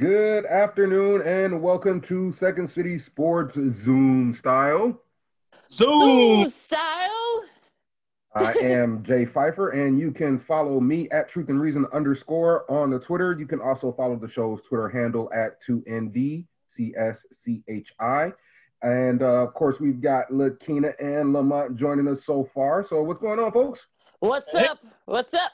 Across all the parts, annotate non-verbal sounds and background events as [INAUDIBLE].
Good afternoon and welcome to Second City Sports Zoom style. Zoom Ooh, style. I am [LAUGHS] Jay Pfeiffer, and you can follow me at Truth and Reason underscore on the Twitter. You can also follow the show's Twitter handle at 2NDCSCHI. And uh, of course, we've got Lakina and Lamont joining us so far. So, what's going on, folks? What's up? What's up?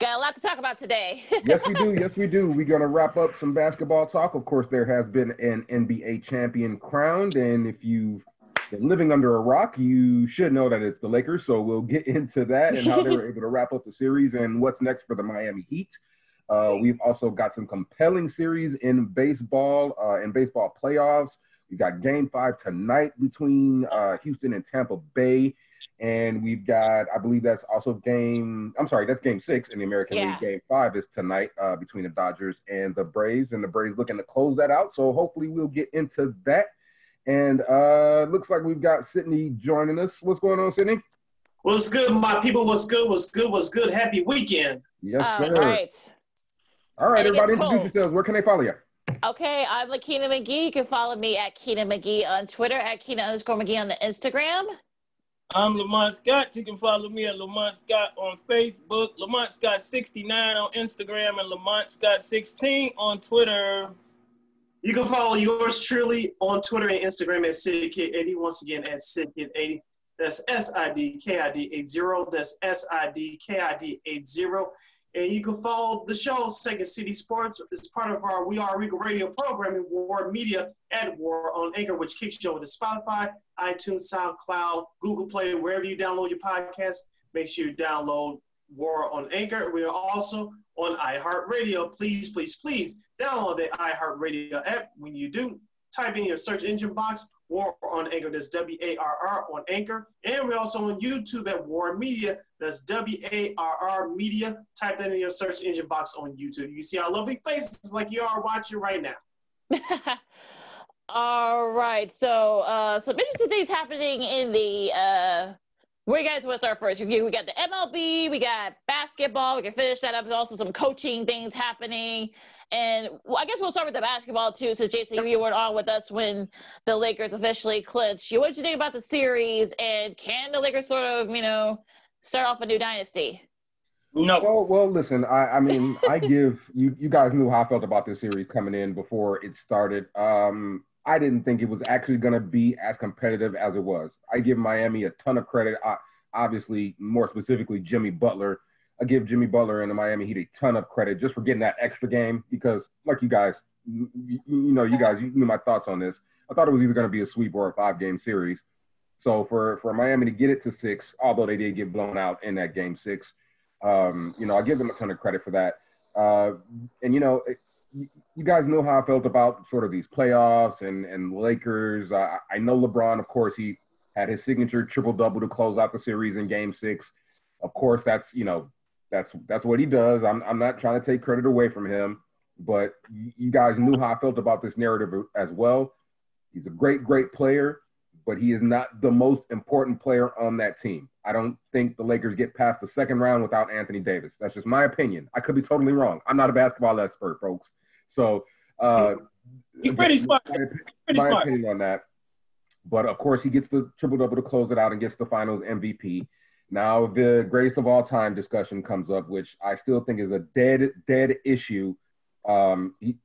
Got a lot to talk about today. [LAUGHS] yes, we do. Yes, we do. We're going to wrap up some basketball talk. Of course, there has been an NBA champion crowned. And if you've been living under a rock, you should know that it's the Lakers. So we'll get [LAUGHS] into that and how they were [LAUGHS] able to wrap up the series and what's next for the Miami Heat. Uh, we've also got some compelling series in baseball, uh, in baseball playoffs. We've got game five tonight between uh, Houston and Tampa Bay. And we've got, I believe that's also game, I'm sorry, that's game six in the American Yeah. League. Game five is tonight uh, between the Dodgers and the Braves. And the Braves looking to close that out. So hopefully we'll get into that. And uh, looks like we've got Sydney joining us. What's going on, Sydney? What's good, my people? What's good? What's good? What's good? Happy weekend. Yes, All sir. right. All right, everybody, introduce cold. yourselves. Where can they follow you? Okay, I'm Lakina McGee. You can follow me at Keena McGee on Twitter, at Keena underscore McGee on the Instagram. I'm Lamont Scott. You can follow me at Lamont Scott on Facebook, Lamont Scott 69 on Instagram, and Lamont Scott 16 on Twitter. You can follow yours truly on Twitter and Instagram at SidKid80. Once again, at SidKid80. That's S I D K I D 80. That's S I D K I D 80. And you can follow the show, Second City Sports. It's part of our We Are Regal Radio programming, War Media at War on Anchor, which kicks you over to Spotify, iTunes, SoundCloud, Google Play, wherever you download your podcast. Make sure you download War on Anchor. We are also on iHeartRadio. Please, please, please download the iHeartRadio app. When you do, type in your search engine box, War on Anchor. That's W A R R on Anchor. And we're also on YouTube at War Media. That's W A R R Media. Type that in your search engine box on YouTube. You see our lovely faces like you are watching right now. [LAUGHS] All right. So, uh, some interesting things happening in the. Uh, where you guys want to start first? We got the MLB, we got basketball. We can finish that up. There's also some coaching things happening, and I guess we'll start with the basketball too. Since Jason, you weren't on with us when the Lakers officially clinched. You. What did you think about the series? And can the Lakers sort of, you know, start off a new dynasty? No. Well, well, listen. I, I mean, I give you. You guys knew how I felt about this series coming in before it started. Um, I didn't think it was actually going to be as competitive as it was. I give Miami a ton of credit. I, obviously, more specifically, Jimmy Butler. I give Jimmy Butler and the Miami Heat a ton of credit just for getting that extra game because, like you guys, you, you know, you guys, you knew my thoughts on this. I thought it was either going to be a sweep or a five-game series. So for for Miami to get it to six, although they did get blown out in that game six, um, you know, I give them a ton of credit for that. Uh, and you know, it, you, guys know how I felt about sort of these playoffs and and Lakers. I, I know LeBron, of course, he had his signature triple double to close out the series in Game Six. Of course, that's you know, that's that's what he does. I'm I'm not trying to take credit away from him, but you guys knew how I felt about this narrative as well. He's a great, great player, but he is not the most important player on that team. I don't think the Lakers get past the second round without Anthony Davis. That's just my opinion. I could be totally wrong. I'm not a basketball expert, folks. So, uh, He's pretty smart. My, Pretty my smart. opinion on that. But of course, he gets the triple double to close it out and gets the Finals MVP. Now, the greatest of all time discussion comes up, which I still think is a dead, dead issue. Um, he,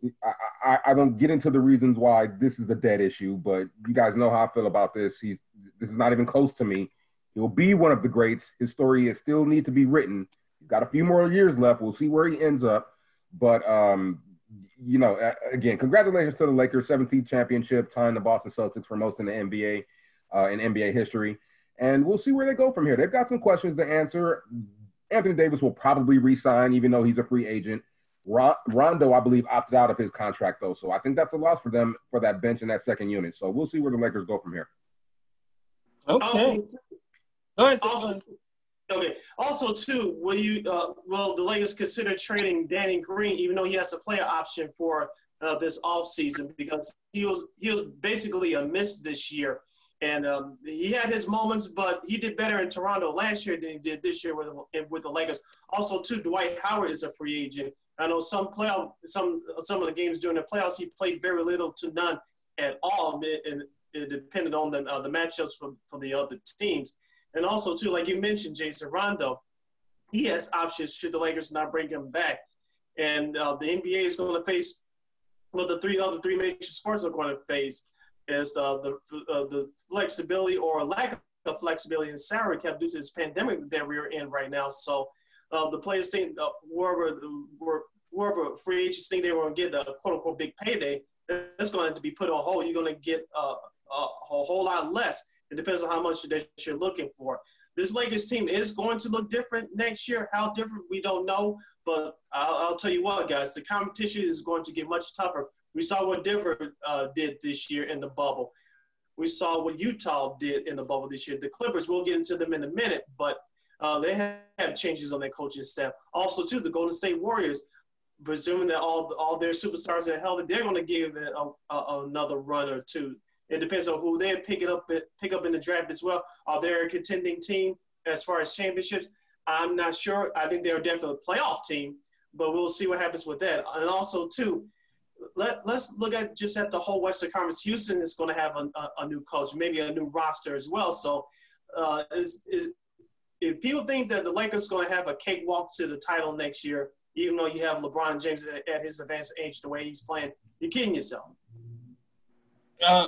I, I, don't get into the reasons why this is a dead issue, but you guys know how I feel about this. He's this is not even close to me. He'll be one of the greats. His story is still need to be written. He's got a few more years left. We'll see where he ends up. But um, you know, again, congratulations to the Lakers, 17th championship, tying the Boston Celtics for most in the NBA uh, in NBA history. And we'll see where they go from here. They've got some questions to answer. Anthony Davis will probably resign, even though he's a free agent. Ron- Rondo, I believe, opted out of his contract though, so I think that's a loss for them for that bench and that second unit. So we'll see where the Lakers go from here. Okay. Also, Go ahead, also, okay. Also, too, will you? Uh, will the Lakers consider trading Danny Green, even though he has a player option for uh, this offseason because he was he was basically a miss this year, and um, he had his moments, but he did better in Toronto last year than he did this year with with the Lakers. Also, too, Dwight Howard is a free agent, I know some playoff, some some of the games during the playoffs, he played very little to none at all, and it depended on the uh, the matchups for, for the other teams. And also too, like you mentioned, Jason Rondo, he has options should the Lakers not bring him back. And uh, the NBA is going to face what the three other three major sports are going to face is uh, the uh, the flexibility or lack of flexibility in salary cap due to this pandemic that we're in right now. So uh, the players think uh, whoever whoever free agents think they were going to get a quote unquote big payday, that's going to be put on hold. You're going to get uh, a, a whole lot less. It depends on how much that you're looking for. This Lakers team is going to look different next year. How different, we don't know. But I'll, I'll tell you what, guys, the competition is going to get much tougher. We saw what Denver uh, did this year in the bubble. We saw what Utah did in the bubble this year. The Clippers, we'll get into them in a minute, but uh, they have changes on their coaching staff. Also, too, the Golden State Warriors, presuming that all all their superstars are healthy, they're going to give it a, a, another run or two. It depends on who they pick it up pick up in the draft as well. Are they a contending team as far as championships? I'm not sure. I think they're definitely a playoff team, but we'll see what happens with that. And also, too, let, let's look at just at the whole Western Conference. Houston is going to have a, a, a new coach, maybe a new roster as well. So, uh, is, is, if people think that the Lakers are going to have a cakewalk to the title next year, even though you have LeBron James at, at his advanced age, the way he's playing, you're kidding yourself. Uh,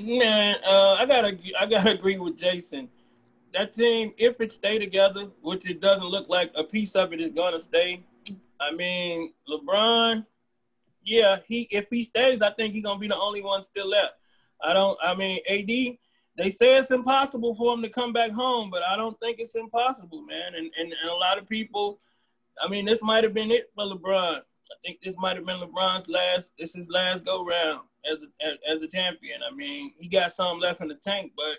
man, uh, I gotta, I gotta agree with Jason. That team, if it stay together, which it doesn't look like a piece of it is gonna stay. I mean, LeBron, yeah, he if he stays, I think he's gonna be the only one still left. I don't. I mean, AD. They say it's impossible for him to come back home, but I don't think it's impossible, man. And and, and a lot of people, I mean, this might have been it for LeBron. I think this might have been LeBron's last. This is last go round as a as, as a champion. I mean, he got some left in the tank, but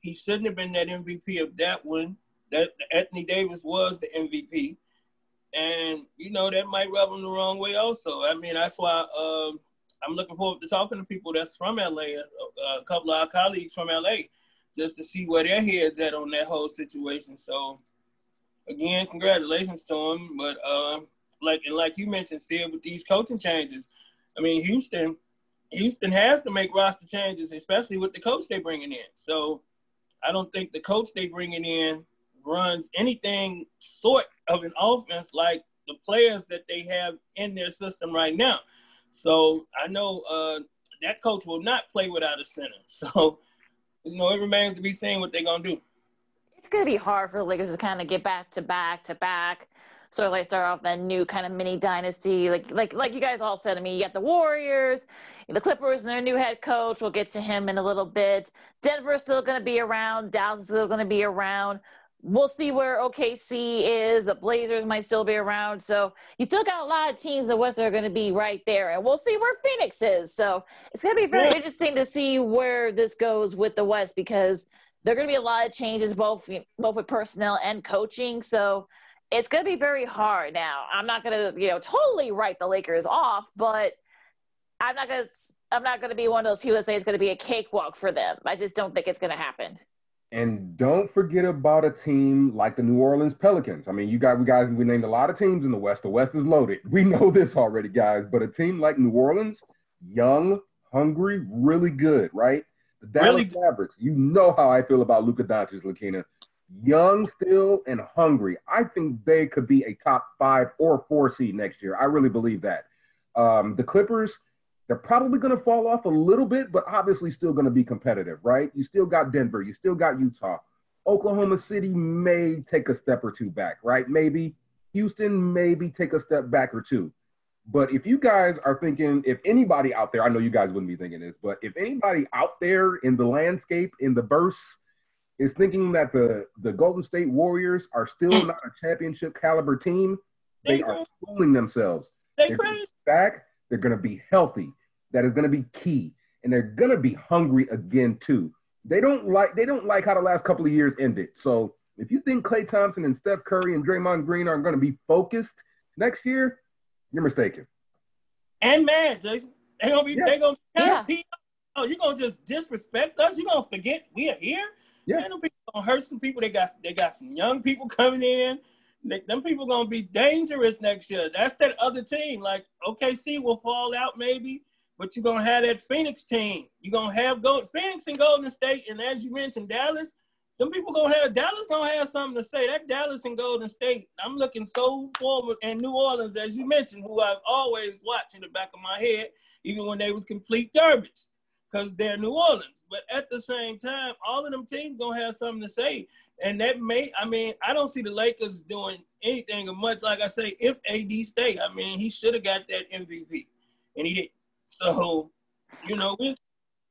he shouldn't have been that MVP of that one. That Anthony Davis was the MVP and you know that might rub them the wrong way also. I mean, that's why um, I'm looking forward to talking to people that's from LA, a, a, couple of our colleagues from LA, just to see where their heads at on that whole situation. So, again, congratulations to them. But uh, like and like you mentioned, Sid, with these coaching changes, I mean, Houston, Houston has to make roster changes, especially with the coach they're bringing in. So, I don't think the coach they're bringing in runs anything sort of an offense like the players that they have in their system right now. So I know uh, that coach will not play without a center. [LAUGHS] So, you know, it remains to be seen what they're going to do. It's going to be hard for the Lakers to kind of get back to back to back. Of like start off that new kind of mini dynasty, like like like you guys all said. I mean, you got the Warriors, the Clippers, and their new head coach. We'll get to him in a little bit. Denver's still going to be around. Dallas is still going to be around we'll see where OKC is. The Blazers might still be around. So you still got a lot of teams in the West are going to be right there. And we'll see where Phoenix is. So it's going to be very yeah. interesting to see where this goes with the West because there are going to be a lot of changes both both with personnel and coaching. So it's going to be very hard now. I'm not going to, you know, totally write the Lakers off, but I'm not going to I'm not going to be one of those people that say it's going to be a cakewalk for them. I just don't think it's going to happen. And don't forget about a team like the New Orleans Pelicans. I mean, you got we guys we named a lot of teams in the West. The West is loaded. We know [LAUGHS] this already, guys. But a team like New Orleans, young, hungry, really good, right? The Dallas really? Mavericks. You know how I feel about Luka Doncic, Lakina. Young still and hungry. I think they could be a top five or four seed next year. I really believe that. Um, the Clippers they're probably going to fall off a little bit, but obviously still going to be competitive, right? You still got Denver, you still got Utah. Oklahoma City may take a step or two back, right? Maybe Houston maybe take a step back or two. But if you guys are thinking, if anybody out there, I know you guys wouldn't be thinking this, but if anybody out there in the landscape, in the verse, is thinking that the, the Golden State Warriors are still mm. not a championship caliber team, they, they are fooling themselves. They They're back. They're going to be healthy that is going to be key, and they're going to be hungry again too. They don't like they don't like how the last couple of years ended. So if you think Klay Thompson and Steph Curry and Draymond Green are going to be focused next year, you're mistaken. And mad, Jason, They're gonna be yeah. they gonna yeah. Oh, you're gonna just disrespect us? You're gonna forget we are here? Yeah. Man, people gonna hurt some people. They got they got some young people coming in. they, them people gonna be dangerous next year. That's that other team. Like OKC will fall out maybe, but you're gonna have that Phoenix team. You're gonna have go Phoenix and Golden State, and as you mentioned, Dallas. Them people gonna have Dallas gonna have something to say. That Dallas and Golden State, I'm looking so forward, and New Orleans, as you mentioned, who I've always watched in the back of my head, even when they was complete garbage, because they're New Orleans. But at the same time, all of them teams gonna have something to say. And that may, I mean, I don't see the Lakers doing anything much. Like I say, if AD stay, I mean, he should have got that MVP, and he did. So, you know,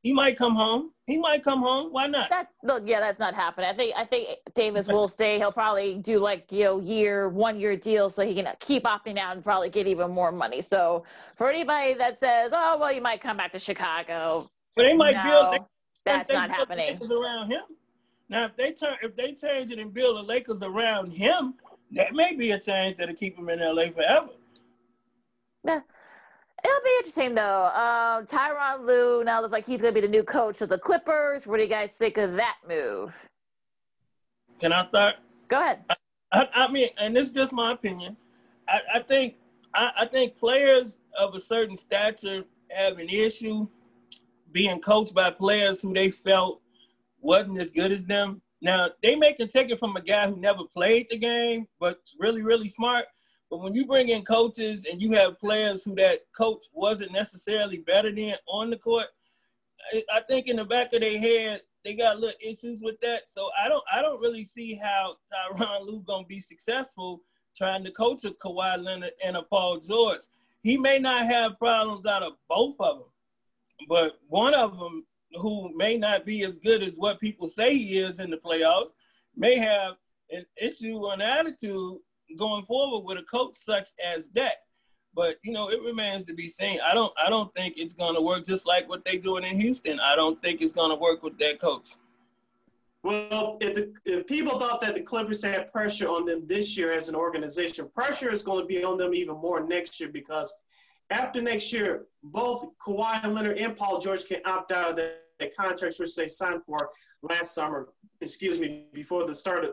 he might come home. He might come home. Why not? That look, yeah, that's not happening. I think I think Davis will stay. He'll probably do like you know year one year deal so he can keep opting out and probably get even more money. So for anybody that says, oh well, you might come back to Chicago, but they might no, build. They, that's they not happening. Around him. Now, if they turn, if they change it and build the Lakers around him, that may be a change that'll keep him in LA forever. Yeah. It'll be interesting though. Um, Tyronn Lue now looks like he's going to be the new coach of the Clippers. What do you guys think of that move? Can I start? Go ahead. I, I, I mean, and this is just my opinion. I, I think I, I think players of a certain stature have an issue being coached by players who they felt wasn't as good as them. Now they may can take it from a guy who never played the game, but really, really smart. But when you bring in coaches and you have players who that coach wasn't necessarily better than on the court, I think in the back of their head they got little issues with that. So I don't I don't really see how Tyronn Lue gonna be successful trying to coach a Kawhi Leonard and a Paul George. He may not have problems out of both of them, but one of them who may not be as good as what people say he is in the playoffs may have an issue an attitude going forward with a coach such as that. But you know, it remains to be seen. I don't I don't think it's gonna work just like what they doing in Houston. I don't think it's gonna work with that coach. Well, if, the, if people thought that the Clippers had pressure on them this year as an organization, pressure is going to be on them even more next year because after next year, both Kawhi Leonard and Paul George can opt out of the, their contracts, which they signed for last summer, excuse me, before the start of,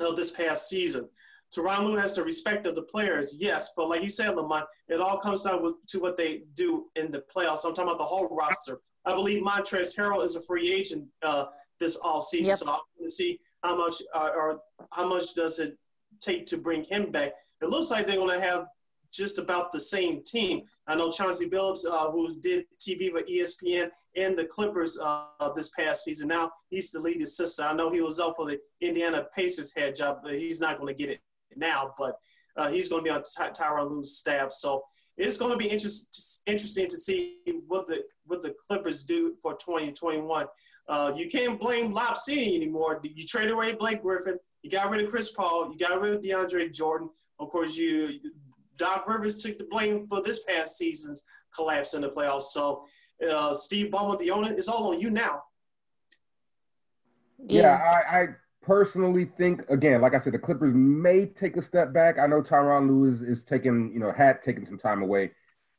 of this past season. Tyronn Lue has the respect of the players, yes, but like you said, Lamont, it all comes down with, to what they do in the playoffs. I'm talking about the whole roster. I believe Montrezl Harrell is a free agent uh, this all season, yep. so I'm going to see how much uh, or how much does it take to bring him back. It looks like they're going to have just about the same team. I know Chauncey Billups, uh, who did TV for ESPN and the Clippers uh, this past season. Now he's the lead assistant. I know he was up for the Indiana Pacers head job, but he's not going to get it now, but uh, he's going to be on Ty- Tyronn Lue's staff. So it's going to be interest- interesting to see what the what the Clippers do for 2021. Uh, you can't blame Lob City anymore. You traded away Blake Griffin. You got rid of Chris Paul. You got rid of DeAndre Jordan. Of course, you Doc Rivers took the blame for this past season's collapse in the playoffs. So uh, Steve Ballmer, the owner, it's all on you now. Yeah, yeah I, I personally think again, like I said, the Clippers may take a step back. I know Tyronn Lue is, is taking, you know, had taken some time away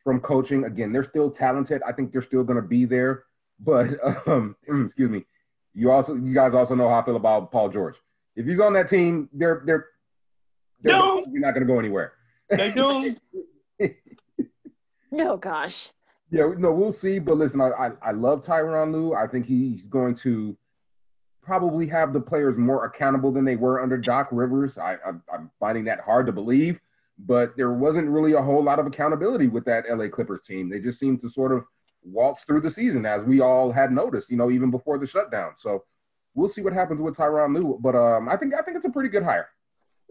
from coaching. Again, they're still talented. I think they're still going to be there. But [LAUGHS] um, [CLEARS THROAT] excuse me, you also, you guys also know how I feel about Paul George. If he's on that team, they're they're, they're you're not going to go anywhere. They do. [LAUGHS] no, gosh. Yeah, no, we'll see. But listen, I I, I love Tyronn Lue. I think he's going to probably have the players more accountable than they were under Doc Rivers. I, am finding that hard to believe, but there wasn't really a whole lot of accountability with that LA Clippers team. They just seemed to sort of waltz through the season, as we all had noticed, you know, even before the shutdown. So we'll see what happens with Tyronn Lue, but um, I think I think it's a pretty good hire.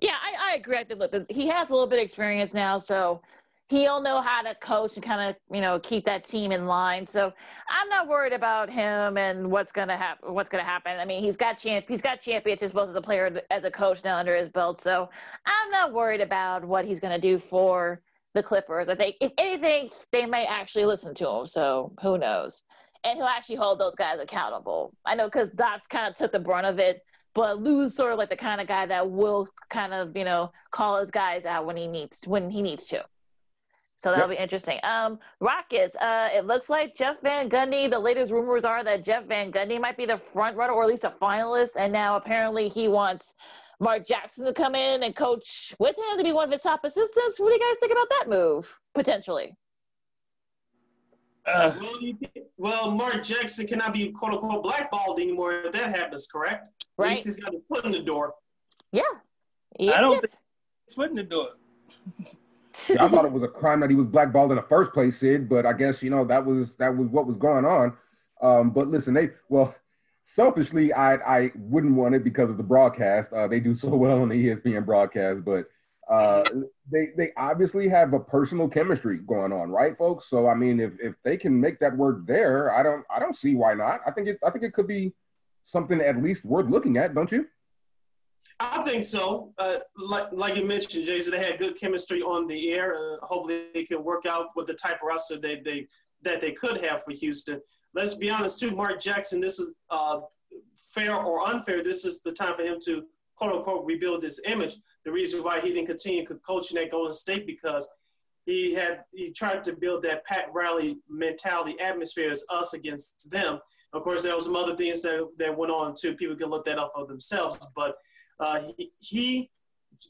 Yeah, I, I agree. I think look, he has a little bit of experience now, so he'll know how to coach and kind of you know keep that team in line. So I'm not worried about him and what's gonna happen. What's gonna happen? I mean, he's got champ. He's got championships both as a player as a coach now under his belt. So I'm not worried about what he's gonna do for the Clippers. I think if anything, they may actually listen to him. So who knows? And he'll actually hold those guys accountable. I know because Doc kind of took the brunt of it. But Lue's sort of like the kind of guy that will kind of, you know, call his guys out when he needs when he needs to. So that'll yep. be interesting. Um, Rockets. Uh, it looks like Jeff Van Gundy. The latest rumors are that Jeff Van Gundy might be the front runner, or at least a finalist. And now apparently he wants Mark Jackson to come in and coach with him to be one of his top assistants. What do you guys think about that move potentially? Uh, well, well, Mark Jackson cannot be quote unquote blackballed anymore if that happens, correct? Right. At least he's got a foot in the door. Yeah. yeah. I don't think foot in the door. [LAUGHS] yeah, I thought it was a crime that he was blackballed in the first place, Sid. But I guess you know that was that was what was going on. Um, but listen, they well, selfishly, I I wouldn't want it because of the broadcast. Uh, they do so [LAUGHS] well on the ESPN broadcast, but uh, they they obviously have a personal chemistry going on, right, folks? So I mean, if if they can make that work there, I don't I don't see why not. I think it I think it could be something at least worth looking at, don't you? I think so. Uh, like like you mentioned, Jason, they had good chemistry on the air. Uh, hopefully, they can work out with the type of roster they they that they could have for Houston. Let's be honest, too, Mark Jackson. This is uh, fair or unfair. This is the time for him to quote unquote rebuild this image. The reason why he didn't continue coaching at Golden State because he had he tried to build that Pat Riley mentality atmosphere as us against them. Of course, there was some other things that, that went on too. People can look that up for themselves. But he he,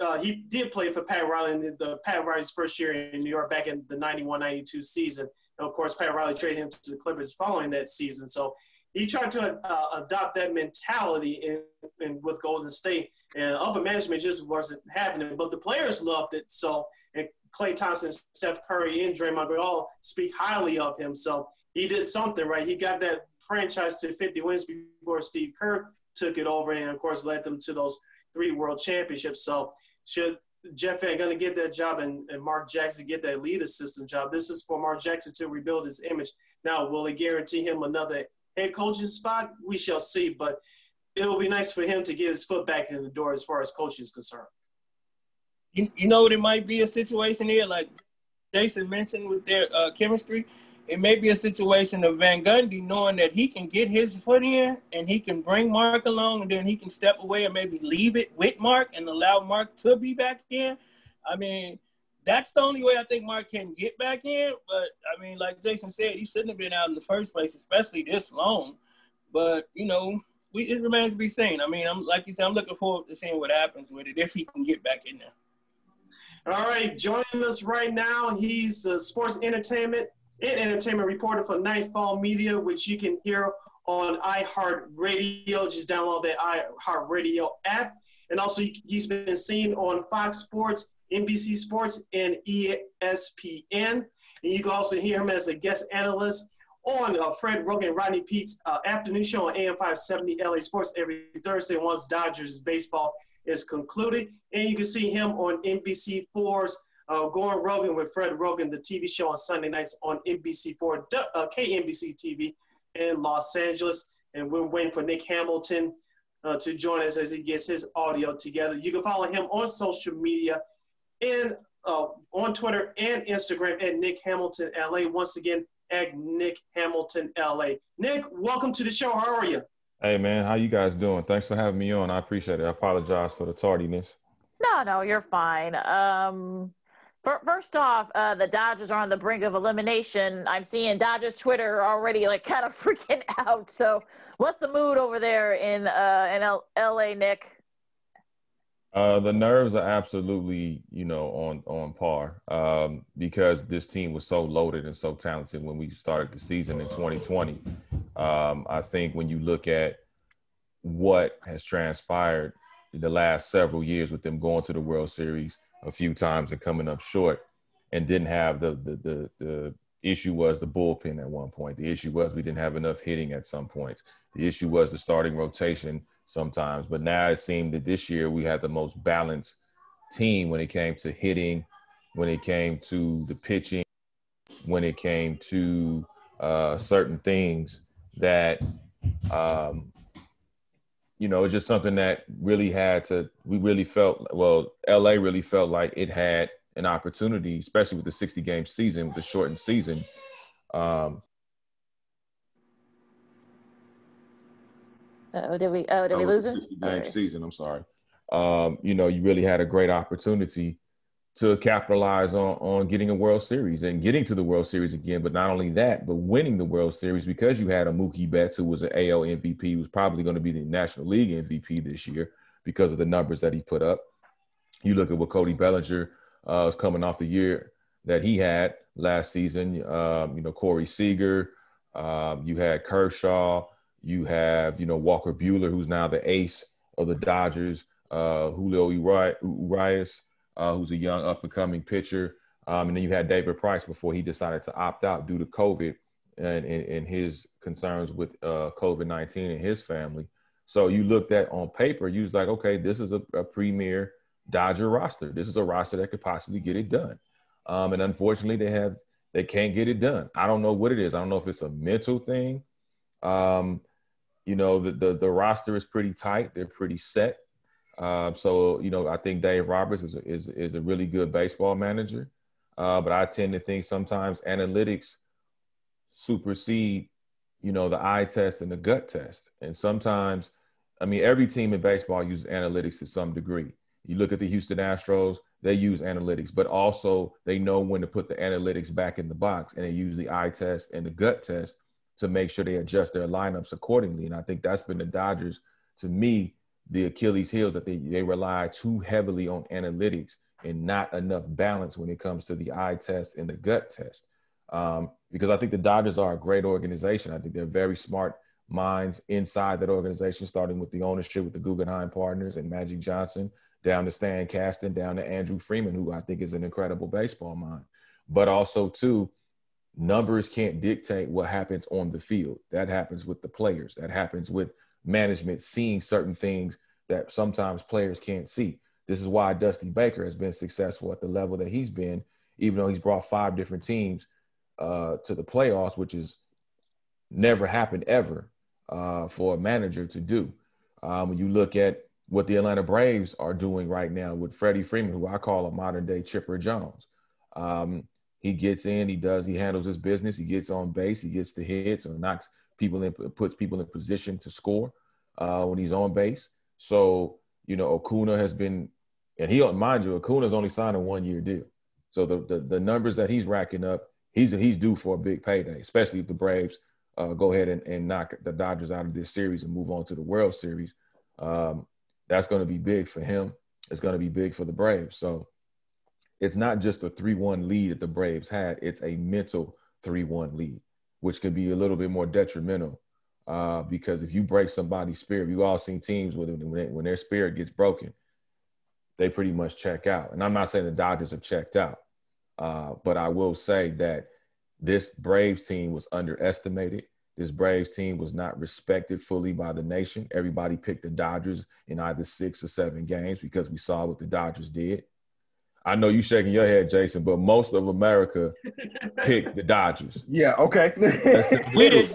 uh, he did play for Pat Riley in the, the, Pat Riley's first year in New York back in the 91-92 season. And of course, Pat Riley traded him to the Clippers following that season. So he tried to uh, adopt that mentality in, in, with Golden State, and upper management just wasn't happening. But the players loved it. So, and Klay Thompson, Steph Curry, and Draymond Green all speak highly of him. So he did something right. He got that franchise to 50 wins before Steve Kerr took it over, and of course led them to those three world championships. So should Jeff Van Gundy get that job and, and Mark Jackson get that lead assistant job, this is for Mark Jackson to rebuild his image. Now, will it guarantee him another head coaching spot, we shall see. But it will be nice for him to get his foot back in the door as far as coaching is concerned. You, you know, there might be a situation here, like Jason mentioned with their uh, chemistry. It may be a situation of Van Gundy knowing that he can get his foot in and he can bring Mark along and then he can step away and maybe leave it with Mark and allow Mark to be back in. I mean, that's the only way I think Mark can get back in. But I mean, like Jason said, he shouldn't have been out in the first place, especially this long. But you know, we it remains to be seen. I mean, I'm like you said, I'm looking forward to seeing what happens with it if he can get back in there. All right, joining us right now, he's the sports entertainment and entertainment reporter for Nightfall Media, which you can hear on iHeartRadio. Just download the iHeartRadio app. And also, he's been seen on Fox Sports NBC Sports, and ESPN. And you can also hear him as a guest analyst on uh, Fred Roggin and Rodney Peete's uh, afternoon show on AM 570 LA Sports every Thursday once Dodgers baseball is concluded. And you can see him on NBC4's uh, Going Roggin with Fred Roggin, the TV show on Sunday nights on NBC4, uh, KNBC TV in Los Angeles. And we're waiting for Nick Hamilton uh, to join us as he gets his audio together. You can follow him on social media and uh, on Twitter and Instagram at Nick Hamilton LA. Once again, at Nick Hamilton LA. Nick, welcome to the show. How are you? Hey man, how you guys doing? Thanks for having me on. I appreciate it. I apologize for the tardiness. No, no, you're fine. Um, for, first off, uh, the Dodgers are on the brink of elimination. I'm seeing Dodgers Twitter already like [LAUGHS] kind of freaking out. So, what's the mood over there in uh, in L- LA, Nick? Uh, the nerves are absolutely, you know, on on par um, because this team was so loaded and so talented when we started the season in 2020. Um, I think when you look at what has transpired in the last several years with them going to the World Series a few times and coming up short, and didn't have the the the, the issue was the bullpen at one point. The issue was we didn't have enough hitting at some points. The issue was the starting rotation sometimes. But now it seemed that this year we had the most balanced team when it came to hitting, when it came to the pitching, when it came to uh, certain things that, um, you know, it's just something that really had to, we really felt, well, LA really felt like it had an opportunity, especially with the 60 game season, with the shortened season, um, Oh, did we? Oh, did we lose him? Game right. season. I'm sorry. Um, you know, you really had a great opportunity to capitalize on on getting a World Series and getting to the World Series again. But not only that, but winning the World Series because you had a Mookie Betts who was an AL MVP, who's probably going to be the National League MVP this year because of the numbers that he put up. You look at what Cody Bellinger uh, was coming off the year that he had last season. Um, you know, Corey Seager. Um, you had Kershaw. You have you know Walker Buehler, who's now the ace of the Dodgers. Uh, Julio Urias, uh, who's a young up and coming pitcher. Um, and then you had David Price before he decided to opt out due to COVID and, and, and his concerns with uh, COVID 19 and his family. So you looked at on paper, you was like, okay, this is a, a premier Dodger roster. This is a roster that could possibly get it done. Um, and unfortunately, they have they can't get it done. I don't know what it is. I don't know if it's a mental thing. Um, you know, the, the, the roster is pretty tight. They're pretty set. Uh, so you know, I think Dave Roberts is a, is is a really good baseball manager. Uh, but I tend to think sometimes analytics supersede, you know, the eye test and the gut test. And sometimes, I mean, every team in baseball uses analytics to some degree. You look at the Houston Astros, they use analytics, but also they know when to put the analytics back in the box and they use the eye test and the gut test to make sure they adjust their lineups accordingly. And I think that's been the Dodgers, to me, the Achilles heels that they, they rely too heavily on analytics and not enough balance when it comes to the eye test and the gut test. Um, because I think the Dodgers are a great organization. I think they're very smart minds inside that organization, starting with the ownership with the Guggenheim partners and Magic Johnson, down to Stan Kasten, down to Andrew Friedman, who I think is an incredible baseball mind. But also, too, numbers can't dictate what happens on the field. That happens with the players. That happens with management seeing certain things that sometimes players can't see. This is why Dusty Baker has been successful at the level that he's been, even though he's brought five different teams uh, to the playoffs, which has never happened ever uh, for a manager to do. Um, when you look at what the Atlanta Braves are doing right now with Freddie Freeman, who I call a modern day Chipper Jones. Um, he gets in, he does, he handles his business, he gets on base, he gets the hits or knocks people in, puts people in position to score uh, when he's on base. So, you know, Acuna has been and he, mind you, Acuna's only signed a one year deal. So the, the, the numbers that he's racking up, he's he's due for a big payday, especially if the Braves uh, go ahead and, and knock the Dodgers out of this series and move on to the World Series. Um, that's going to be big for him. It's going to be big for the Braves. So it's not just a 3 1 lead that the Braves had, it's a mental 3 1 lead, which could be a little bit more detrimental. Uh, because if you break somebody's spirit, we've all seen teams with when, when their spirit gets broken, they pretty much check out. And I'm not saying the Dodgers have checked out, uh, but I will say that this Braves team was underestimated. This Braves team was not respected fully by the nation. Everybody picked the Dodgers in either six or seven games because we saw what the Dodgers did. I know you shaking your head, Jason, but most of America picked the Dodgers. Yeah, okay. Let's tell, let's,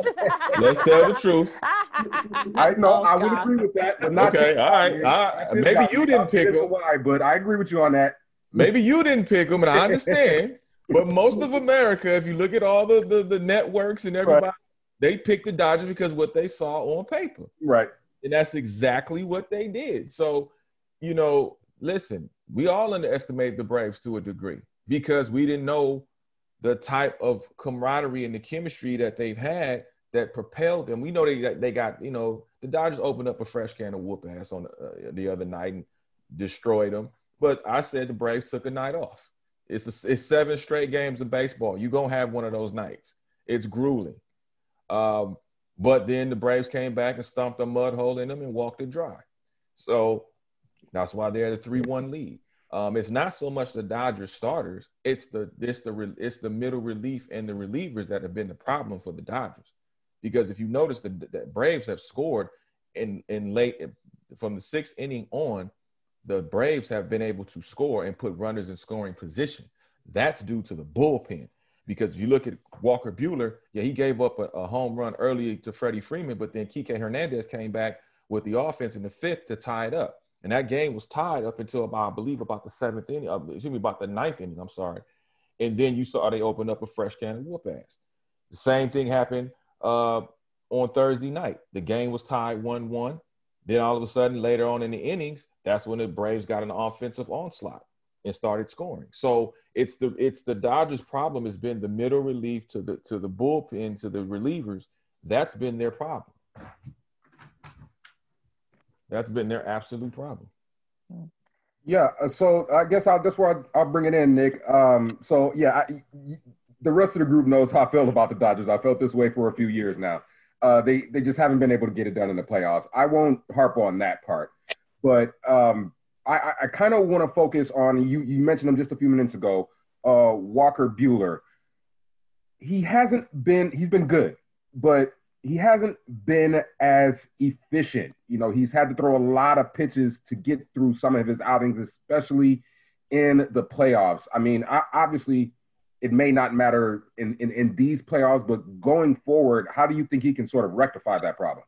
let's tell the truth. I know oh, I would agree with that, but not okay. All right, all right. Maybe you didn't pick them. Why? But I agree with you on that. Maybe you didn't pick them, and I understand. [LAUGHS] but most of America, if you look at all the the, the networks and everybody, right. they picked the Dodgers because what they saw on paper. Right. And that's exactly what they did. So, you know, listen, we all underestimated the Braves to a degree because we didn't know the type of camaraderie and the chemistry that they've had that propelled them. We know they they got you know the Dodgers opened up a fresh can of whoop ass on uh, the other night and destroyed them. But I said the Braves took a night off. It's a, it's seven straight games of baseball. You're gonna have one of those nights. It's grueling. Um, but then the Braves came back and stomped a mud hole in them and walked it dry. So that's why they're a three-one lead. Um, it's not so much the Dodgers starters; it's the it's the it's the middle relief and the relievers that have been the problem for the Dodgers. Because if you notice, the, the Braves have scored in in late from the sixth inning on. The Braves have been able to score and put runners in scoring position. That's due to the bullpen. Because if you look at Walker Buehler, yeah, he gave up a, a home run early to Freddie Freeman, but then Kike Hernandez came back with the offense in the fifth to tie it up. And that game was tied up until about, I believe, about the seventh inning, uh, excuse me, about the ninth inning. I'm sorry. And then you saw they open up a fresh can of whoop ass. The same thing happened uh, on Thursday night. The game was tied 1 1. Then all of a sudden, later on in the innings, that's when the Braves got an offensive onslaught and started scoring. So it's the it's the Dodgers' problem has been the middle relief to the to the bullpen to the relievers. That's been their problem. That's been their absolute problem. Yeah, uh, so I guess I'll that's where I'll, I'll bring it in, Nick. Um, so yeah, I, the rest of the group knows how I feel about the Dodgers. I felt this way for a few years now. Uh, they they just haven't been able to get it done in the playoffs. I won't harp on that part, but um, I, I kind of want to focus on you. You mentioned him just a few minutes ago, uh, Walker Buehler. He hasn't been. He's been good, but he hasn't been as efficient. You know, he's had to throw a lot of pitches to get through some of his outings, especially in the playoffs. I mean, I, obviously, it may not matter in, in, in these playoffs, but going forward, how do you think he can sort of rectify that problem?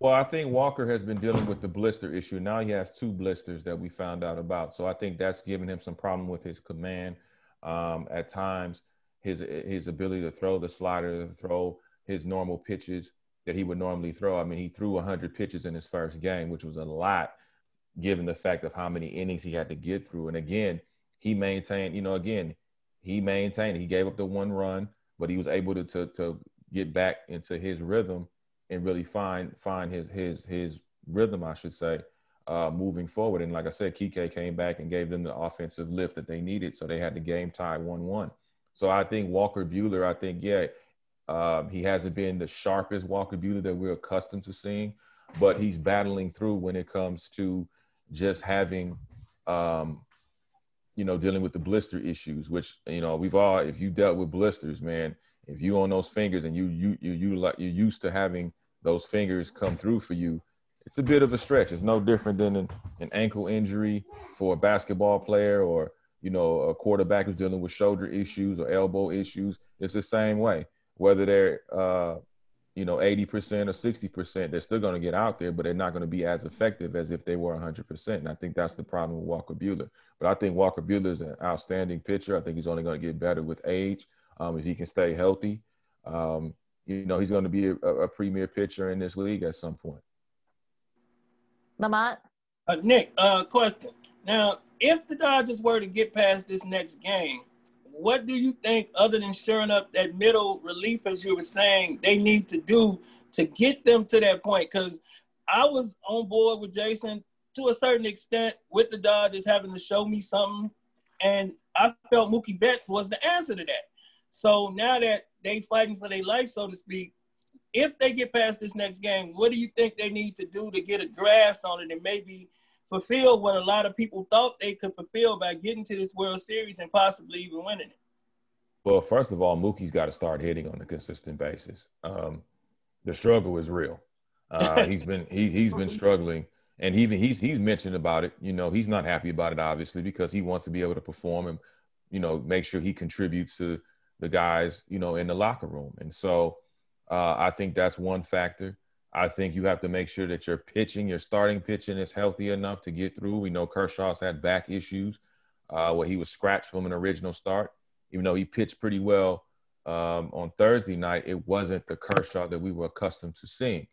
Well, I think Walker has been dealing with the blister issue. Now he has two blisters that we found out about. So I think that's giving him some problem with his command. Um, at times, his his ability to throw the slider, to throw his normal pitches that he would normally throw. I mean, he threw 100 pitches in his first game, which was a lot given the fact of how many innings he had to get through. And again, he maintained, you know, again, he maintained, he gave up the one run, but he was able to, to, to get back into his rhythm and really find, find his, his, his rhythm, I should say, uh, moving forward. And like I said, Kike came back and gave them the offensive lift that they needed. So they had the game tie 1 1. So I think Walker Buehler, I think, yeah, um, he hasn't been the sharpest Walker Buehler that we're accustomed to seeing, but he's battling through when it comes to just having, um, you know, dealing with the blister issues. Which you know we've all, if you dealt with blisters, man, if you on those fingers and you you you you like you're used to having those fingers come through for you, it's a bit of a stretch. It's no different than an, an ankle injury for a basketball player or you know a quarterback who's dealing with shoulder issues or elbow issues. It's the same way whether they're uh, you know 80% or 60%, they're still going to get out there, but they're not going to be as effective as if they were 100%. And I think that's the problem with Walker Buehler. But I think Walker Buehler is an outstanding pitcher. I think he's only going to get better with age um, if he can stay healthy. Um, you know, he's going to be a, a, premier pitcher in this league at some point. Lamont? Uh, Nick, uh, question. Now, if the Dodgers were to get past this next game, what do you think, other than stirring up that middle relief, as you were saying, they need to do to get them to that point? Because I was on board with Jason to a certain extent with the Dodgers having to show me something, and I felt Mookie Betts was the answer to that. So now that they fighting for their life, so to speak, if they get past this next game, what do you think they need to do to get a grasp on it and maybe fulfill what a lot of people thought they could fulfill by getting to this World Series and possibly even winning it? Well, first of all, Mookie's got to start hitting on a consistent basis. Um, the struggle is real. Uh, [LAUGHS] he's been he he's been struggling, and even he's he's mentioned about it. You know, he's not happy about it, obviously, because he wants to be able to perform and you know make sure he contributes to the guys you know in the locker room. And so uh, I think that's one factor. I think you have to make sure that your pitching, your starting pitching, is healthy enough to get through. We know Kershaw's had back issues uh, where he was scratched from an original start. Even though he pitched pretty well um, on Thursday night, it wasn't the Kershaw that we were accustomed to seeing.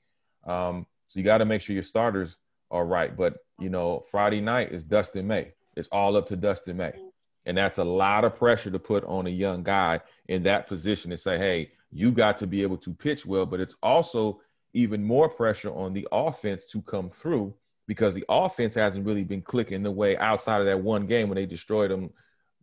Um, so you got to make sure your starters are right. But you know, Friday night is Dustin May. It's all up to Dustin May, and that's a lot of pressure to put on a young guy in that position to say, "Hey, you got to be able to pitch well." But it's also even more pressure on the offense to come through because the offense hasn't really been clicking the way outside of that one game when they destroyed them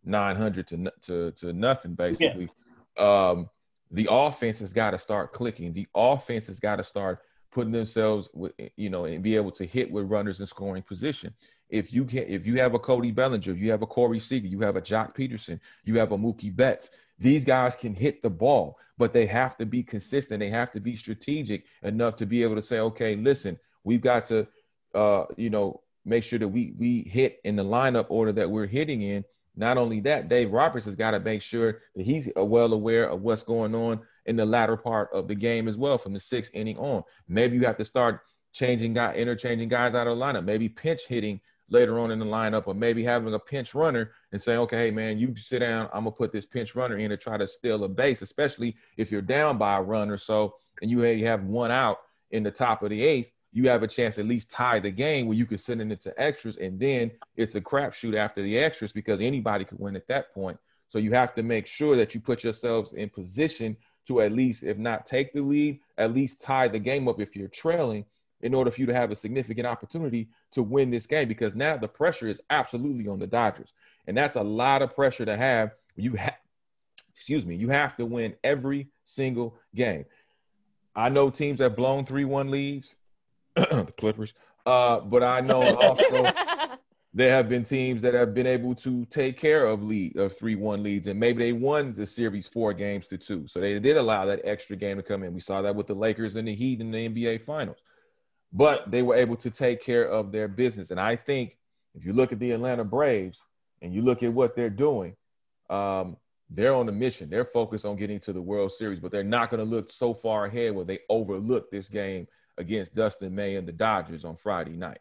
900 to to, to nothing basically. Yeah. Um, the offense has got to start clicking. The offense has got to start putting themselves with you know and be able to hit with runners in scoring position. If you can, if you have a Cody Bellinger, you have a Corey Seager, you have a Joc Pederson, you have a Mookie Betts. These guys can hit the ball but they have to be consistent. They have to be strategic enough to be able to say, okay, listen, we've got to, uh, you know, make sure that we we hit in the lineup order that we're hitting in. Not only that, Dave Roberts has got to make sure that he's well aware of what's going on in the latter part of the game as well, from the sixth inning on. Maybe you have to start changing guy, interchanging guys out of the lineup. Maybe pinch hitting later on in the lineup, or maybe having a pinch runner and saying, okay, hey, man, you sit down. I'm going to put this pinch runner in to try to steal a base, especially if you're down by a run or so and you have one out in the top of the eighth. You have a chance at least tie the game where you can send it into extras, and then it's a crapshoot after the extras because anybody could win at that point. So you have to make sure that you put yourselves in position to at least, if not take the lead, at least tie the game up if you're trailing in order for you to have a significant opportunity to win this game because now the pressure is absolutely on the Dodgers. And that's a lot of pressure to have. You have, excuse me, you have to win every single game. I know teams have blown 3 1 leads, [CLEARS THROAT] the Clippers, uh, but I know also [LAUGHS] there have been teams that have been able to take care of lead of three one leads, and maybe they won the series four games to two. So they did allow that extra game to come in. We saw that with the Lakers and the Heat in the NBA Finals, but they were able to take care of their business. And I think if you look at the Atlanta Braves and you look at what they're doing, um, they're on a mission. They're focused on getting to the World Series, but they're not going to look so far ahead where they overlook this game against Dustin May and the Dodgers on Friday night.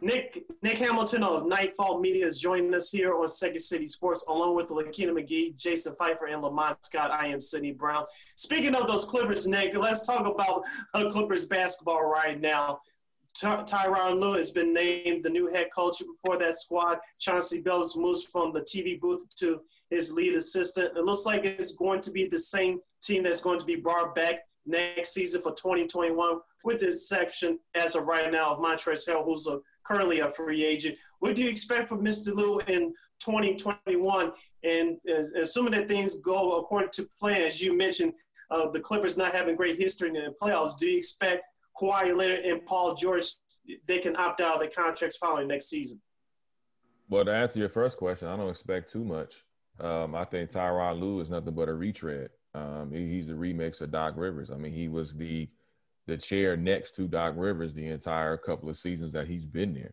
Nick Nick Hamilton of Nightfall Media is joining us here on Second City Sports, along with Lakina McGee, Jason Pfeiffer, and Lamont Scott. I am Sidney Brown. Speaking of those Clippers, Nick, let's talk about Clippers basketball right now. Ty- Tyronn Lue has been named the new head coach for that squad. Chauncey Billups moves from the TV booth to his lead assistant. It looks like it's going to be the same team that's going to be brought back next season for 2021, with the exception as of right now of Montrezl Harrell, who's a currently a free agent. What do you expect from Mr. Lue in 2021? And assuming that things go according to plan, as you mentioned, uh, the Clippers not having great history in the playoffs, do you expect Kawhi Leonard and Paul George they can opt out of their contracts following next season? Well, to answer your first question, I don't expect too much. Um, I think Tyronn Lue is nothing but a retread. Um, he, he's the remix of Doc Rivers. I mean, he was the the chair next to Doc Rivers the entire couple of seasons that he's been there.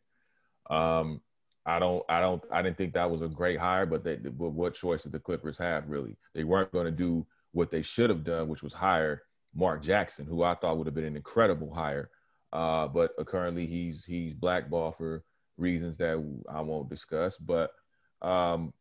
Um, I don't, I don't, I didn't think that was a great hire, but they, but what choice did the Clippers have? Really, they weren't going to do what they should have done, which was hire Mark Jackson, who I thought would have been an incredible hire. Uh, but currently, he's he's blackballed for reasons that I won't discuss. But um,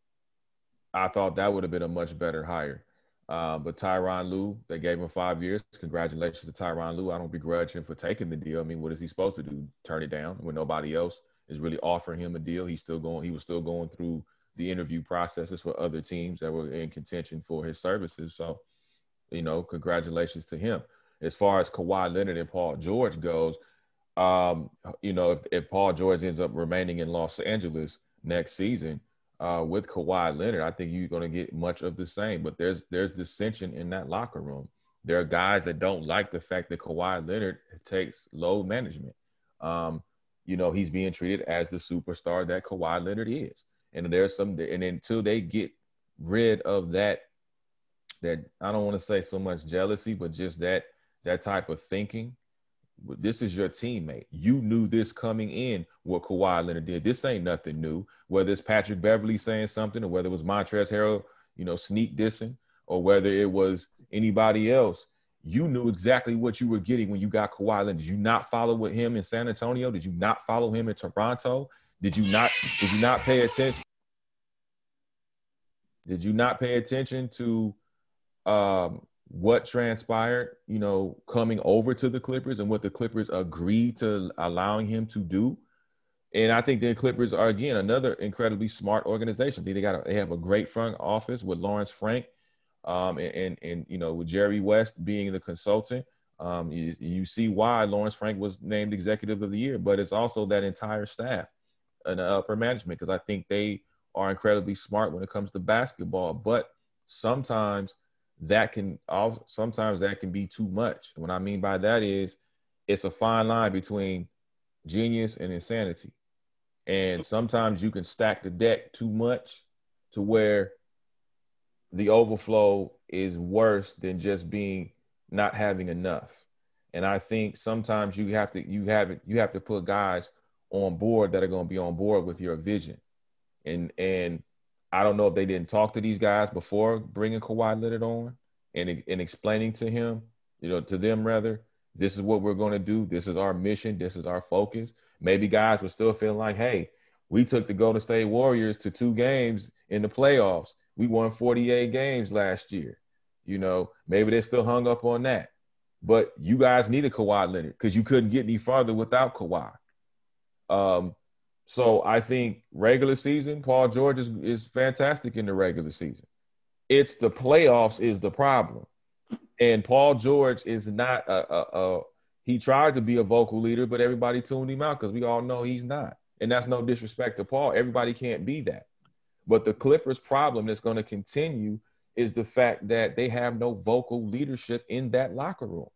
I thought that would have been a much better hire. Uh, but Tyronn Lue, they gave him five years. Congratulations to Tyronn Lue. I don't begrudge him for taking the deal. I mean, what is he supposed to do? Turn it down when nobody else is really offering him a deal. He's still going. He was still going through the interview processes for other teams that were in contention for his services. So, you know, congratulations to him. As far as Kawhi Leonard and Paul George goes, um, you know, if, if Paul George ends up remaining in Los Angeles next season, uh, with Kawhi Leonard, I think you're going to get much of the same. But there's there's dissension in that locker room. There are guys that don't like the fact that Kawhi Leonard takes load management. Um, you know, he's being treated as the superstar that Kawhi Leonard is. And there's some, and until they get rid of that, that I don't want to say so much jealousy, but just that that type of thinking this is your teammate. You knew this coming in what Kawhi Leonard did. This ain't nothing new. Whether it's Patrick Beverley saying something, or whether it was Montrezl Harrell, you know, sneak dissing, or whether it was anybody else, you knew exactly what you were getting when you got Kawhi Leonard. Did you not follow with him in San Antonio? Did you not follow him in Toronto? Did you not? Did you not pay attention? Did you not pay attention to um, what transpired, you know, coming over to the Clippers and what the Clippers agreed to allowing him to do. And I think the Clippers are again another incredibly smart organization. They got a, they have a great front office with Lawrence Frank, um, and, and, and you know with Jerry West being the consultant. Um, you, you see why Lawrence Frank was named Executive of the Year, but it's also that entire staff and upper management because I think they are incredibly smart when it comes to basketball. But sometimes that can all sometimes that can be too much. What I mean by that is it's a fine line between genius and insanity. And sometimes you can stack the deck too much to where the overflow is worse than just being not having enough. And I think sometimes you have to you have it you have to put guys on board that are going to be on board with your vision. And and I don't know if they didn't talk to these guys before bringing Kawhi Leonard on and, and explaining to him, you know, to them rather, this is what we're going to do. This is our mission. This is our focus. Maybe guys were still feeling like, hey, we took the Golden State Warriors to two games in the playoffs. We won 48 games last year. You know, maybe they're still hung up on that. But you guys needed Kawhi Leonard because you couldn't get any farther without Kawhi. Um, so I think regular season, Paul George is, is fantastic in the regular season. It's the playoffs is the problem, and Paul George is not a, a, a He tried to be a vocal leader, but everybody tuned him out because we all know he's not. And that's no disrespect to Paul. Everybody can't be that. But the Clippers' problem that's going to continue is the fact that they have no vocal leadership in that locker room.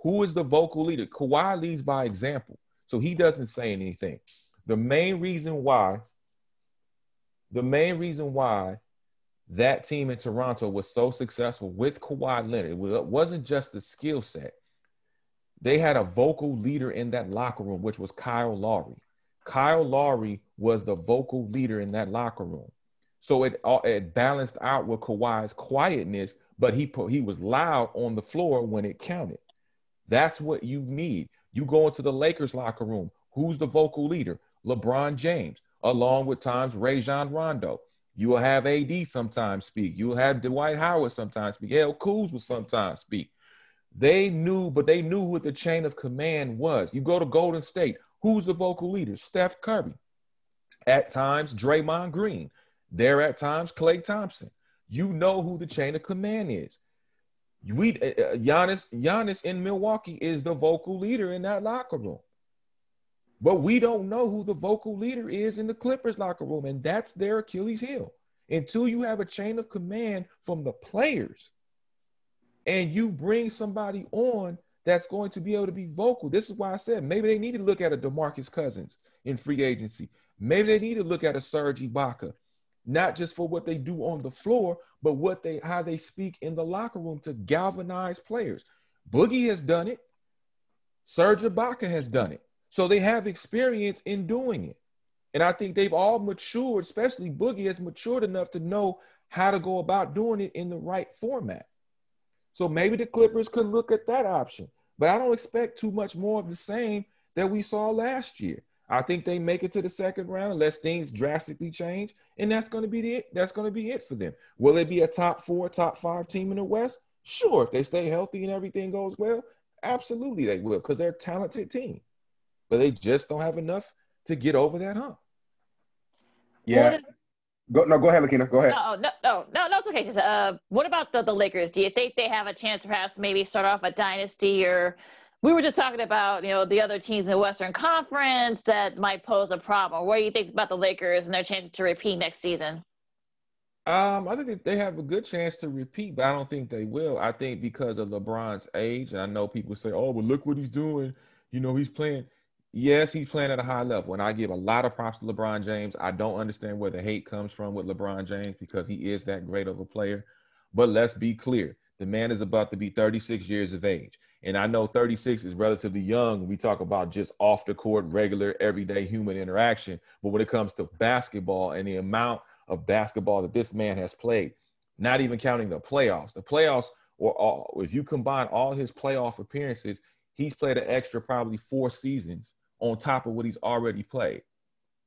Who is the vocal leader? Kawhi leads by example. So he doesn't say anything. The main reason why, the main reason why that team in Toronto was so successful with Kawhi Leonard, it wasn't just the skill set. They had a vocal leader in that locker room, which was Kyle Lowry. Kyle Lowry was the vocal leader in that locker room. So it uh, it balanced out with Kawhi's quietness, but he put, he was loud on the floor when it counted. That's what you need. You go into the Lakers locker room. Who's the vocal leader? LeBron James, along with times Rajon Rondo. You will have AD sometimes speak. You will have Dwight Howard sometimes speak. Hell, Kuz will sometimes speak. They knew, but they knew what the chain of command was. You go to Golden State. Who's the vocal leader? Steph Curry. At times, Draymond Green. There at times, Klay Thompson. You know who the chain of command is. We uh, uh, Giannis, Giannis in Milwaukee is the vocal leader in that locker room. But we don't know who the vocal leader is in the Clippers locker room, and that's their Achilles heel. Until you have a chain of command from the players, and you bring somebody on that's going to be able to be vocal. This is why I said maybe they need to look at a DeMarcus Cousins in free agency. Maybe they need to look at a Serge Ibaka not just for what they do on the floor, but what they how they speak in the locker room to galvanize players. Boogie has done it. Serge Ibaka has done it. So they have experience in doing it. And I think they've all matured, especially Boogie has matured enough to know how to go about doing it in the right format. So maybe the Clippers could look at that option. But I don't expect too much more of the same that we saw last year. I think they make it to the second round unless things drastically change, and that's going to be it. that's going to be it for them. Will it be a top four, top five team in the West? Sure, if they stay healthy and everything goes well, absolutely they will because they're a talented team, but they just don't have enough to get over that hump. Yeah. Go, no, go ahead, Lakina. Go ahead. No, no, no, no, no, it's okay. Just, uh, what about the, the Lakers? Do you think they have a chance, to perhaps, maybe start off a dynasty or we were just talking about you know the other teams in the Western Conference that might pose a problem. What do you think about the Lakers and their chances to repeat next season? Um, I think they have a good chance to repeat, but I don't think they will. I think because of LeBron's age, and I know people say, "Oh, but look what he's doing." You know, he's playing. Yes, he's playing at a high level, and I give a lot of props to LeBron James. I don't understand where the hate comes from with LeBron James because he is that great of a player. But let's be clear: the man is about to be 36 years of age. And I know 36 is relatively young. We talk about just off the court, regular, everyday human interaction. But when it comes to basketball and the amount of basketball that this man has played, not even counting the playoffs, the playoffs, or all, if you combine all his playoff appearances, he's played an extra probably four seasons on top of what he's already played,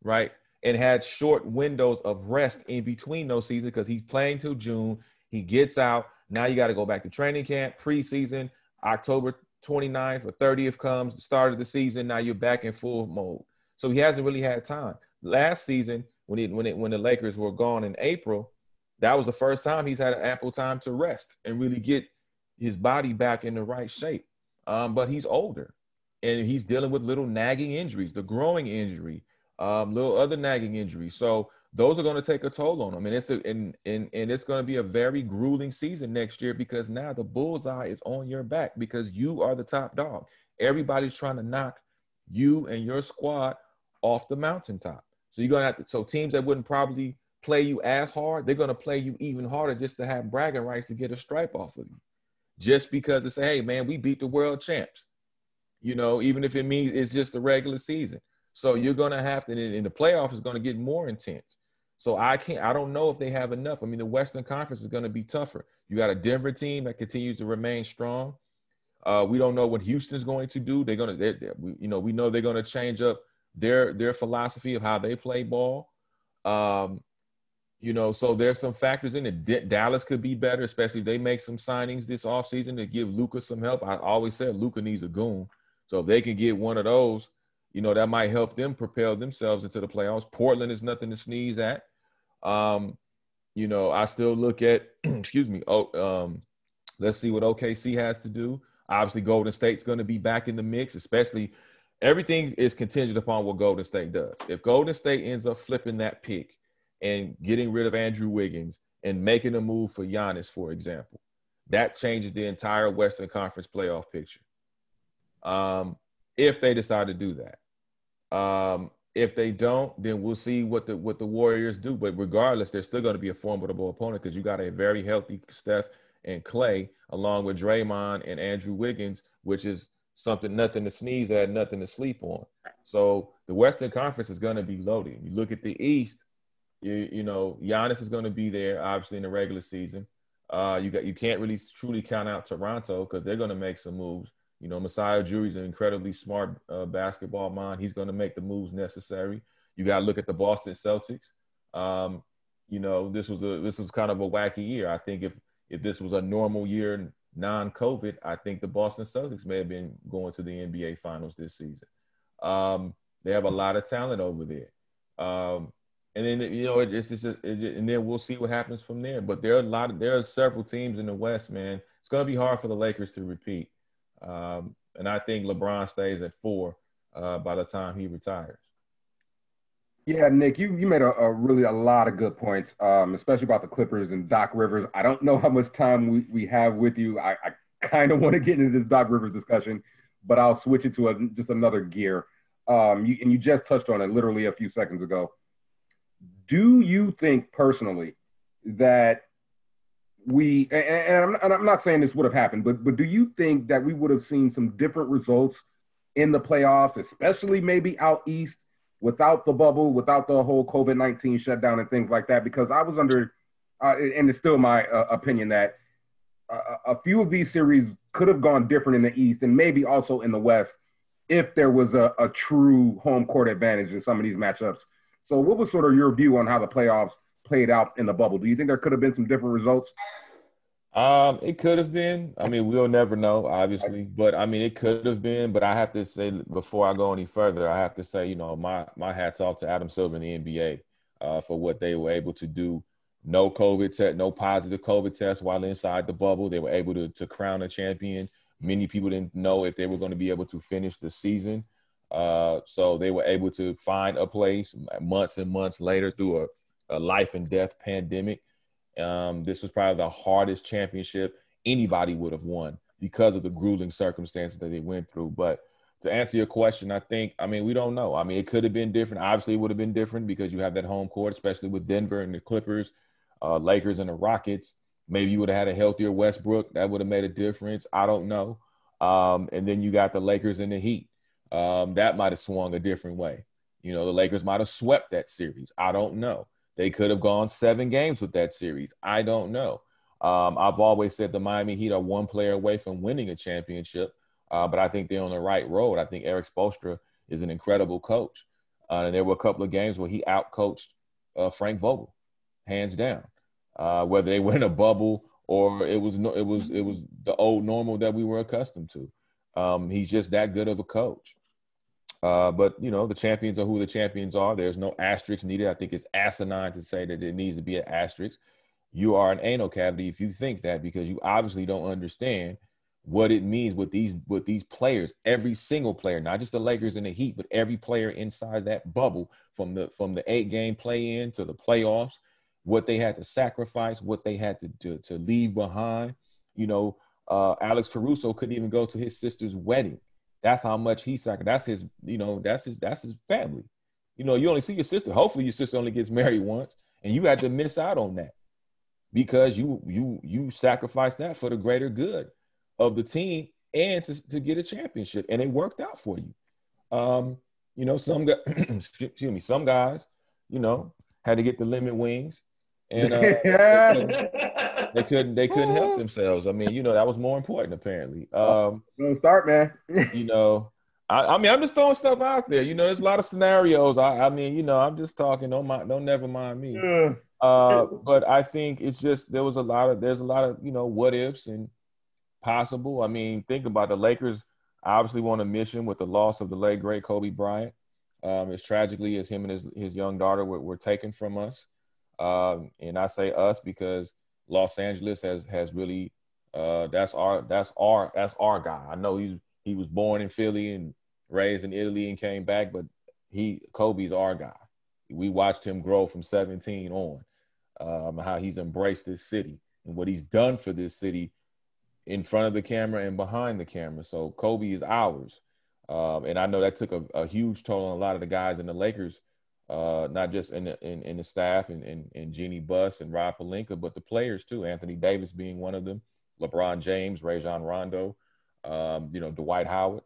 right? And had short windows of rest in between those seasons because he's playing till June. He gets out. Now you got to go back to training camp, preseason, October 29th or 30th comes, the start of the season. Now you're back in full mode. So he hasn't really had time. Last season, when it when it when the Lakers were gone in April, that was the first time he's had ample time to rest and really get his body back in the right shape. Um, but he's older, and he's dealing with little nagging injuries, the groin injury, um, little other nagging injuries. So those are going to take a toll on him, And it's a, and, and, and it's going to be a very grueling season next year because now the bullseye is on your back because you are the top dog. Everybody's trying to knock you and your squad off the mountaintop. So you're to have to, so teams that wouldn't probably play you as hard, they're going to play you even harder just to have bragging rights to get a stripe off of you. Just because they say, hey, man, we beat the world champs. You know, even if it means it's just the regular season. So you're going to have to, in the playoff is going to get more intense. So I can't, I don't know if they have enough. I mean, the Western Conference is going to be tougher. You got a Denver team that continues to remain strong. Uh, we don't know what Houston's going to do. They're going to, you know, we know they're going to change up their their philosophy of how they play ball. Um, you know, so there's some factors in it. D- Dallas could be better, especially if they make some signings this offseason to give Luka some help. I always said Luka needs a goon. So if they can get one of those, you know, that might help them propel themselves into the playoffs. Portland is nothing to sneeze at. Um, you know, I still look at, [CLEARS THROAT] excuse me, oh, um, let's see what OKC has to do. Obviously, Golden State's going to be back in the mix, especially everything is contingent upon what Golden State does. If Golden State ends up flipping that pick and getting rid of Andrew Wiggins and making a move for Giannis, for example, that changes the entire Western Conference playoff picture. Um, if they decide to do that. Um, if they don't, then we'll see what the what the Warriors do. But regardless, they're still going to be a formidable opponent because you got a very healthy Steph and Klay, along with Draymond and Andrew Wiggins, which is something nothing to sneeze at, nothing to sleep on. So the Western Conference is going to be loaded. You look at the East, you you know Giannis is going to be there obviously in the regular season. Uh, you got you can't really truly count out Toronto because they're going to make some moves. You know, Masai Ujiri's an incredibly smart uh, basketball mind. He's going to make the moves necessary. You got to look at the Boston Celtics. Um, you know, this was a this was kind of a wacky year. I think if if this was a normal year, non-COVID, I think the Boston Celtics may have been going to the NBA Finals this season. Um, they have a lot of talent over there. Um, and then you know it's just, it, and then we'll see what happens from there. But there are a lot of there are several teams in the West, man. It's going to be hard for the Lakers to repeat. Um, and I think LeBron stays at four uh, by the time he retires. Yeah, Nick, you, you made a, a really a lot of good points, um, especially about the Clippers and Doc Rivers. I don't know how much time we, we have with you. I, I kind of want to get into this Doc Rivers discussion, but I'll switch it to a, just another gear. Um, you, and you just touched on it literally a few seconds ago. Do you think personally that we and, and, I'm, and, I'm, not saying this would have happened, but but do you think that we would have seen some different results in the playoffs, especially maybe out east, without the bubble, without the whole COVID nineteen shutdown and things like that? Because I was under, uh, and it's still my uh, opinion that a few of these series could have gone different in the east and maybe also in the west if there was a, a true home court advantage in some of these matchups. So, what was sort of your view on how the playoffs played out in the bubble? Do you think there could have been some different results? Um, it could have been. I mean, we'll never know, obviously, but I mean, it could have been. But I have to say, before I go any further, I have to say, you know, my my hats off to Adam Silver and the NBA uh, for what they were able to do. No COVID test, no positive COVID test while inside the bubble. They were able to to crown a champion. Many people didn't know if they were going to be able to finish the season. Uh, so they were able to find a place months and months later through a a life and death pandemic. Um, this was probably the hardest championship anybody would have won because of the grueling circumstances that they went through. But to answer your question, I think, I mean, we don't know. I mean, it could have been different. Obviously, it would have been different because you have that home court, especially with Denver and the Clippers, uh, Lakers and the Rockets. Maybe you would have had a healthier Westbrook. That would have made a difference. I don't know. Um, and then you got the Lakers and the Heat. Um, that might have swung a different way. You know, the Lakers might have swept that series. I don't know. They could have gone seven games with that series. I don't know. Um, I've always said the Miami Heat are one player away from winning a championship, uh, but I think they're on the right road. I think Erik Spoelstra is an incredible coach. Uh, and there were a couple of games where he outcoached uh, Frank Vogel, hands down. Uh, whether they [LAUGHS] were in a bubble or it was no, it was it was the old normal that we were accustomed to. Um, he's just that good of a coach. Uh, but you know, the champions are who the champions are. There's no asterisk needed. I think it's asinine to say that it needs to be an asterisk. You are an anal cavity if you think that because you obviously don't understand what it means with these with these players. Every single player, not just the Lakers and the Heat, but every player inside that bubble from the from the eight game play in to the playoffs, what they had to sacrifice, what they had to to, to leave behind. You know, uh, Alex Caruso couldn't even go to his sister's wedding that's how much he sacrificed. That's his, you know, that's his, that's his family. You know, you only see your sister. Hopefully, your sister only gets married once, and you had to miss out on that because you you you sacrificed that for the greater good of the team and to, to get a championship, and it worked out for you. Um, you know, some guys, [CLEARS THROAT] excuse me, some guys, you know, had to get the lemon wings, and uh, [LAUGHS] they couldn't they couldn't help themselves. I mean, you know, that was more important apparently. Um Don't start, man. [LAUGHS] you know, I, I, mean, I'm just throwing stuff out there. You know, there's a lot of scenarios. I, I mean, you know, I'm just talking. Don't mind, don't never mind me. Yeah. Uh, but I think it's just there was a lot of there's a lot of you know what ifs and possible. I mean, think about the Lakers. Obviously, on a mission with the loss of the late great Kobe Bryant. Um, as tragically as him and his his young daughter were, were taken from us. Um, and I say us because Los Angeles has has really Uh, that's our that's our that's our guy. I know he's he was born in Philly and raised in Italy and came back, but he Kobe's our guy. We watched him grow from 17 on, um, how he's embraced this city and what he's done for this city in front of the camera and behind the camera. So Kobe is ours. Um, and I know that took a, a, huge toll on a lot of the guys in the Lakers, uh, not just in the, in, in the staff and, and, and Jeanie Buss and Rob Pelinka, but the players too. Anthony Davis being one of them, LeBron James, Rajon Rondo, um, you know, Dwight Howard.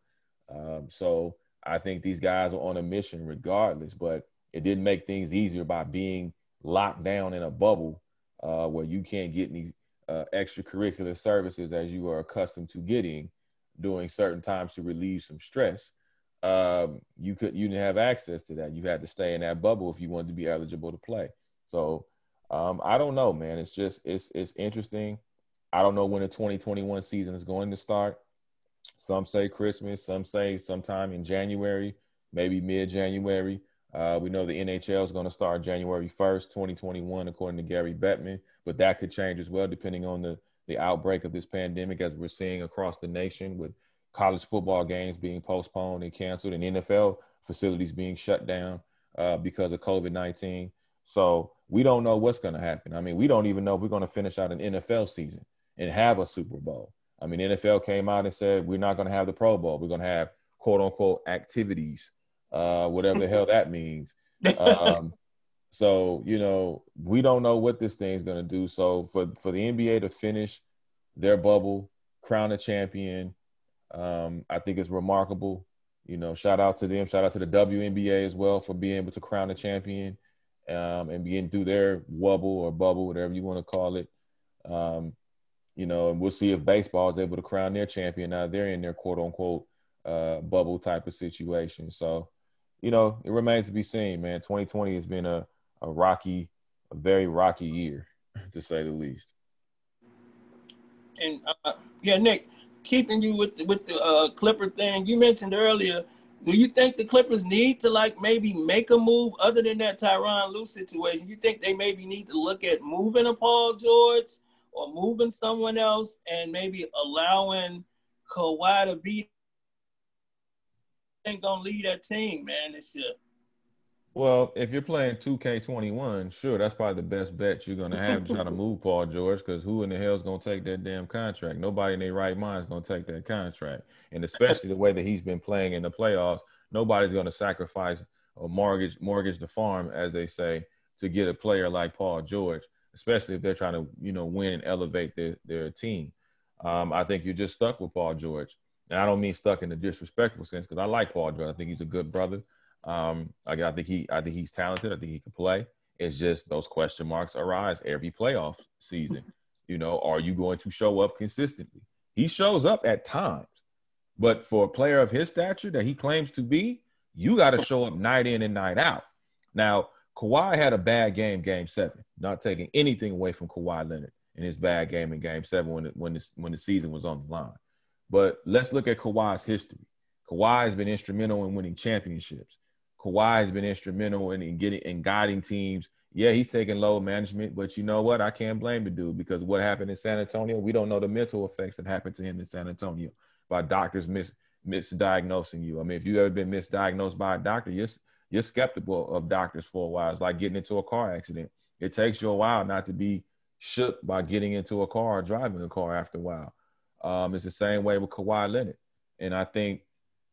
Um, so I think these guys are on a mission regardless, but it didn't make things easier by being locked down in a bubble uh, where you can't get any uh, extracurricular services as you are accustomed to getting during certain times to relieve some stress. Um, you could you didn't have access to that. You had to stay in that bubble if you wanted to be eligible to play. So um, I don't know, man. It's just it's it's interesting. I don't know when the 2021 season is going to start. Some say Christmas, some say sometime in January, maybe mid January. Uh, we know the NHL is going to start January 1st, 2021, according to Gary Bettman, but that could change as well depending on the, the outbreak of this pandemic, as we're seeing across the nation with college football games being postponed and canceled and NFL facilities being shut down uh, because of COVID 19. So we don't know what's going to happen. I mean, we don't even know if we're going to finish out an NFL season and have a Super Bowl. I mean, NFL came out and said we're not going to have the Pro Bowl. We're going to have quote unquote activities, uh, whatever the hell that means. Um, [LAUGHS] so you know, we don't know what this thing's going to do. So for for the NBA to finish their bubble, crown a champion, um, I think it's remarkable. You know, shout out to them. Shout out to the WNBA as well for being able to crown a champion um, and being through their wubble or bubble, whatever you want to call it. Um, you know, and we'll see if baseball is able to crown their champion. Now they're in their quote unquote uh, bubble type of situation. So, you know, it remains to be seen, man. 2020 has been a, a rocky, a very rocky year, [LAUGHS] to say the least. And uh, yeah, Nick, keeping you with the, with the uh, Clipper thing, you mentioned earlier. Do you think the Clippers need to like maybe make a move other than that Tyronn Lue situation? You think they maybe need to look at moving a Paul George? or moving someone else and maybe allowing Kawhi to be ain't gonna lead that team, man, this year. Well, if you're playing 2K21, sure, that's probably the best bet you're gonna have to try to [LAUGHS] move Paul George, because who in the hell is gonna take that damn contract? Nobody in their right mind is gonna take that contract, and especially the way that he's been playing in the playoffs, nobody's gonna sacrifice or mortgage mortgage the farm, as they say, to get a player like Paul George especially if they're trying to, you know, win and elevate their, their team. Um, I think you're just stuck with Paul George. And I don't mean stuck in a disrespectful sense because I like Paul George. I think he's a good brother. Um, I, I, think he, I think he's talented. I think he can play. It's just those question marks arise every playoff season. You know, are you going to show up consistently? He shows up at times, but for a player of his stature that he claims to be, you got to show up night in and night out. Now, Kawhi had a bad game, game seven. Not taking anything away from Kawhi Leonard in his bad game in game seven when, it, when, the, when the season was on the line. But let's look at Kawhi's history. Kawhi has been instrumental in winning championships. Kawhi has been instrumental in, in getting and guiding teams. Yeah, he's taking load management, but you know what? I can't blame the dude because what happened in San Antonio, we don't know the mental effects that happened to him in San Antonio by doctors mis misdiagnosing you. I mean, if you ever been misdiagnosed by a doctor, you're you're skeptical of doctors for a while. It's like getting into a car accident. It takes you a while not to be shook by getting into a car or driving a car after a while. Um, it's the same way with Kawhi Leonard. And I think,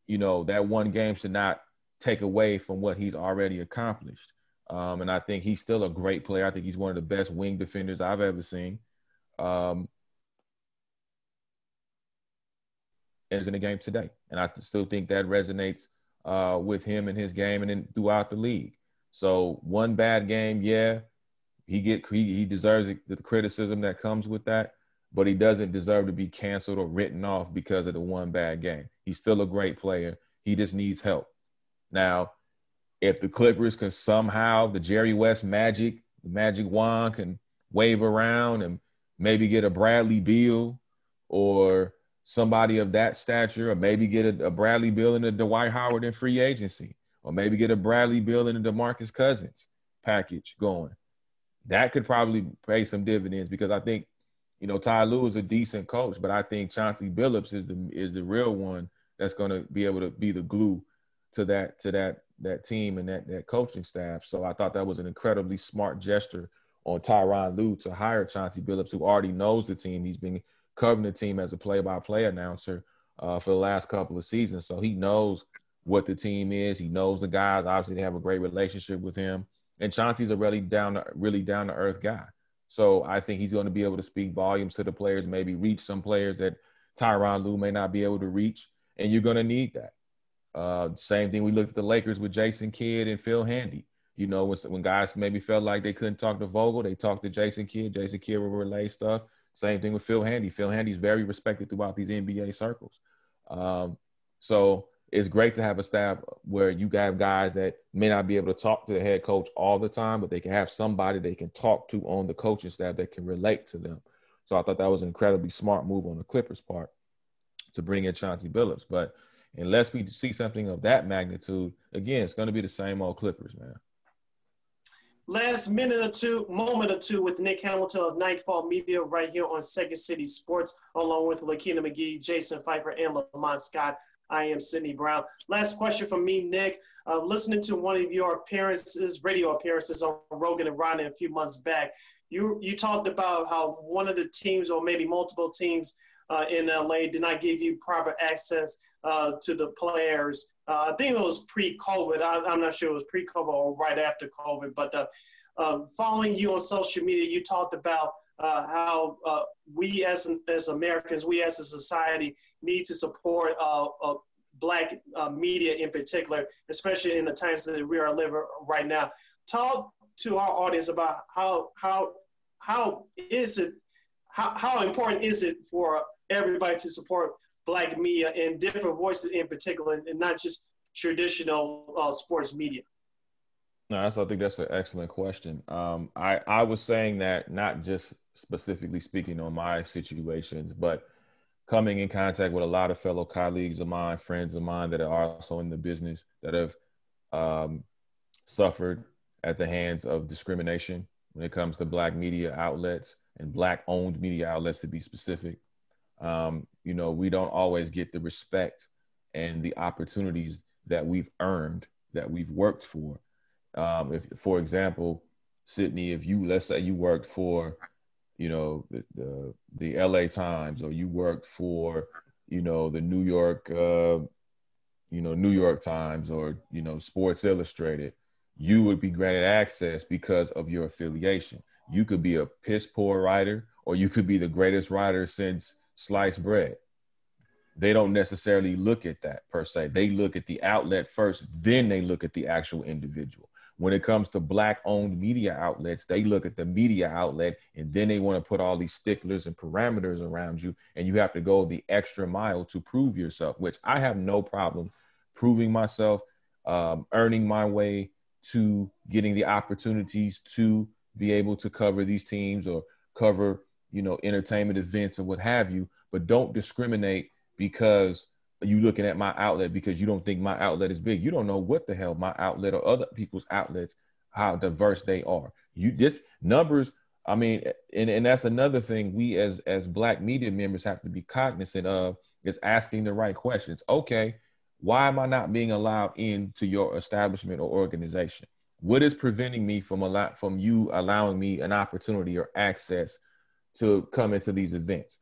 you know, that one game should not take away from what he's already accomplished. Um, and I think he's still a great player. I think he's one of the best wing defenders I've ever seen. Um, in the game today. And I still think that resonates uh, with him and his game and then throughout the league. So one bad game, yeah, he get he, he deserves the criticism that comes with that, but he doesn't deserve to be canceled or written off because of the one bad game. He's still a great player. He just needs help. Now, if the Clippers can somehow the Jerry West magic, the magic wand can wave around and maybe get a Bradley Beal or somebody of that stature, or maybe get a, a Bradley Beal and a Dwight Howard in free agency, or maybe get a Bradley Beal and a DeMarcus Cousins package going. That could probably pay some dividends because I think, you know, Ty Lue is a decent coach, but I think Chauncey Billups is the is the real one that's going to be able to be the glue to that to that that team and that that coaching staff. So I thought that was an incredibly smart gesture on Tyronn Lue to hire Chauncey Billups, who already knows the team. He's been covering the team as a play-by-play announcer uh, for the last couple of seasons, so he knows what the team is. He knows the guys. Obviously, they have a great relationship with him, and Chauncey's a really down, to, really down to earth guy. So I think he's going to be able to speak volumes to the players, maybe reach some players that Tyronn Lue may not be able to reach, and you're going to need that. Uh, same thing. We looked at the Lakers with Jason Kidd and Phil Handy. You know, when, when guys maybe felt like they couldn't talk to Vogel, they talked to Jason Kidd. Jason Kidd will relay stuff. Same thing with Phil Handy. Phil Handy's very respected throughout these NBA circles. Um, so it's great to have a staff where you have guys that may not be able to talk to the head coach all the time, but they can have somebody they can talk to on the coaching staff that can relate to them. So I thought that was an incredibly smart move on the Clippers' part to bring in Chauncey Billups. But unless we see something of that magnitude, again, it's going to be the same old Clippers, man. Last minute or two, moment or two with Nick Hamilton of Nightfall Media right here on Second City Sports, along with Lakina McGee, Jason Pfeiffer, and Lamont Scott. I am Sydney Brown. Last question from me, Nick. Uh, listening to one of your appearances, radio appearances on Roggin and Rodney a few months back, you you talked about how one of the teams, or maybe multiple teams, uh, in LA did not give you proper access uh, to the players. Uh, I think it was pre-COVID. I, am not sure it was pre-COVID or right after COVID. But uh, um, following you on social media, you talked about uh, how uh, we as as Americans, we as a society, need to support black media in particular, especially in the times that we are living right now. Talk to our audience about how how how is it how, how important is it for everybody to support black media and different voices in particular, and not just traditional uh, sports media? No, that's, I think that's an excellent question. Um, I, I was saying that not just specifically speaking on my situations, but coming in contact with a lot of fellow colleagues of mine, friends of mine that are also in the business that have um, suffered at the hands of discrimination when it comes to black media outlets and black owned media outlets to be specific. Um, you know, we don't always get the respect and the opportunities that we've earned, that we've worked for. Um, if, for example, Sydney, if you let's say you worked for, you know, the the, the L.A. Times, or you worked for, you know, the New York, uh, you know, New York Times, or you know, Sports Illustrated, you would be granted access because of your affiliation. You could be a piss poor writer, or you could be the greatest writer since sliced bread. They don't necessarily look at that per se. They look at the outlet first, then they look at the actual individual. When it comes to black owned media outlets, they look at the media outlet and then they want to put all these sticklers and parameters around you. And you have to go the extra mile to prove yourself, which I have no problem proving myself, um, earning my way to getting the opportunities to be able to cover these teams or cover you know, entertainment events or what have you, but don't discriminate because you looking at my outlet because you don't think my outlet is big. You don't know what the hell my outlet or other people's outlets, how diverse they are. You just numbers, I mean, and, and that's another thing we as as black media members have to be cognizant of is asking the right questions. Okay, why am I not being allowed into your establishment or organization? What is preventing me from a lot from you allowing me an opportunity or access to come into these events.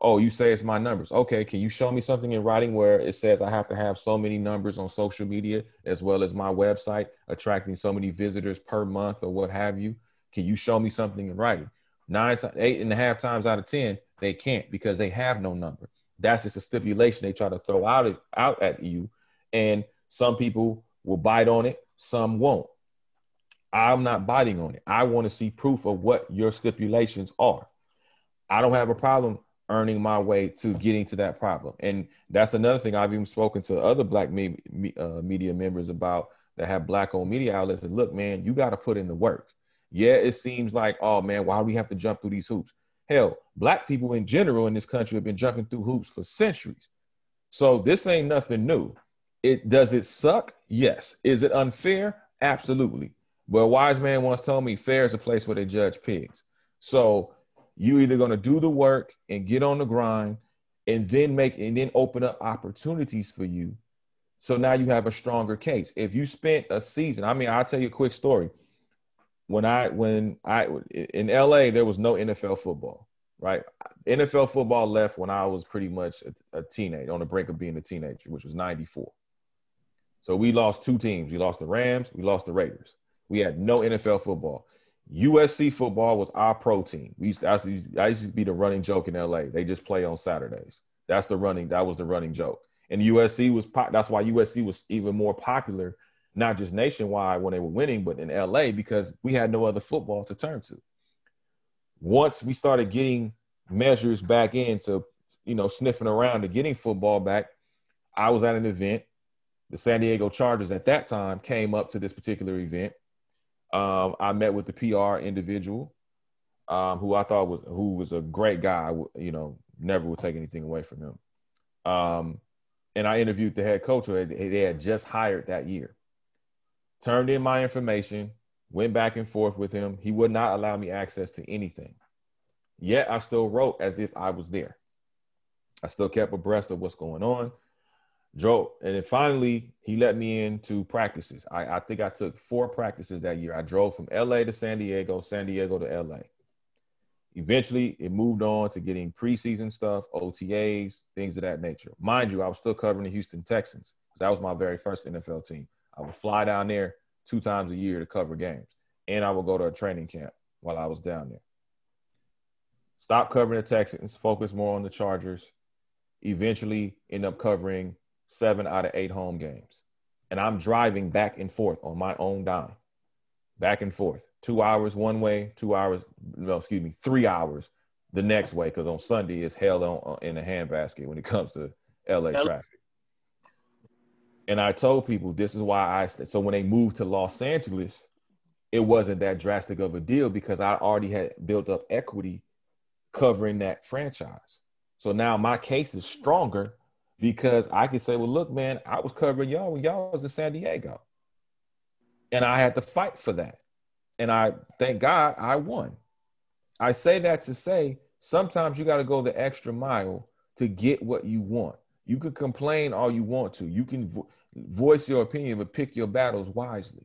Oh, you say it's my numbers. Okay, can you show me something in writing where it says I have to have so many numbers on social media as well as my website attracting so many visitors per month or what have you? Can you show me something in writing? Nine, to, eight and a half times out of ten, they can't because they have no number. That's just a stipulation they try to throw out out at you, and some people will bite on it, some won't. I'm not biting on it. I want to see proof of what your stipulations are. I don't have a problem earning my way to getting to that problem. And that's another thing I've even spoken to other black me, me, uh, media members about that have black owned media outlets. And look, man, you got to put in the work. Yeah, it seems like, oh man, why do we have to jump through these hoops? Hell, black people in general in this country have been jumping through hoops for centuries. So this ain't nothing new. It does it suck? Yes. Is it unfair? Absolutely. But a wise man once told me fair is a place where they judge pigs. So you either going to do the work and get on the grind and then make and then open up opportunities for you. So now you have a stronger case. If you spent a season, I mean, I'll tell you a quick story. When I when I in LA, there was no NFL football, right? NFL football left when I was pretty much a, a teenager, on the brink of being a teenager, which was 94. So we lost two teams. We lost the Rams, we lost the Raiders. We had no NFL football. USC football was our pro team. We used to, I, used to, be the running joke in LA. They just play on Saturdays. That's the running. That was the running joke. And USC was that's why USC was even more popular, not just nationwide when they were winning, but in LA because we had no other football to turn to. Once we started getting measures back into, you know, sniffing around to getting football back, I was at an event. The San Diego Chargers at that time came up to this particular event um, I met with the PR individual, um, who I thought was who was a great guy. You know, never would take anything away from him. Um, and I interviewed the head coach who they had just hired that year. Turned in my information, went back and forth with him. He would not allow me access to anything. Yet I still wrote as if I was there. I still kept abreast of what's going on drove and then finally he let me into practices. I, I think i took four practices that year. I drove from la to san diego san diego to la eventually it moved on to getting preseason stuff otas things of that nature. Mind you i was still covering the houston texans because that was my very first nfl team. I would fly down there two times a year to cover games and i would go to a training camp while i was down there. Stop covering the texans focus more on the chargers. Eventually end up covering seven out of eight home games. And I'm driving back and forth on my own dime, back and forth. Two hours one way, two hours, no, excuse me, three hours the next way, because on Sunday it's hell on, uh, in a handbasket when it comes to LA traffic. And I told people this is why I, so when they moved to Los Angeles, it wasn't that drastic of a deal because I already had built up equity covering that franchise. So now my case is stronger because I can say, well, look, man, I was covering y'all when y'all was in San Diego. And I had to fight for that. And I thank God I won. I say that to say sometimes you got to go the extra mile to get what you want. You can complain all you want to. You can vo- voice your opinion, but pick your battles wisely.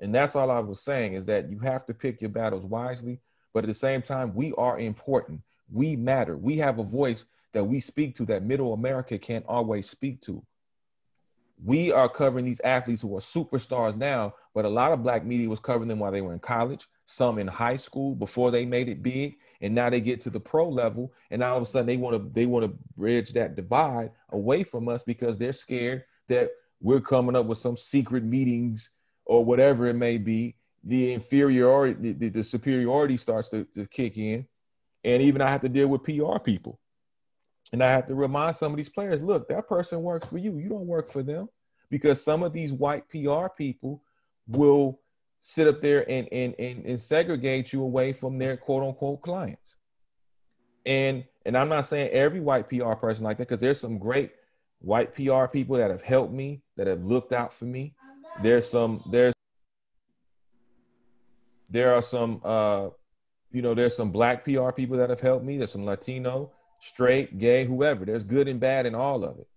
And that's all I was saying is that you have to pick your battles wisely. But at the same time, we are important. We matter. We have a voice that we speak to that middle America can't always speak to. We are covering these athletes who are superstars now, but a lot of black media was covering them while they were in college, some in high school before they made it big, and now they get to the pro level, and all of a sudden they want to they want to bridge that divide away from us because they're scared that we're coming up with some secret meetings or whatever it may be. The inferiority, the, the superiority starts to, to kick in, and even I have to deal with PR people and I have to remind some of these players, look, that person works for you. You don't work for them. Because some of these white PR people will sit up there and, and, and, and segregate you away from their quote unquote clients. And and I'm not saying every white PR person like that, because there's some great white PR people that have helped me, that have looked out for me. There's some, there's there are some uh you know, there's some black PR people that have helped me. There's some Latino straight, gay, whoever. There's good and bad in all of it.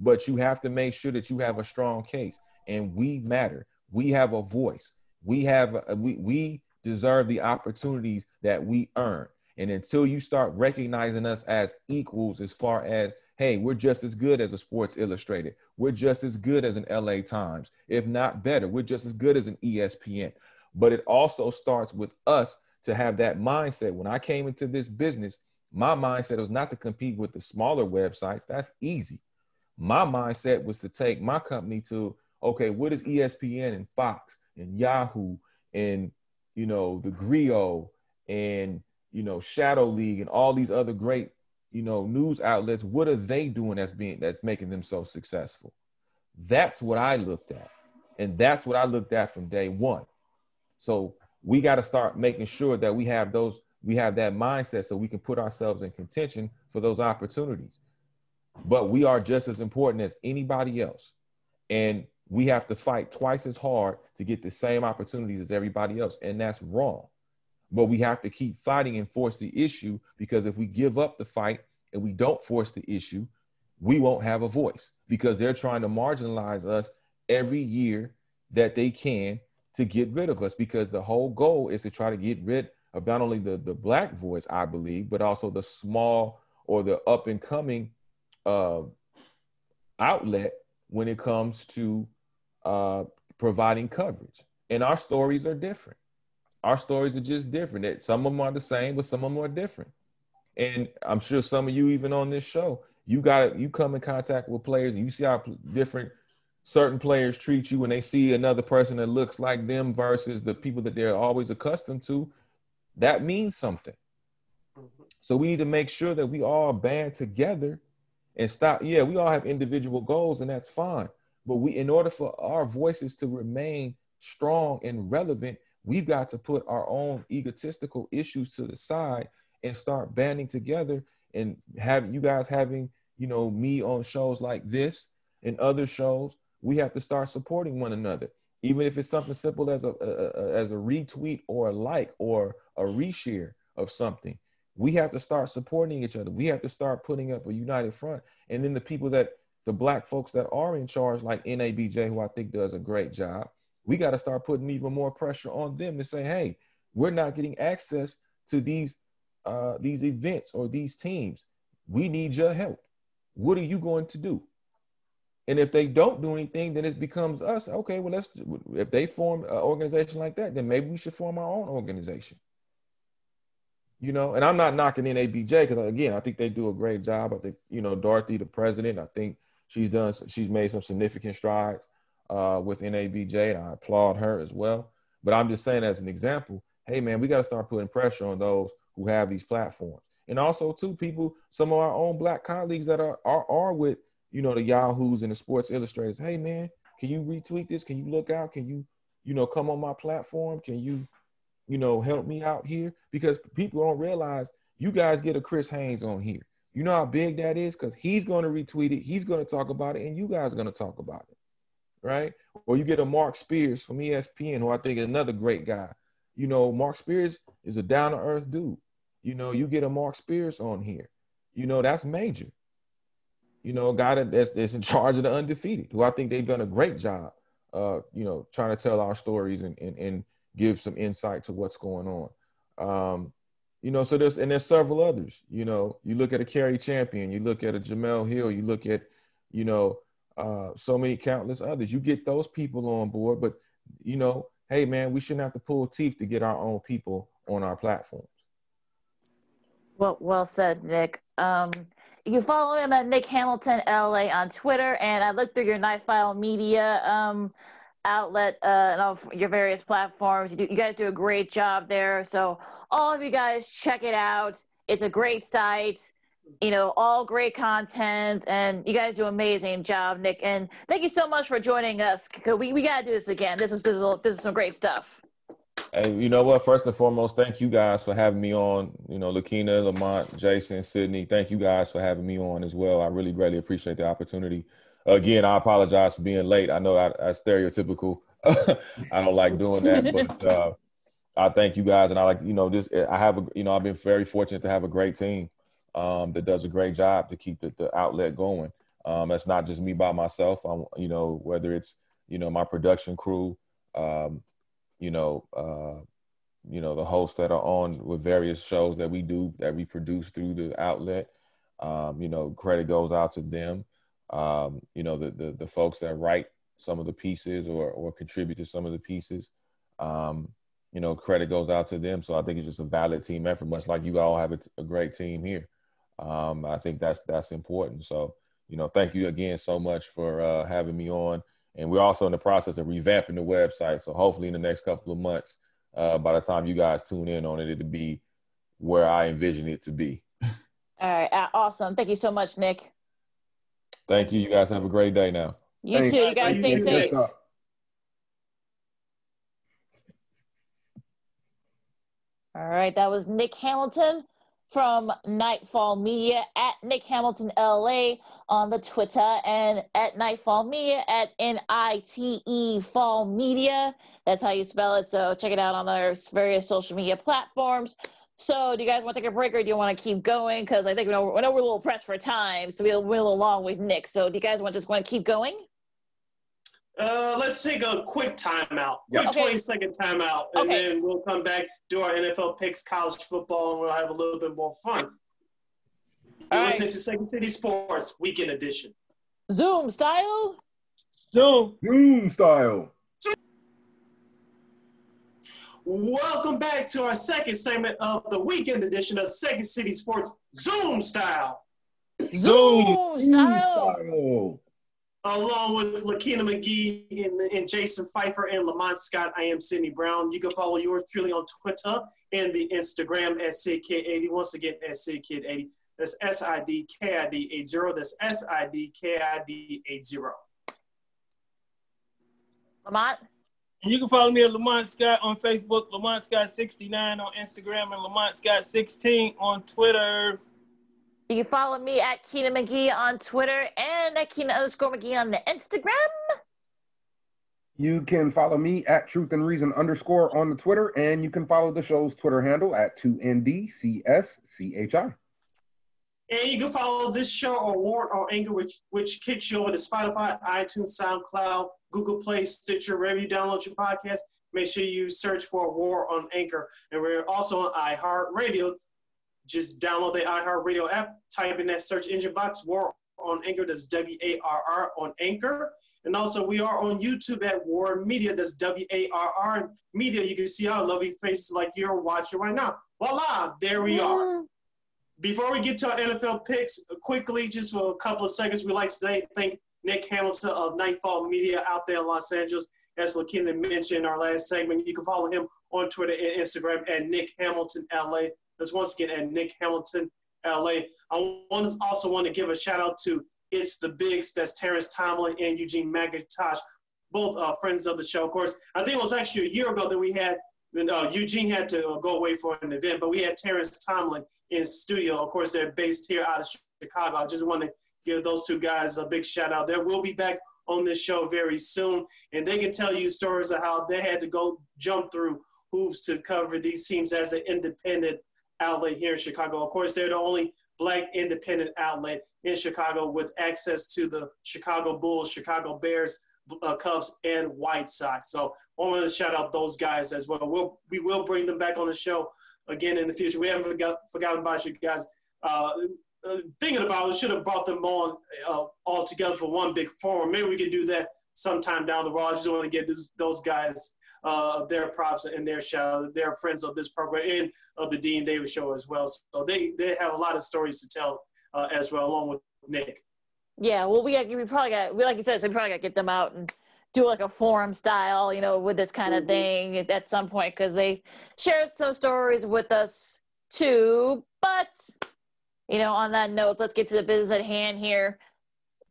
But you have to make sure that you have a strong case. And we matter. We have a voice. We have a, we we deserve the opportunities that we earn. And until you start recognizing us as equals, as far as hey, we're just as good as a Sports Illustrated. We're just as good as an LA Times, if not better. We're just as good as an ESPN. But it also starts with us to have that mindset. When I came into this business, my mindset was not to compete with the smaller websites. That's easy. My mindset was to take my company to okay, what is ESPN and Fox and Yahoo and you know the Grio and you know Shadow League and all these other great you know news outlets. What are they doing that's being that's making them so successful? That's what I looked at, and that's what I looked at from day one. So we got to start making sure that we have those we have that mindset so we can put ourselves in contention for those opportunities. But we are just as important as anybody else. And we have to fight twice as hard to get the same opportunities as everybody else. And that's wrong. but we have to keep fighting and force the issue because if we give up the fight and we don't force the issue, we won't have a voice because they're trying to marginalize us every year that they can to get rid of us because the whole goal is to try to get rid of not only the, the black voice, I believe, but also the small or the up and coming uh, outlet when it comes to uh, providing coverage. And our stories are different. Our stories are just different. Some of them are the same, but some of them are different. And I'm sure some of you, even on this show, you got you come in contact with players and you see how different certain players treat you when they see another person that looks like them versus the people that they're always accustomed to. That means something. Mm-hmm. So we need to make sure that we all band together and stop. Yeah, we all have individual goals, and that's fine. But we, in order for our voices to remain strong and relevant, we've got to put our own egotistical issues to the side and start banding together and have you guys having, you know, me on shows like this and other shows. We have to start supporting one another, even if it's something simple as a, a, a as a retweet or a like or a reshare of something. We have to start supporting each other. We have to start putting up a united front. And then the people that the black folks that are in charge, like NABJ, who I think does a great job, we got to start putting even more pressure on them to say, hey, we're not getting access to these uh, these events or these teams. We need your help. What are you going to do? And if they don't do anything, then it becomes us. Okay, well, let's. If they form an organization like that, then maybe we should form our own organization. You know, and I'm not knocking NABJ because again, I think they do a great job. I think you know Dorothy, the president. I think she's done. She's made some significant strides uh, with NABJ, and I applaud her as well. But I'm just saying, as an example, hey man, we got to start putting pressure on those who have these platforms, and also too people, some of our own black colleagues that are are, are with you know the Yahoos and the Sports Illustrators. Hey man, can you retweet this? Can you look out? Can you you know come on my platform? Can you you know help me out here? Because people don't realize you guys get a Chris Haynes on here. You know how big that is because he's going to retweet it, he's going to talk about it, and you guys are going to talk about it right? Or you get a Mark Spears from ESPN, who I think is another great guy. You know, Mark Spears is a down to earth dude. You know, you get a Mark Spears on here. You know, that's major. You know, a guy that's, that's in charge of the undefeated, who I think they've done a great job, uh, you know, trying to tell our stories and, and, and give some insight to what's going on. Um, you know, so there's and there's several others. You know, you look at a Cari Champion, you look at a Jemele Hill, you look at, you know, uh, so many countless others. You get those people on board, but you know, hey man, we shouldn't have to pull teeth to get our own people on our platforms. Well, well said, Nick. Um, you follow him at Nick Hamilton LA on Twitter, and I looked through your Nightfall Media um, outlet uh, and all your various platforms. You, do, you guys do a great job there. So all of you guys, check it out. It's a great site you know, all great content, and you guys do an amazing job, Nick. And thank you so much for joining us. We we gotta do this again. This is this is this is some great stuff. And you know what? First and foremost, thank you guys for having me on. You know, Lakina, Lamont, Jason, Sydney. Thank you guys for having me on as well. I really greatly appreciate the opportunity. Again, I apologize for being late. I know I, I stereotypical. [LAUGHS] I don't like doing that, [LAUGHS] but uh, I thank you guys, and I like you know this. I have a you know I've been very fortunate to have a great team um, that does a great job to keep the, the outlet going. Um, that's not just me by myself. I'm, you know, whether it's you know my production crew, um, you know, uh, you know the hosts that are on with various shows that we do that we produce through the outlet. Um, you know, credit goes out to them. Um, you know, the, the the folks that write some of the pieces or or contribute to some of the pieces. Um, you know, credit goes out to them. So I think it's just a valid team effort, much like you all have a, a great team here. Um, I think that's that's important. So, you know, thank you again so much for uh, having me on. And we're also in the process of revamping the website. So hopefully in the next couple of months, uh, by the time you guys tune in on it, it'll be where I envision it to be. All right, uh, awesome. Thank you so much, Nick. Thank you. You guys have a great day now. You Thanks. too. You guys stay safe. All right, that was Nick Hamilton from Nightfall Media at Nick Hamilton LA on the Twitter and at Nightfall Media at N I T E Fall Media. That's how you spell it. So check it out on our various social media platforms. So, do you guys want to take a break or do you want to keep going? Because I think we know, we know we're a little pressed for time, so we'll, we're a with Nick. So, do you guys want just want to keep going? Uh, let's take a quick timeout. Quick Okay. 20 second timeout. And Okay. then we'll come back, do our NFL picks, college football, and we'll have a little bit more fun. You All listen right. to Second City Sports Weekend Edition. Zoom style. So, Zoom style. Welcome back to our second segment of the weekend edition of Second City Sports Zoom Style, Zoom Zoom style. style. along with Lakina McGee and, and Jason Pfeiffer and Lamont Scott. I am Sidney Brown. You can follow yours truly on Twitter and the Instagram at SidKid80. Once again, at SidKid80. That's S I D K I D 80. That's S I D K I D 80. Lamont. And you can follow me at Lamont Scott on Facebook, Lamont Scott 69 on Instagram, and Lamont Scott 16 on Twitter. You can follow me at Keena McGee on Twitter and at Keena underscore McGee on the Instagram. You can follow me at Truth and Reason underscore on the Twitter, and you can follow the show's Twitter handle at 2NDCSCHI. And you can follow this show or War on Anchor, which which kicks you over to Spotify, iTunes, SoundCloud, Google Play, Stitcher, wherever you download your podcast. Make sure you search for War on Anchor. And we're also on iHeartRadio. Just download the iHeartRadio app, type in that search engine box, War on Anchor. That's W A R R on Anchor. And also, we are on YouTube at War Media. That's W A R R Media. You can see our lovely faces like you're watching right now. Voila, there we are. Before we get to our NFL picks, quickly, just for a couple of seconds, we'd like to thank, thank Nick Hamilton of Nightfall Media out there in Los Angeles. As Lakina mentioned in our last segment, you can follow him on Twitter and Instagram at Nick Hamilton LA. That's once again at Nick Hamilton LA. I also want to give a shout out to It's the Bigs. That's Terrence Tomlin and Eugene McIntosh, both uh, friends of the show. Of course, I think it was actually a year ago that we had uh, Eugene had to uh, go away for an event, but we had Terrence Tomlin in studio. Of course, they're based here out of Chicago. I just want to give those two guys a big shout out. They will be back on this show very soon, and they can tell you stories of how they had to go jump through hoops to cover these teams as an independent outlet here in Chicago. Of course, they're the only black independent outlet in Chicago with access to the Chicago Bulls, Chicago Bears, uh, Cubs, and White Sox. So I want to shout out those guys as well. We'll we will bring them back on the show again in the future. We haven't forgot, forgotten about you guys. Uh, uh, thinking about it, should have brought them on uh, all together for one big forum. Maybe we could do that sometime down the road. I just want to give those, those guys uh, their props and their shout out. They're friends of this program and of the Dean Davis show as well. So they, they have a lot of stories to tell uh, as well, along with Nick. Yeah, well, we got, we probably got, we like you said, so we probably got to get them out and do like a forum style, you know, with this kind of Mhm. thing at some point because they shared some stories with us too. But, you know, on that note, let's get to the business at hand here.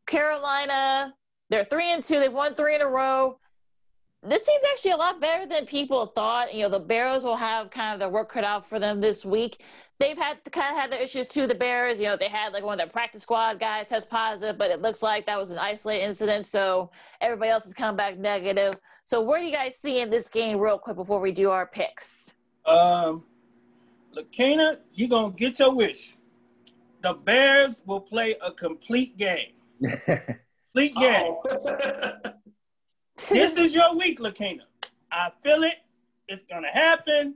Carolina, they're three and two. They've won three in a row. This team's actually a lot better than people thought. You know, the Bears will have kind of their work cut out for them this week. They've had kind of had their issues too. The Bears, you know, they had like one of their practice squad guys test positive, but it looks like that was an isolated incident. So everybody else has come back negative. So where do you guys see in this game, real quick, before we do our picks? Um, Lakina, you're to get your wish. The Bears will play a complete game. [LAUGHS] Complete game. Oh. this is your week, Lakina. I feel it. It's going to happen.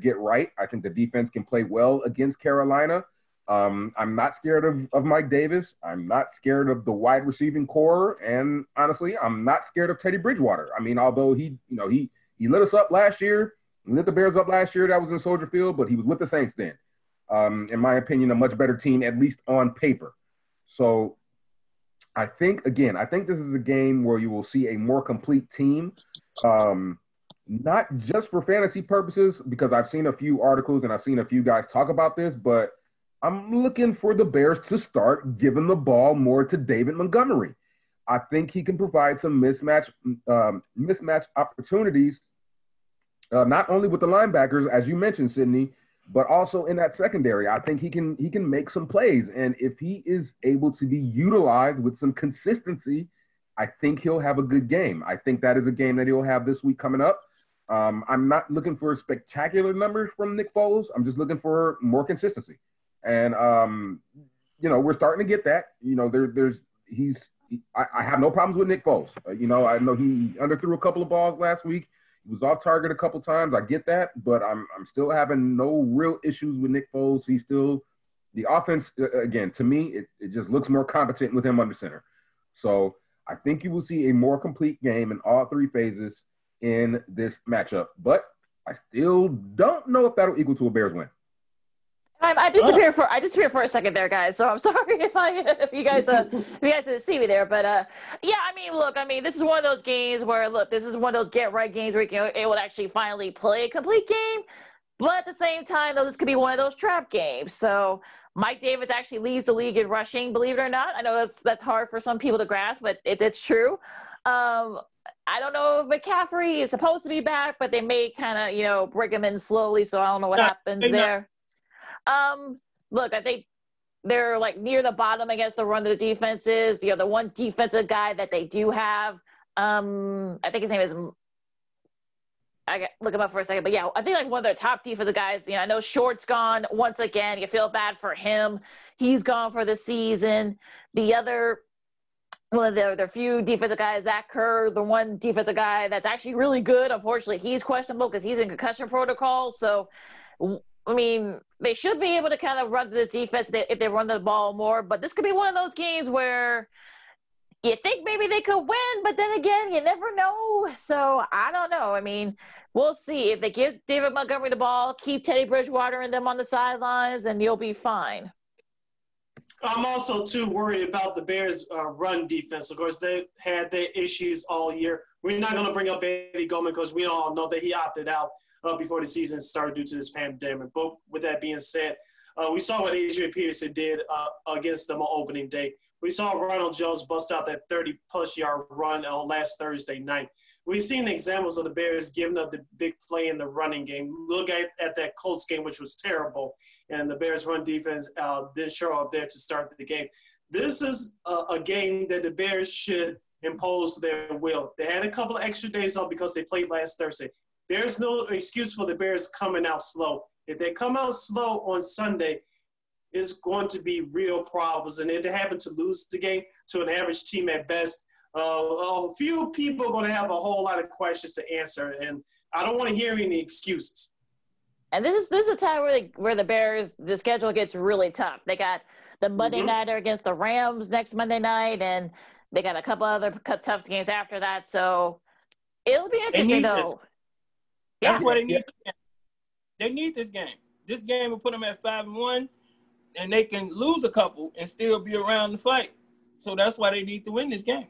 get right. I think the defense can play well against Carolina. Um, I'm not scared of, of Mike Davis. I'm not scared of the wide receiving core, and honestly, I'm not scared of Teddy Bridgewater. I mean, although he, you know, he he lit us up last year, lit the Bears up last year. That was in Soldier Field, but he was with the Saints then. Um, in my opinion, a much better team, at least on paper. So, I think again, I think this is a game where you will see a more complete team. Um, not just for fantasy purposes, because I've seen a few articles and I've seen a few guys talk about this, but I'm looking for the Bears to start giving the ball more to David Montgomery. I think he can provide some mismatch um, mismatch opportunities uh, not only with the linebackers, as you mentioned, Sydney, but also in that secondary. I think he can he can make some plays, and if he is able to be utilized with some consistency, I think he'll have a good game. I think that is a game that he'll have this week coming up. Um, I'm not looking for spectacular numbers from Nick Foles. I'm just looking for more consistency, and um, you know we're starting to get that. You know, there, there's he's I, I, have no problems with Nick Foles. Uh, you know, I know he underthrew a couple of balls last week. He was off target a couple times. I get that, but I'm I'm still having no real issues with Nick Foles. He's still the offense again. To me, it, it just looks more competent with him under center. So I think you will see a more complete game in all three phases in this matchup. But I still don't know if that'll equal to a Bears win. I, I disappeared oh. for I disappeared for a second there, guys. So I'm [LAUGHS] sorry if I if you guys uh, if you guys didn't see me there, but uh, yeah, I mean, look, I mean, this is one of those games where look, this is one of those get right games where you can able to actually finally play a complete game, but at the same time, though, this could be one of those trap games. So Mike Davis actually leads the league in rushing, believe it or not. I know that's that's hard for some people to grasp, but it, it's true. Um, I don't know if McCaffrey is supposed to be back, but they may kind of, you know, bring him in slowly. So I don't know what happens there. Um, look, I think they're like near the bottom against the run of the defenses. You know, the one defensive guy that they do have, um, I think his name is. I got look him up for a second, but yeah, I think like one of their top defensive guys. You know, I know Short's gone once again. You feel bad for him; he's gone for the season. The other one of their, their few defensive guys, Zach Kerr, the one defensive guy that's actually really good. Unfortunately, he's questionable because he's in concussion protocol. So I mean, they should be able to kind of run this defense if they run the ball more. But this could be one of those games where you think maybe they could win, but then again, you never know. So I don't know. I mean, we'll see. If they give David Montgomery the ball, keep Teddy Bridgewater and them on the sidelines, and you'll be fine. I'm also too worried about the Bears' uh, run defense. Of course, they had their issues all year. We're not going to bring up Eddie Goldman because we all know that he opted out uh, before the season started due to this pandemic. But with that being said, uh, we saw what Adrian Peterson did uh, against them on opening day. We saw Ronald Jones bust out that 30 plus yard run on last Thursday night. We've seen examples of the Bears giving up the big play in the running game. Look at, at that Colts game, which was terrible, and the Bears' run defense uh, didn't show up there to start the game. This is a, a game that the Bears should impose their will. They had a couple of extra days off because they played last Thursday. There's no excuse for the Bears coming out slow. If they come out slow on Sunday, it's going to be real problems. And if they happen to lose the game to an average team at best, uh, a few people are going to have a whole lot of questions to answer. And I don't want to hear any excuses. And this is this is a time where the, where the Bears the schedule gets really tough. They got the Monday mm-hmm. nighter against the Rams next Monday night, and they got a couple other tough games after that. So it'll be interesting though. That's yeah. what they need. Yeah. They need this game. This game will put them at five and one, and they can lose a couple and still be around the fight. So that's why they need to win this game.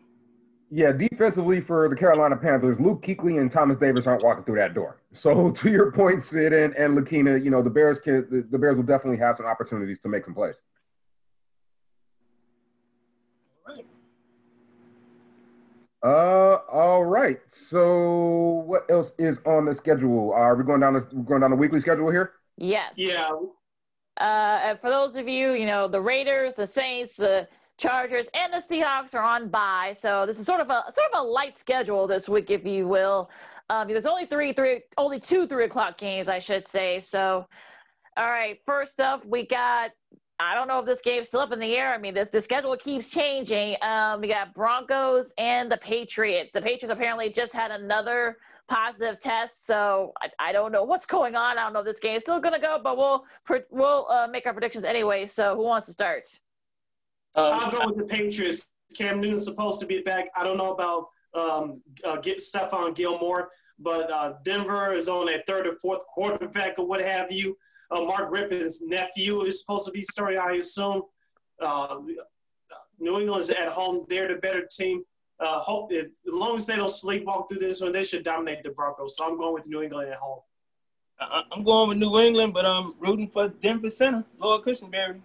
Yeah, defensively for the Carolina Panthers, Luke Kuechly and Thomas Davis aren't walking through that door. So [LAUGHS] to your point, Sid and, and Lakina, you know the Bears can the, the Bears will definitely have some opportunities to make some plays. Uh, all right. So, what else is on the schedule? Are we going down the going down the weekly schedule here? Yes. Yeah. Uh, for those of you, you know, the Raiders, the Saints, the Chargers, and the Seahawks are on bye. So this is sort of a sort of a light schedule this week, if you will. Um, there's only three, three, only two three o'clock games, I should say. So, all right. First up, we got I don't know if this game's still up in the air. I mean, this the schedule keeps changing. Um, we got Broncos and the Patriots. The Patriots apparently just had another positive test, so I, I don't know what's going on. I don't know if this game's still going to go, but we'll we'll uh, make our predictions anyway. So, who wants to start? Um, I'll go with the Patriots. Cam Newton's supposed to be back. I don't know about um, uh, get Stephon Gilmore, but uh, Denver is on a third or fourth quarterback or what have you. Uh, Mark Rypien's nephew is supposed to be starting, I assume. Uh, New England's at home. They're the better team. Uh, hope if, as long as they don't sleepwalk through this one, they should dominate the Broncos. So I'm going with New England at home. I'm going with New England, but I'm rooting for Denver Center, Lloyd Cushenberry.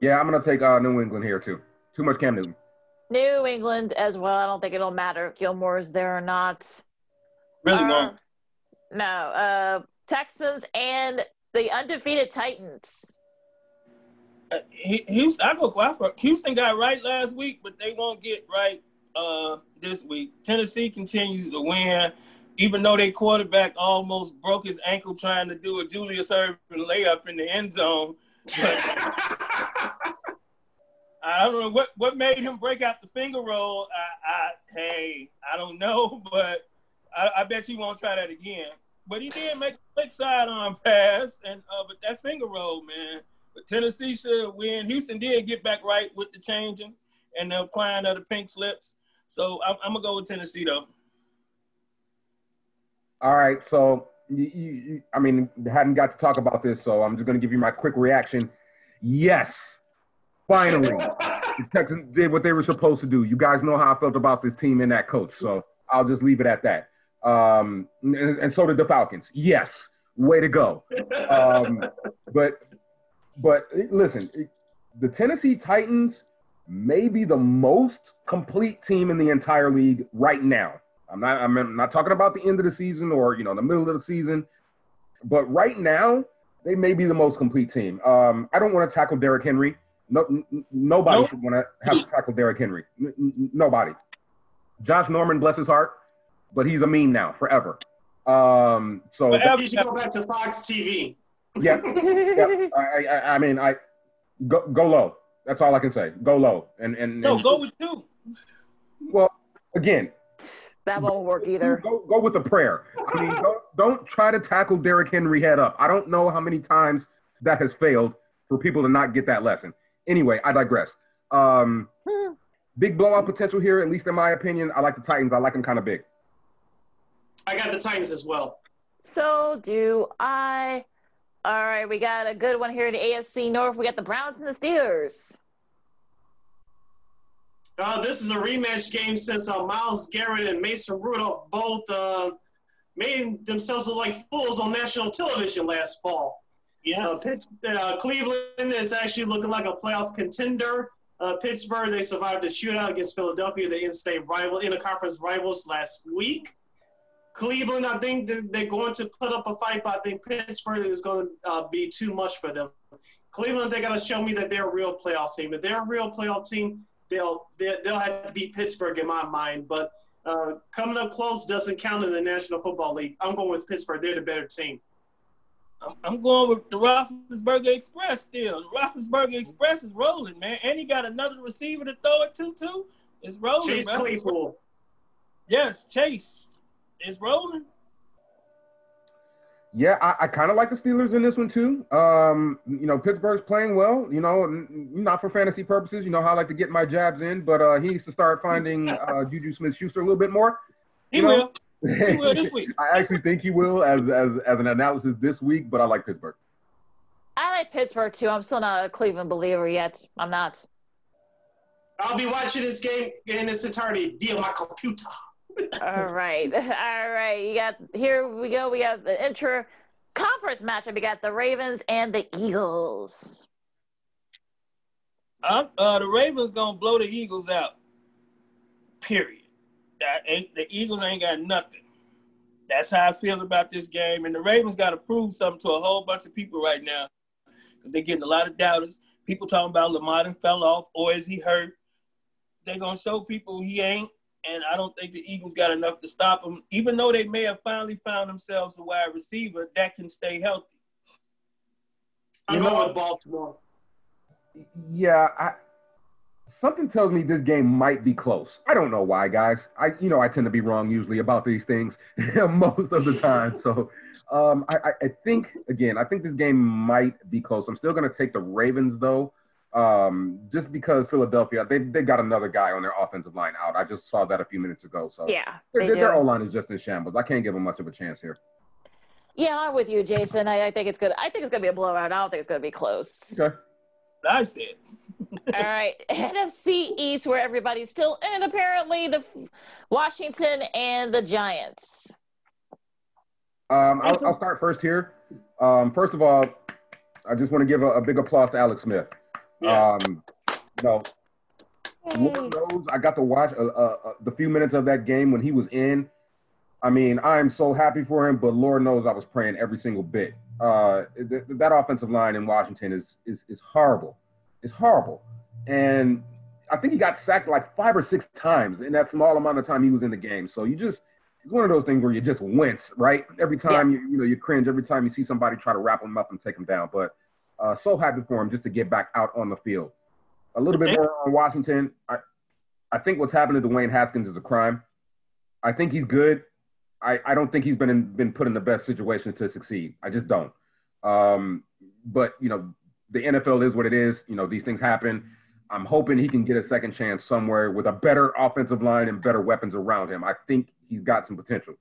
Yeah, I'm going to take uh, New England here, too. Too much Cam Newton. New England as well. I don't think it'll matter if Gilmore is there or not. Really uh, No, uh, Texans and the undefeated Titans. Uh, Houston, I go Houston got right last week, but they won't get right uh, this week. Tennessee continues to win, even though their quarterback almost broke his ankle trying to do a Julius Erving layup in the end zone. [LAUGHS] I don't know what, what made him break out the finger roll. I, I hey, I don't know, [LAUGHS] but I, I, bet you won't try that again. But he did make a quick sidearm pass, and uh, but that finger roll, man. But Tennessee should win. Houston did get back right with the changing and the applying of the pink slips. So I'm, I'm gonna go with Tennessee though. All right, so you, you, I mean, hadn't got to talk about this, so I'm just gonna give you my quick reaction. Yes, finally, the [LAUGHS] Texans did what they were supposed to do. You guys know how I felt about this team and that coach, so I'll just leave it at that. Um, and, and so did the Falcons. Yes, way to go. Um, but but listen, the Tennessee Titans may be the most complete team in the entire league right now. I'm not I'm not talking about the end of the season or you know the middle of the season, but right now they may be the most complete team. Um, I don't want to tackle Derrick Henry. No, n- nobody nope. should want to have to tackle Derrick Henry. N- n- nobody. Josh Norman, bless his heart, but he's a meme now forever. Um, so but you should go back to Fox TV. Yeah, yeah. I, I, I mean, I go go low. That's all I can say. Go low and and no, and, go with two. Well, again, that won't work either. Go, go with the prayer. I mean, don't, don't try to tackle Derrick Henry head up. I don't know how many times that has failed for people to not get that lesson. Anyway, I digress. Um, big blowout potential here, at least in my opinion. I like the Titans. I like them kind of big. I got the Titans as well. So do I. All right, we got a good one here in the AFC North. We got the Browns and the Steelers. Uh, this is a rematch game since uh, Myles Garrett and Mason Rudolph both uh, made themselves look like fools on national television last fall. Yes. Uh, Cleveland is actually looking like a playoff contender. Uh, Pittsburgh, they survived the shootout against Philadelphia, the in-state rival, in-conference rivals last week. Cleveland, I think they're going to put up a fight, but I think Pittsburgh is going to uh, be too much for them. Cleveland, they got to show me that they're a real playoff team. If they're a real playoff team, they'll they'll have to beat Pittsburgh in my mind. But uh, coming up close doesn't count in the National Football League. I'm going with Pittsburgh. They're the better team. I'm going with the Roethlisberger Express still. The Roethlisberger Express is rolling, man. And he got another receiver to throw it to, too. It's rolling, Chase. Claypool. Yes, Chase. It's rolling. Yeah, I, I kind of like the Steelers in this one too. Um, you know, Pittsburgh's playing well. You know, n- not for fantasy purposes. You know how I like to get my jabs in, but uh, he needs to start finding [LAUGHS] uh, Juju Smith-Schuster a little bit more. He know? will. He will this [LAUGHS] week. I actually think he will as as as an analysis this week, but I like Pittsburgh. I like Pittsburgh too. I'm still not a Cleveland believer yet. I'm not. I'll be watching this game in its entirety via my computer. All right. [LAUGHS] All right. You got here we go. We got the intra conference matchup. We got the Ravens and the Eagles. Uh, uh, the Ravens gonna blow the Eagles out. Period. That ain't the Eagles ain't got nothing. That's how I feel about this game. And the Ravens got to prove something to a whole bunch of people right now because they're getting a lot of doubters. People talking about Lamar fell off or is he hurt? They're gonna show people he ain't and I don't think the Eagles got enough to stop them. Even though they may have finally found themselves a wide receiver that can stay healthy. I'm going with Baltimore. Yeah, I, something tells me this game might be close. I don't know why, guys. I, you know, I tend to be wrong usually about these things [LAUGHS] most of the time. So, um, I, I think again, I think this game might be close. I'm still going to take the Ravens though um, just because Philadelphia, they they got another guy on their offensive line out. I just saw that a few minutes ago. So yeah, their, their O line is just in shambles. I can't give them much of a chance here. Yeah, I'm with you, Jason. I, I think it's good. I think it's gonna be a blowout. I don't think it's gonna be close. Okay. I said. [LAUGHS] All right, NFC East, where everybody's still in, apparently the Washington and the Giants. Um, I'll, I'll start first here. Um, first of all, I just want to give a, a big applause to Alex Smith. Yes. Um, no. Knows I got to watch uh, uh, uh, the few minutes of that game when he was in. I mean, I'm so happy for him, but Lord knows I was praying every single bit. Uh, th- that offensive line in Washington is is is horrible. It's horrible, and I think he got sacked like five or six times in that small amount of time he was in the game. So you just it's one of those things where you just wince, right? Every time yeah. you you know you cringe every time you see somebody try to wrap him up and take him down. But uh, so happy for him just to get back out on the field. A little bit more on Washington. I I think what's happened to Dwayne Haskins is a crime. I think he's good. I, I don't think he's been in, been put in the best situation to succeed. I just don't. Um, but you know, the NFL is what it is. You know, these things happen. I'm hoping he can get a second chance somewhere with a better offensive line and better weapons around him. I think he's got some potential.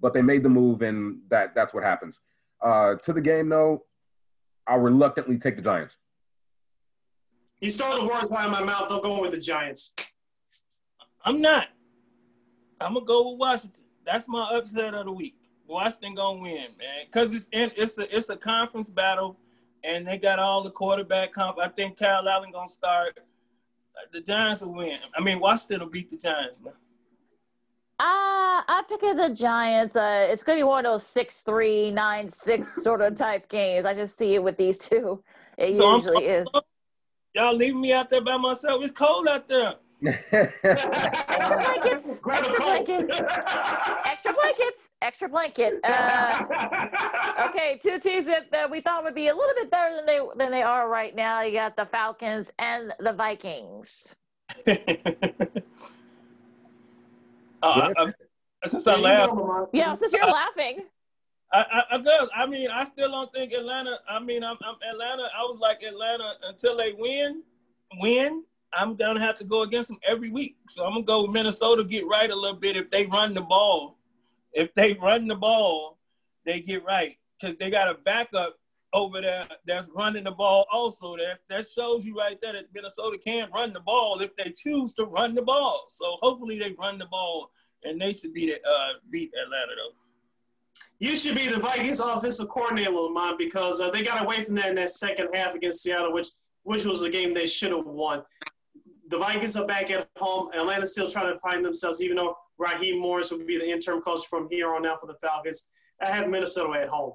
But they made the move, and that that's what happens. Uh, to the game, though, I'll reluctantly take the Giants. You stole the words out of my mouth. They'll go with the Giants. I'm not. I'm gonna go with Washington. That's my upset of the week. Washington gonna win, man, because it's it's a it's a conference battle, and they got all the quarterback comp. I think Kyle Allen gonna start. The Giants will win. I mean, Washington will beat the Giants, man. Uh, I'm picking the Giants. Uh, it's going to be one of those six three nine six sort of type games. I just see it with these two. It so usually I'm, is. Y'all leaving me out there by myself. It's cold out there. [LAUGHS] extra blankets. [LAUGHS] Extra blankets. extra blankets. Extra blankets. Uh, okay, two teams that, that we thought would be a little bit better than they than they are right now. You got the Falcons and the Vikings. [LAUGHS] Uh, I, I, since I laughed. Yeah, since you're laughing. [LAUGHS] I, I, I, I mean, I still don't think Atlanta. I mean, I'm, I'm Atlanta. I was like Atlanta until they win, win. I'm gonna have to go against them every week. So I'm gonna go with Minnesota, get right a little bit if they run the ball. If they run the ball, they get right because they got a backup over there that's running the ball also. That that shows you right there that Minnesota can run the ball if they choose to run the ball. So hopefully they run the ball and they should beat uh, beat Atlanta though. You should be the Vikings offensive coordinator, Lamont, because uh, they got away from that in that second half against Seattle, which which was the game they should have won. The Vikings are back at home. Atlanta's still trying to find themselves, even though Raheem Morris will be the interim coach from here on out for the Falcons. I have Minnesota at home.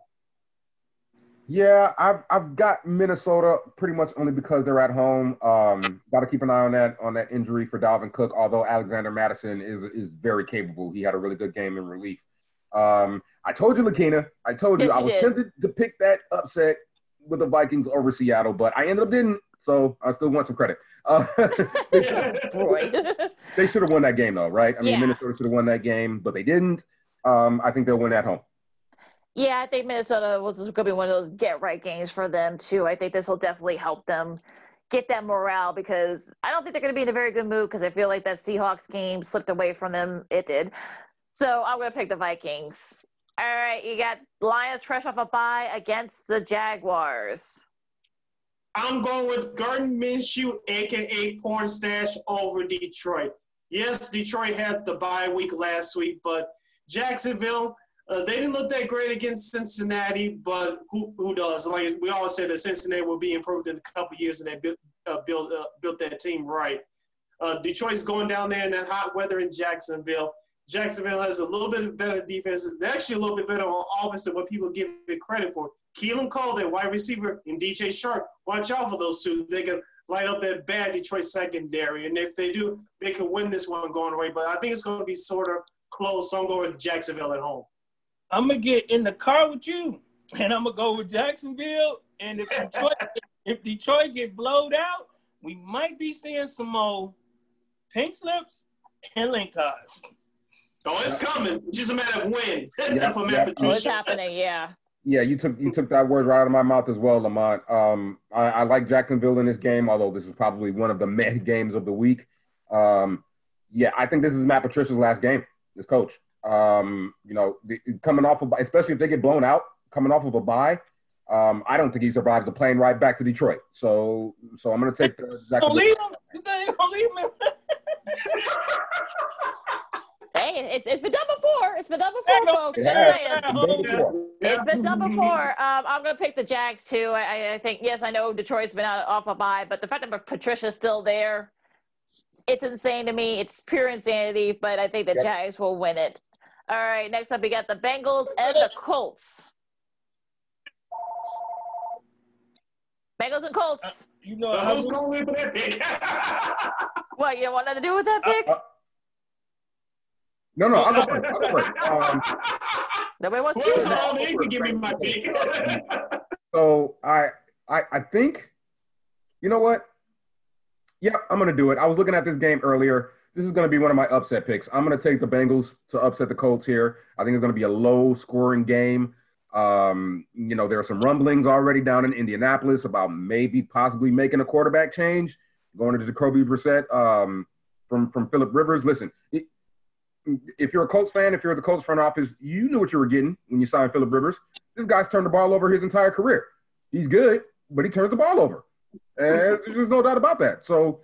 Yeah, I've I've got Minnesota pretty much only because they're at home. Um, got to keep an eye on that on that injury for Dalvin Cook. Although Alexander Mattison is is very capable, he had a really good game in relief. Um, I told you, Lakina. I told you yes, I was did. tempted to pick that upset with the Vikings over Seattle, but I ended up didn't. So I still want some credit. Uh, [LAUGHS] [LAUGHS] they should have won that game, though, right? I mean, Yeah. Minnesota should have won that game, but they didn't. Um, I think they'll win at home. Yeah, I think Minnesota was going to be one of those get right games for them too. I think this will definitely help them get that morale because I don't think they're going to be in a very good mood because I feel like that Seahawks game slipped away from them. It did. So I'm going to pick the Vikings. All right, you got Lions fresh off a bye against the Jaguars. I'm going with Gardner Minshew, aka Porn Stash, over Detroit. Yes, Detroit had the bye week last week, but Jacksonville, uh, they didn't look that great against Cincinnati, but who, who does? Like we always say that Cincinnati will be improved in a couple years, and they built uh, built uh, built that team right. Uh, Detroit's going down there in that hot weather in Jacksonville. Jacksonville has a little bit better defense. They're actually a little bit better on offense than what people give it credit for. Keelan Cole, their wide receiver, and DJ Chark. Watch out for those two. They can light up that bad Detroit secondary, and if they do, they can win this one going away. But I think it's going to be sort of close. So I'm going with Jacksonville at home. I'm gonna get in the car with you, and I'm gonna go with Jacksonville. And if Detroit, [LAUGHS] if Detroit get blowed out, we might be seeing some more pink slips and link cards. Oh, it's coming. It's just a matter of when. [LAUGHS] Yeah, for Matt yeah. What's happening? Yeah. Yeah, you took you took that word right out of my mouth as well, Lamont. Um, I, I like Jacksonville in this game, although this is probably one of the meh games of the week. Um, yeah, I think this is Matt Patricia's last game as coach. Um, you know, the, coming off of, especially if they get blown out, coming off of a bye, um, I don't think he survives the plane ride back to Detroit. So, so I'm going to take the [LAUGHS] Don't leave him. You think gonna leave him? [LAUGHS] Hey, it's, it's been done before. It's been done before, no- folks. It Just has. saying. It's been done before. It's been done before. Um, I'm going to pick the Jags too. I, I- I think yes, I know Detroit's been out off a bye, but the fact that Patricia's still there, it's insane to me. It's pure insanity. But I think the Yep. Jags will win it. All right, next up we got the Bengals and the Colts. Bengals and Colts. You know, But I who's going to live with that pick? [LAUGHS] What, you don't want nothing to do with that pick? Uh, uh, no, no, I'll go [LAUGHS] first. I'll go first. Um, Nobody wants to Whoever's do that. on can give me my pick. [LAUGHS] so I, I, I think, you know what? Yep, I'm gonna do it. I was looking at this game earlier. This is gonna be one of my upset picks. I'm gonna take the Bengals to upset the Colts here. I think it's gonna be a low-scoring game. Um, you know, there are some rumblings already down in Indianapolis about maybe possibly making a quarterback change, going into Jacoby Brissett um, from from Philip Rivers. Listen, if you're a Colts fan, if you're at the Colts front office, you knew what you were getting when you signed Philip Rivers. This guy's turned the ball over his entire career. He's good, but he turns the ball over. And there's no doubt about that. So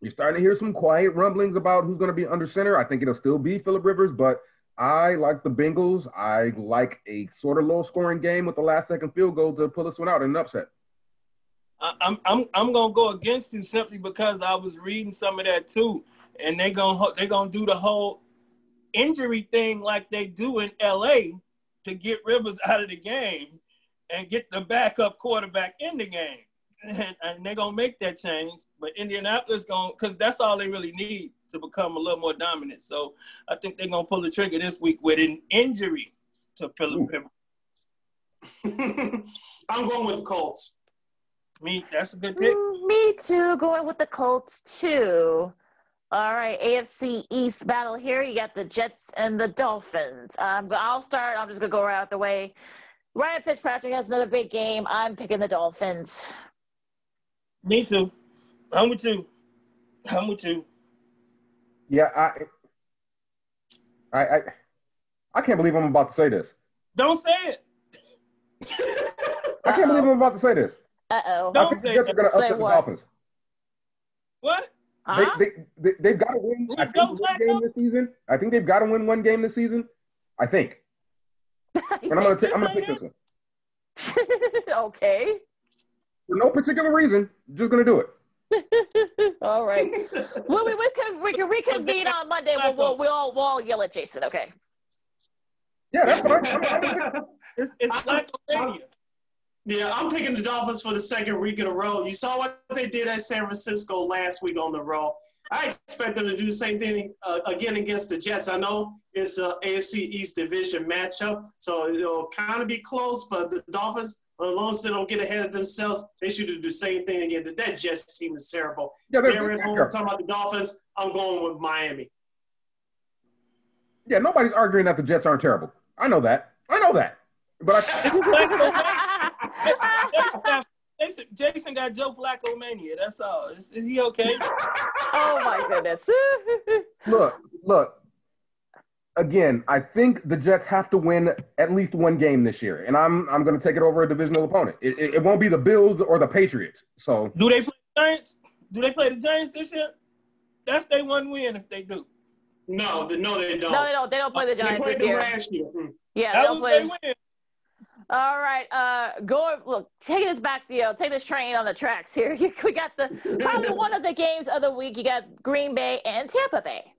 you're starting to hear some quiet rumblings about who's going to be under center. I think it'll still be Philip Rivers, but I like the Bengals. I like a sort of low scoring game with the last second field goal to pull this one out in an upset. I'm I'm I'm gonna go against you simply because I was reading some of that too, and they gonna they gonna do the whole injury thing like they do in L.A. to get Rivers [LAUGHS] out of the game and get the backup quarterback in the game, [LAUGHS] and, and they're gonna make that change. But Indianapolis going because that's all they really need to become a little more dominant. So I think they're gonna pull the trigger this week with an injury to Philip Rivers. [LAUGHS] I'm going with the Colts. Me, that's a good pick. Mm, Me too. Going with the Colts too. All right, AFC East battle here. You got the Jets and the Dolphins. Um, but I'll start. I'm just gonna go right out the way. Ryan Fitzpatrick has another big game. I'm picking the Dolphins. Me too. I'm with you. I'm with you. Yeah, I, I, I, I can't believe I'm about to say this. Don't say it. I can't believe I'm about to say this. Uh oh. Don't think the say Jets are that. going to Say upset the what? Dolphins. What? Huh? They, they, they, they've got to win. I think one Flacco? game this season. I think they've got to win one game this season. I think. [LAUGHS] And I'm going to take I'm going to pick this one [LAUGHS] okay. For no particular reason. Just going to do it. [LAUGHS] All right. [LAUGHS] Well, we, we can we can reconvene on Monday. We'll, we'll, we'll, all, we'll all yell at Jason. Okay. Yeah, that's what I'm, I'm, I'm [LAUGHS] It's, it's I'm- Flacco Mania. Yeah, I'm picking the Dolphins for the second week in a row. You saw what they did at San Francisco last week on the road. I expect them to do the same thing uh, again against the Jets. I know it's a AFC East division matchup, so it'll kind of be close. But the Dolphins, as long as they don't get ahead of themselves, they should do the same thing again. That Jets team is terrible. Yeah, they're, They're at home. they're- Talking about the Dolphins, I'm going with Miami. yeah, nobody's arguing that the Jets aren't terrible. I know that. I know that. But I, [LAUGHS] [LAUGHS] Jason, Jason got Joe Flacco mania. That's all. Is, is he okay? [LAUGHS] oh my goodness. look, look. Again, I think the Jets have to win at least one game this year, and I'm I'm going to take it over a divisional opponent. It, it, it won't be the Bills or the Patriots. So Do they play the Giants? Do they play the Giants this year? That's their one win if they do. No, the, no, they don't. no, they don't. They don't play the They Giants this year. last year. Hmm. Yeah, they That don't was play. win. All right, uh, going look, taking this back, the uh, take this train on the tracks here. [LAUGHS] we got the probably [LAUGHS] one of the games of the week. You got Green Bay and Tampa Bay.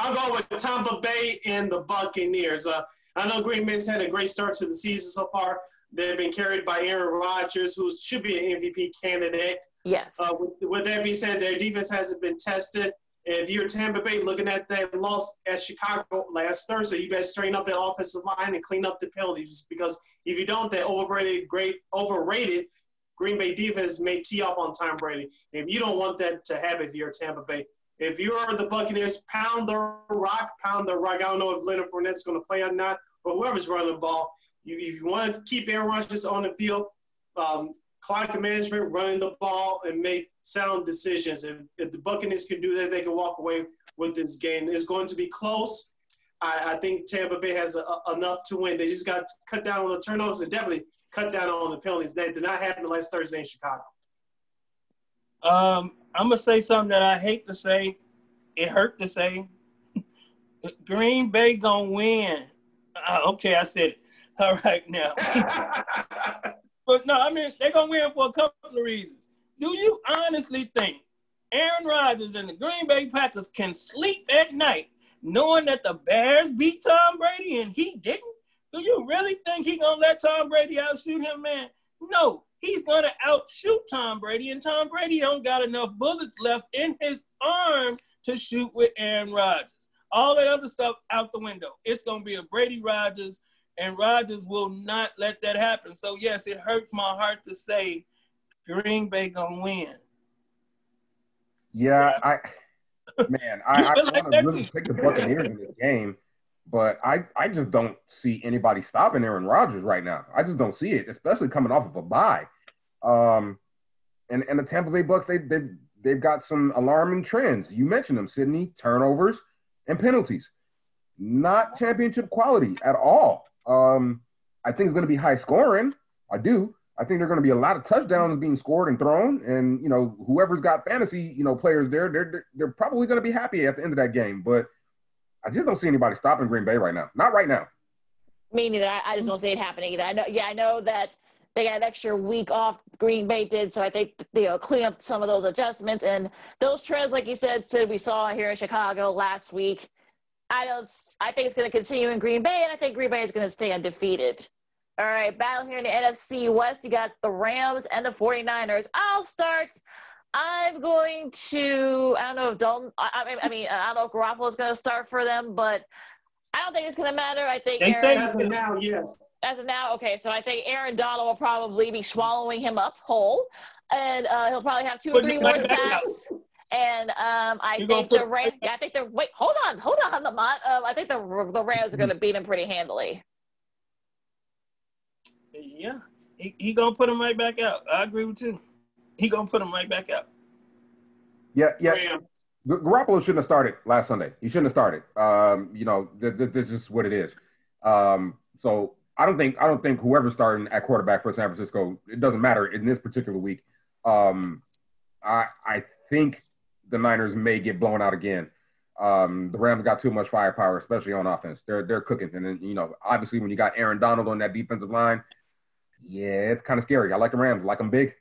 I'll go with Tampa Bay and the Buccaneers. Uh, I know Green Bay's had a great start to the season so far. They've been carried by Aaron Rodgers, who should be an MVP candidate. Yes. Uh, with, with that being said, their defense hasn't been tested. If you're Tampa Bay looking at that loss at Chicago last Thursday, you better straighten up that offensive line and clean up the penalties because if you don't, that overrated, great, overrated Green Bay defense may tee up on Tom Brady. If you don't want that to happen, if you're Tampa Bay, if you are the Buccaneers, pound the rock, pound the rock. I don't know if Leonard Fournette's going to play or not, but whoever's running the ball, you, if you want to keep Aaron Rodgers on the field, um, clock management, running the ball, and make sound decisions. If, if the Buccaneers can do that, they can walk away with this game. It's going to be close. I, I think Tampa Bay has a, a- enough to win. They just got to cut down on the turnovers and definitely cut down on the penalties. That did not happen last Thursday in Chicago. Um, I'm gonna say something that I hate to say. It hurt to say. [LAUGHS] Green Bay gonna win. Uh, okay, I said it. [LAUGHS] All right now. [LAUGHS] But no, I mean they're gonna win for a couple of reasons. Do you honestly think Aaron Rodgers and the Green Bay Packers can sleep at night knowing that the Bears beat Tom Brady and he didn't? Do you really think he gonna let Tom Brady outshoot him, man? No, he's gonna outshoot Tom Brady, and Tom Brady don't got enough bullets left in his arm to shoot with Aaron Rodgers. All that other stuff out the window. It's gonna be a Brady Rodgers, and Rodgers will not let that happen. So yes, it hurts my heart to say Green Bay gonna win. Yeah, I man, I, [LAUGHS] I want to really pick the Buccaneers in this game, but I, I just don't see anybody stopping Aaron Rodgers right now. I just don't see it, especially coming off of a bye. Um, and and the Tampa Bay Bucs, they they they've got some alarming trends. You mentioned them, Sydney, turnovers and penalties, not championship quality at all. Um, I think it's going to be high scoring. I do. I think there are going to be a lot of touchdowns being scored and thrown, and you know whoever's got fantasy, you know, players there, they're they're probably going to be happy at the end of that game. But I just don't see anybody stopping Green Bay right now. Not right now. Me neither. I, I just don't see it happening either. I know. Yeah, I know that they got an extra week off. Green Bay did, so I think you know clean up some of those adjustments and those trends, like you said, said we saw here in Chicago last week. I don't. I think it's going to continue in Green Bay, and I think Green Bay is going to stay undefeated. All right, battle here in the NFC West. You got the Rams and the 49ers. I'll start. I'm going to, I don't know if Dalton, I, I mean, I don't know if Garoppolo is going to start for them, but I don't think it's going to matter. I think they Aaron, say now, yes. As of now, okay, so I think Aaron Donald will probably be swallowing him up whole, and uh, he'll probably have two or three more might back out. sacks. And um, I You gonna think the put- Rams. I think the wait. Hold on, hold on, Lamont. Um, I think the the Rams are going to beat him pretty handily. Yeah, he, he gonna put him right back out. I agree with you. He gonna put him right back out. Yeah, yeah. Rams. Garoppolo shouldn't have started last Sunday. He shouldn't have started. Um, you know, th- th- this is what it is. Um, so I don't think I don't think whoever's starting at quarterback for San Francisco, it doesn't matter in this particular week. Um, I I think the Niners may get blown out again. Um, the Rams got too much firepower, especially on offense. They're they're cooking, and then you know, obviously when you got Aaron Donald on that defensive line, yeah, it's kind of scary. I like the Rams, I like them big.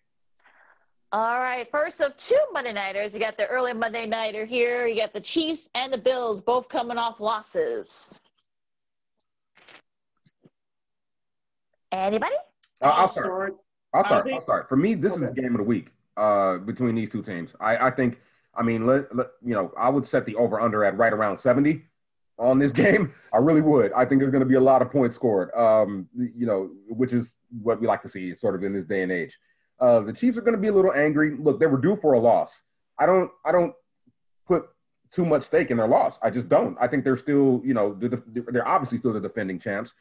All right, first of two Monday Nighters. You got the early Monday Nighter here. You got the Chiefs and the Bills both coming off losses. Anybody? I'll, I'll I'll start. start. I'll start. think- I'll start. For me, this is the game of the week uh, between these two teams. I, I think. I mean, let, let you know, I would set the over under at right around seventy on this game. [LAUGHS] I really would. I think there's going to be a lot of points scored. Um, you know, which is what we like to see, sort of in this day and age. Uh, the Chiefs are going to be a little angry. Look, they were due for a loss. I don't. I don't put too much stake in their loss. I just don't. I think they're still, you know, the, the, they're obviously still the defending champs.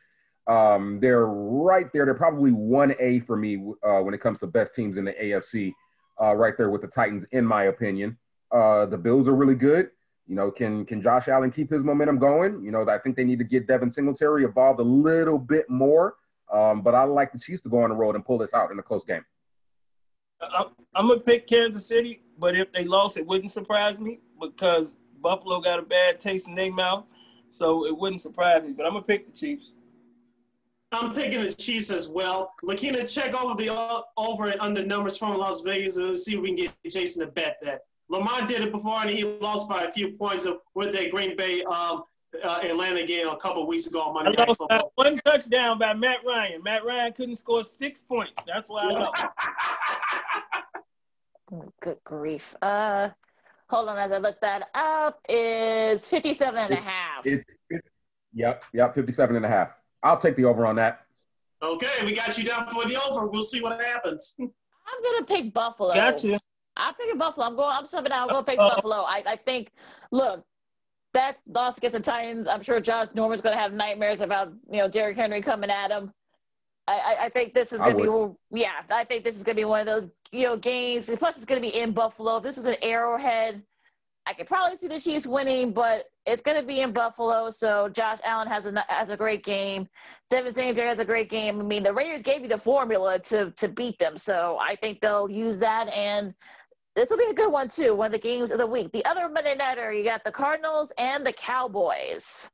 Um, they're right there. They're probably one A for me uh, when it comes to best teams in the AFC. Uh, right there with the Titans, in my opinion. Uh, the Bills are really good. You know, can can Josh Allen keep his momentum going? You know, I think they need to get Devin Singletary involved a little bit more. Um, but I like the Chiefs to go on the road and pull this out in a close game. I'm, I'm gonna pick Kansas City, but if they lost, it wouldn't surprise me because Buffalo got a bad taste in their mouth, so it wouldn't surprise me. But I'm gonna pick the Chiefs. I'm picking the Chiefs as well. Lakina, check over the over and under numbers from Las Vegas and see if we can get Jason to bet that. Lamont did it before and he lost by a few points with that Green Bay um, uh, Atlanta game a couple weeks ago on Monday Night lost by Football. one touchdown by Matt Ryan. Matt Ryan couldn't score six points. That's why I lost. [LAUGHS] Good grief. Uh, hold on as I look that up. It's 57 and a half. It's, it's yep, yep, 57 and a half. I'll take the over on that. okay, we got you down for the over. We'll see what happens. [LAUGHS] I'm gonna pick Buffalo. Gotcha. I'm picking Buffalo. I'm going. I'm subbing out. I'm going to pick Uh-oh. Buffalo. I, I think. Look, that loss against the Titans. I'm sure Josh Norman's going to have nightmares about you know Derrick Henry coming at him. I, I, I think this is going to be. Yeah, I think this is going to be one of those you know games. Plus, it's going to be in Buffalo. If this was an Arrowhead, I could probably see the Chiefs winning, but it's going to be in Buffalo. So Josh Allen has a has a great game. Devin Singletary has a great game. I mean, the Raiders gave you the formula to to beat them, so I think they'll use that. And this will be a good one too. One of the games of the week. The other Monday nighter, you got the Cardinals and the Cowboys.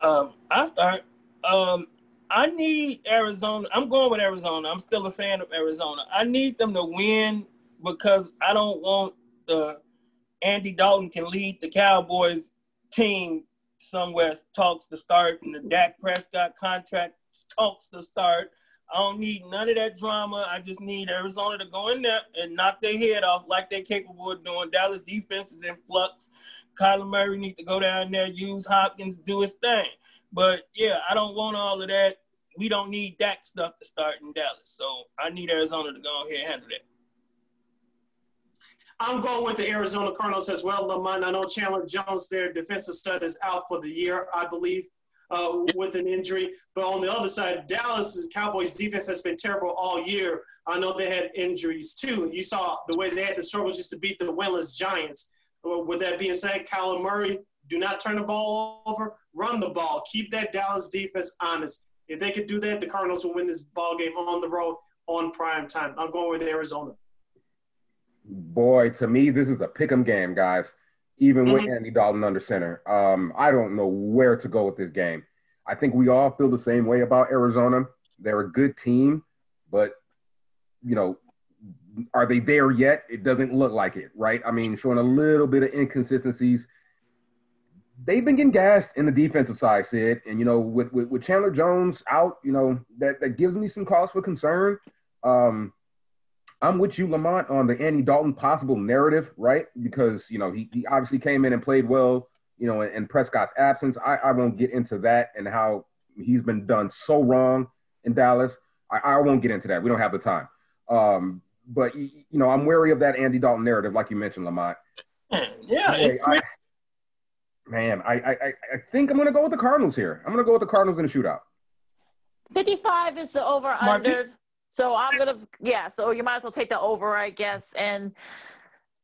Um, I start. Um, I need Arizona. I'm going with Arizona. I'm still a fan of Arizona. I need them to win because I don't want the Andy Dalton can lead the Cowboys team somewhere talks to start and the Dak Prescott contract talks to start. I don't need none of that drama. I just need Arizona to go in there and knock their head off like they're capable of doing. Dallas defense is in flux. Kyler Murray needs to go down there, use Hopkins, do his thing. But yeah, I don't want all of that. We don't need Dak stuff to start in Dallas. So I need Arizona to go ahead and handle that. I'm going with the Arizona Cardinals as well, Lamont. I know Chandler Jones, their defensive stud, is out for the year, I believe, uh, with an injury. But on the other side, Dallas Cowboys defense has been terrible all year. I know they had injuries too. You saw the way they had to struggle just to beat the winless Giants. With that being said, Kyler Murray, do not turn the ball over, run the ball, keep that Dallas defense honest. If they could do that, the Cardinals will win this ball game on the road on prime time. I'm going with Arizona. Boy, to me, this is a pick 'em game, guys. Even mm-hmm. with Andy Dalton under center, um, I don't know where to go with this game. I think we all feel the same way about Arizona. They're a good team, but you know, are they there yet? It doesn't look like it, right? I mean, showing a little bit of inconsistencies. They've been getting gassed in the defensive side, Sid. And you know, with, with, with Chandler Jones out, you know, that, that gives me some cause for concern. Um, I'm with you, Lamont, on the Andy Dalton possible narrative, right? Because you know he, he obviously came in and played well, you know, in, in Prescott's absence. I, I won't get into that and how he's been done so wrong in Dallas. I, I won't get into that. We don't have the time. Um, but you know, I'm wary of that Andy Dalton narrative, like you mentioned, Lamont. Yeah, anyway, I, man, I, I I think I'm gonna go with the Cardinals here. I'm gonna go with the Cardinals in a shootout. 55 is the over Smart under. So I'm gonna yeah. So you might as well take the over, I guess. And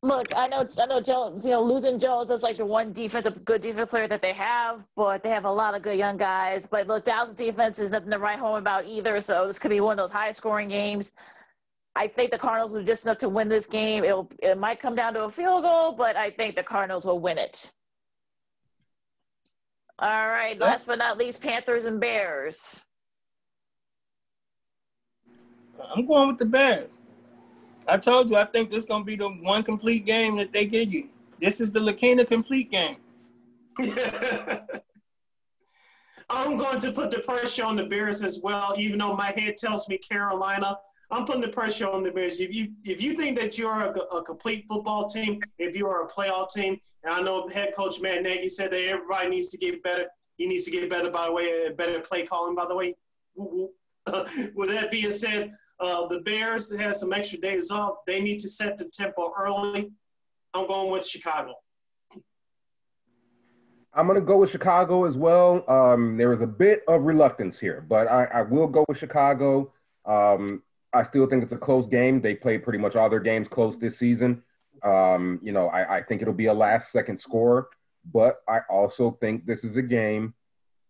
look, I know I know Jones. You know, losing Jones is like the one defensive good defensive player that they have, but they have a lot of good young guys. But look, Dallas defense is nothing to write home about either. So this could be one of those high scoring games. I think the Cardinals are just enough to win this game. It'll, it might come down to a field goal, but I think the Cardinals will win it. All right, last but not least, Panthers and Bears. I'm going with the Bears. I told you I think this is gonna be the one complete game that they give you. This is the Lakina complete game. [LAUGHS] I'm going to put the pressure on the Bears as well, even though my head tells me Carolina. I'm putting the pressure on the Bears. If you if you think that you're a, a complete football team, if you are a playoff team, and I know head coach Matt Nagy said that everybody needs to get better. He needs to get better by the way, better play calling by the way. [LAUGHS] With that being said, uh, the Bears had some extra days off. They need to set the tempo early. I'm going with Chicago. I'm going to go with Chicago as well. Um, there is a bit of reluctance here, but I, I will go with Chicago. Um, I still think it's a close game. They played pretty much all their games close this season. Um, you know, I, I think it'll be a last second score, but I also think this is a game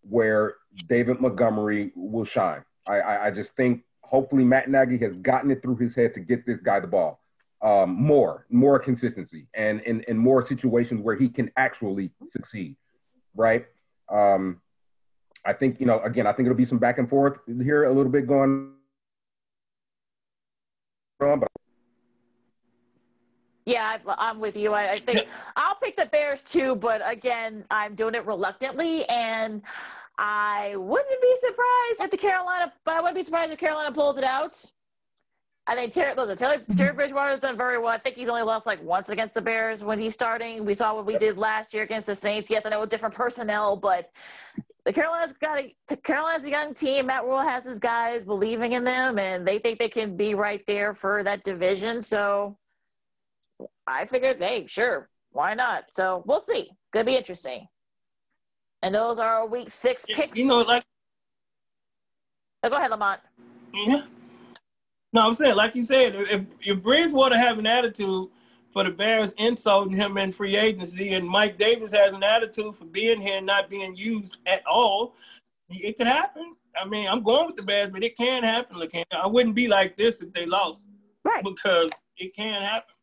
where David Montgomery will shine. I, I, I just think hopefully Matt Nagy has gotten it through his head to get this guy the ball. Um, more, more consistency, and in and more situations where he can actually succeed, right? Um, I think you know. Again, I think it'll be some back and forth here, a little bit going on. But yeah, I'm with you. I, I think [LAUGHS] I'll pick the Bears too, but again, I'm doing it reluctantly, and I wouldn't be surprised if the Carolina, but I wouldn't be surprised if Carolina pulls it out. I think Teddy, listen, Teddy, mm-hmm. Teddy Bridgewater has done very well. I think he's only lost like once against the Bears when he's starting. We saw what we did last year against the Saints. Yes, I know with different personnel, but the Carolina's got a Carolina's a young team. Matt Rhule has his guys believing in them, and they think they can be right there for that division. So I figured, hey, sure, why not? So we'll see. Could be interesting. And those are our week six picks. You know, like. Oh, go ahead, Lamont. Yeah. No, I'm saying, like you said, if, if Bridgewater have an attitude for the Bears insulting him in free agency, and Mike Davis has an attitude for being here and not being used at all, it could happen. I mean, I'm going with the Bears, but it can happen. I wouldn't be like this if they lost. Right. Because it can happen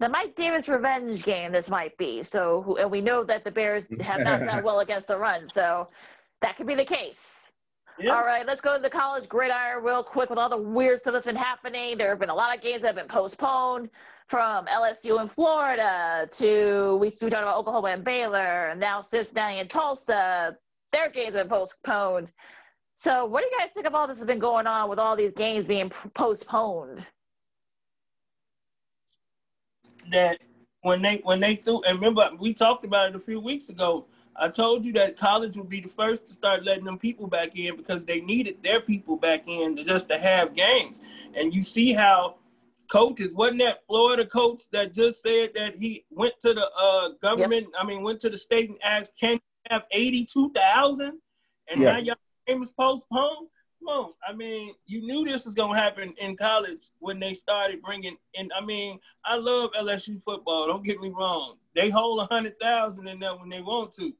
the Mike Davis revenge game. This might be so, and we know that the Bears have not done well against the run, so that could be the case. Yeah. All right, let's go to the college gridiron real quick with all the weird stuff that's been happening. There have been a lot of games that have been postponed. from LSU in Florida to we, we talked about Oklahoma and Baylor, and now Cincinnati and Tulsa. Their games have been postponed. So, what do you guys think of all this has been going on with all these games being postponed? That when they when they threw and remember we talked about it a few weeks ago. I told you that college would be the first to start letting them people back in because they needed their people back in to just to have games. And you see how coaches wasn't that Florida coach that just said that he went to the uh, government, yep. I mean went to the state and asked, can you have eighty two thousand? And now your game is postponed. Come on. I mean, you knew this was gonna happen in college when they started bringing in. I mean, I love LSU football. Don't get me wrong. They hold a hundred thousand in there when they want to,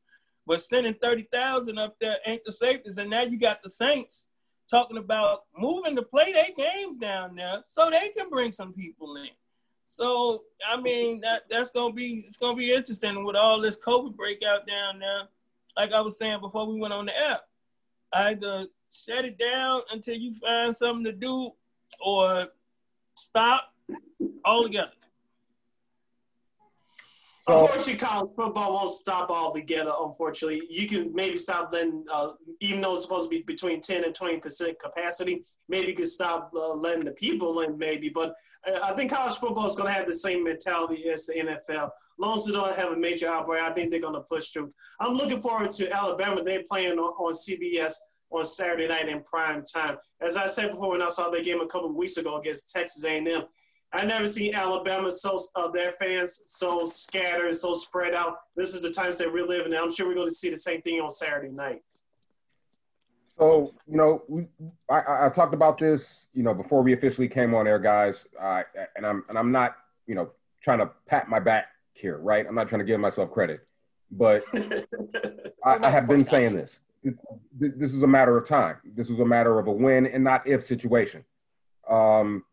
but sending thirty thousand up there ain't the safest. And now you got the Saints talking about moving to play their games down there so they can bring some people in. So I mean that that's gonna be it's gonna be interesting with all this COVID breakout down there. Like I was saying before we went on the app, either shut it down until you find something to do, or stop altogether. Unfortunately, college football won't stop altogether. Unfortunately, you can maybe stop letting, uh, even though it's supposed to be between ten and twenty percent capacity, maybe you can stop uh, letting the people in, maybe. But uh, I think college football is going to have the same mentality as the NFL. As long as they don't have a major outbreak, I think they're going to push through. I'm looking forward to Alabama. They're playing on, on CBS on Saturday night in prime time. As I said before, when I saw their game a couple of weeks ago against Texas A&M, I never seen Alabama so uh, their fans so scattered, so spread out. This is the times they relive, and I'm sure we're going to see the same thing on Saturday night. So you know, we, I, I talked about this, you know, before we officially came on air, guys. Uh, and I'm and I'm not, you know, trying to pat my back here, right? I'm not trying to give myself credit, but [LAUGHS] I, I, have been saying this. This is a matter of time. This is a matter of a when and not if situation. Um,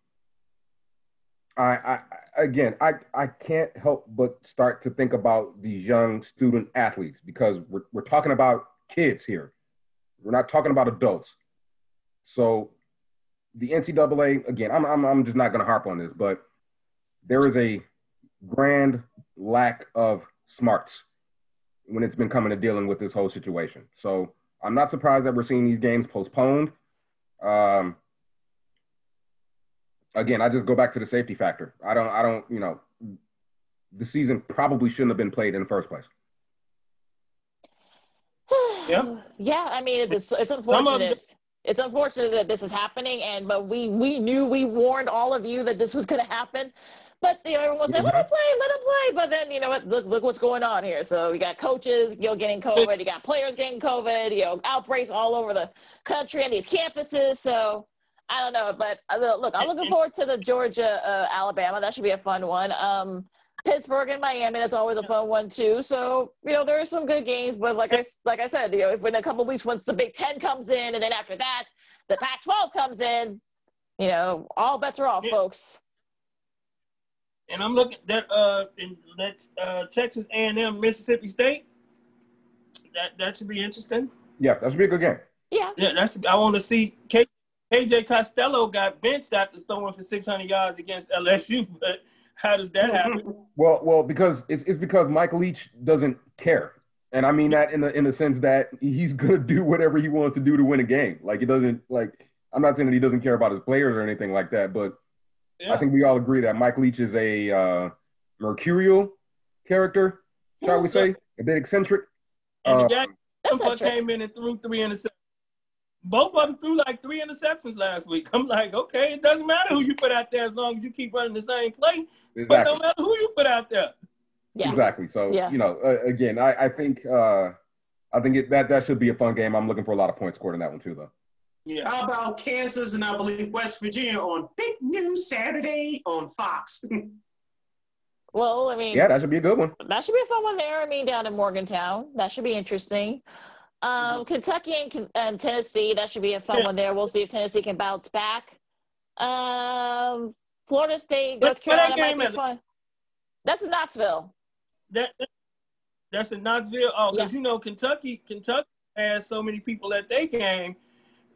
I, I again, I, I can't help but start to think about these young student athletes because we're, we're talking about kids here. We're not talking about adults. So the NCAA, again, I'm, I'm, I'm just not going to harp on this, but there is a grand lack of smarts when it's been coming to dealing with this whole situation. So I'm not surprised that we're seeing these games postponed. Um, again, I just go back to the safety factor. I don't, I don't, you know, the season probably shouldn't have been played in the first place. [SIGHS] yeah, yeah. I mean, it's it's unfortunate. It's unfortunate that this is happening, and but we we knew we warned all of you that this was going to happen. But you know, everyone said, "Let him play, let him play." But then you know what? Look, look what's going on here. So you got coaches, you know, getting COVID. You got players getting COVID. You know, outbreaks all over the country and these campuses. So I don't know, but uh, look, I'm looking forward to the Georgia uh, Alabama. That should be a fun one. Um, Pittsburgh and Miami. That's always a fun one too. So you know there are some good games, but like I like I said, you know, if in a couple weeks once the Big Ten comes in, and then after that the Pac-12 comes in, you know, all bets are off, folks. And I'm looking that uh in that uh Texas A&M Mississippi State. That that should be interesting. Yeah, that should be a good game. Yeah. Yeah, that's I want to see K, KJ Costello got benched after throwing for 600 yards against LSU, [LAUGHS] but how does that happen? Well, well, because it's it's because Mike Leach doesn't care, and I mean that in the in the sense that he's gonna do whatever he wants to do to win a game. Like he doesn't like. I'm not saying that he doesn't care about his players or anything like that, but yeah. I think we all agree that Mike Leach is a uh, mercurial character, shall we say, a bit eccentric. And the guy um, came in and threw three interceptions both of them threw like three interceptions last week. [LAUGHS] I'm like, okay, it doesn't matter who you put out there as long as you keep running the same play. Exactly. But no matter who you put out there. Yeah. Exactly. So yeah. you know, uh, again, I, I think uh, I think it, that that should be a fun game. I'm looking for a lot of points scored in that one too, though. Yeah. How about Kansas and I believe West Virginia on Big Noon Saturday on Fox? [LAUGHS] well, I mean, yeah, that should be a good one. That should be a fun one there. I mean, down in Morgantown, that should be interesting. Um, Kentucky and, and, Tennessee, that should be a fun yeah. one there. We'll see if Tennessee can bounce back. Um, Florida State, North Carolina might be fun. That's in Knoxville. That, that's in Knoxville. Oh, because yeah. you know Kentucky, Kentucky has so many people at their game.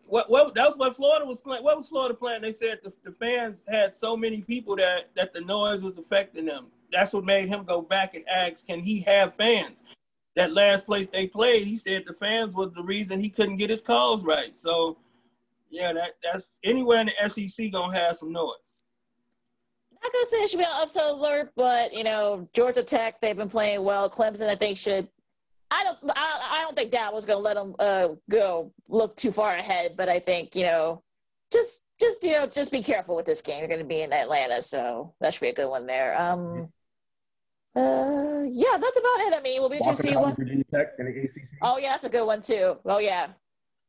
What, what that was what Florida was playing. What was Florida playing? They said the, the fans had so many people that that the noise was affecting them. That's what made him go back and ask, can he have fans? That last place they played, he said the fans was the reason he couldn't get his calls right. So, yeah, that that's anywhere in the SEC gonna have some noise. Not gonna say it should be on upset alert, but you know Georgia Tech they've been playing well. Clemson I think should I don't. I, I don't think Dabo was going to let him uh, go look too far ahead. But I think you know, just just you know, just be careful with this game. You're going to be in Atlanta, so that should be a good one there. Um, uh, yeah, that's about it. I mean, we'll be interested to see what. Virginia Tech and the ACC. Oh yeah, that's a good one too. Oh yeah,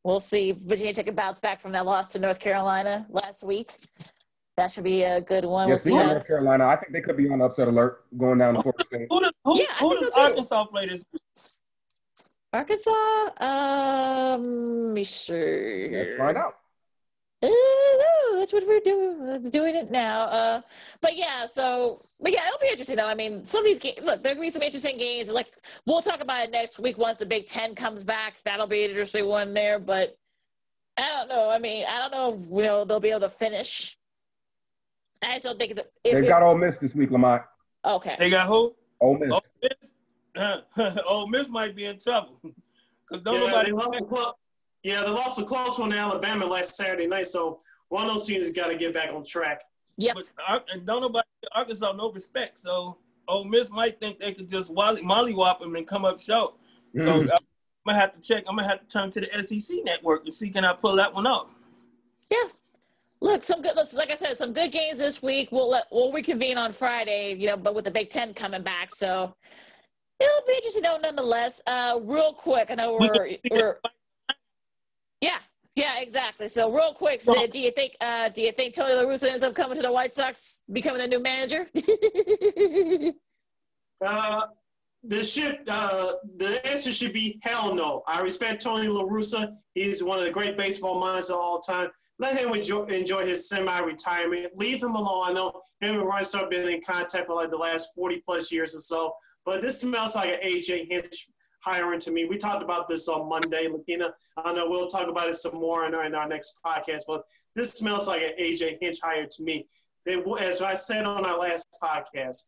we'll see. Virginia Tech can bounce back from that loss to North Carolina last week. That should be a good one. Yeah, we'll see North Carolina. I think they could be on upset alert going down to Florida State. Who, does, who, yeah, who does so Arkansas play this? Arkansas? Um, let me see. Let's find out. Uh, that's what we're doing. Let's doing it now. Uh, but yeah, so but yeah, it'll be interesting though. I mean, some of these games. Look, there'll be some interesting games. Like we'll talk about it next week once the Big Ten comes back. That'll be an interesting one there. But I don't know. I mean, I don't know. If, you know, they'll be able to finish. I just don't think that they got Ole Miss this week, Lamont. Okay. They got who? Ole Miss. Ole Miss. [LAUGHS] Ole Miss might be in trouble [LAUGHS] because don't yeah, nobody. Lost cl- yeah, they lost a close one to Alabama last Saturday night, so one of those teams has got to get back on track. Yeah, but and don't nobody Arkansas no respect, so Ole Miss might think they could just molly mollywop them and come up short. Mm. So I'm gonna have to check. I'm gonna have to turn to the SEC network and see can I pull that one off. Yeah, Look, some good. Like I said, some good games this week. We'll let, we'll reconvene on Friday. You know, but with the Big Ten coming back, so It'll be interesting though, nonetheless. Uh, real quick, I know we're, we're yeah, yeah, exactly. So real quick, Sid, do you think uh, do you think Tony La Russa ends up coming to the White Sox, becoming the new manager? [LAUGHS] uh, the should uh, the answer should be hell no. I respect Tony La Russa. He's one of the great baseball minds of all time. Let him enjoy, enjoy his semi-retirement. Leave him alone. I know him and Ryan have been in contact for like the last 40 plus years or so. But this smells like an AJ Hinch hiring to me. We talked about this on Monday, Lakina. I know we'll talk about it some more in our, in our next podcast, but this smells like an AJ Hinch hire to me. They, as I said on our last podcast,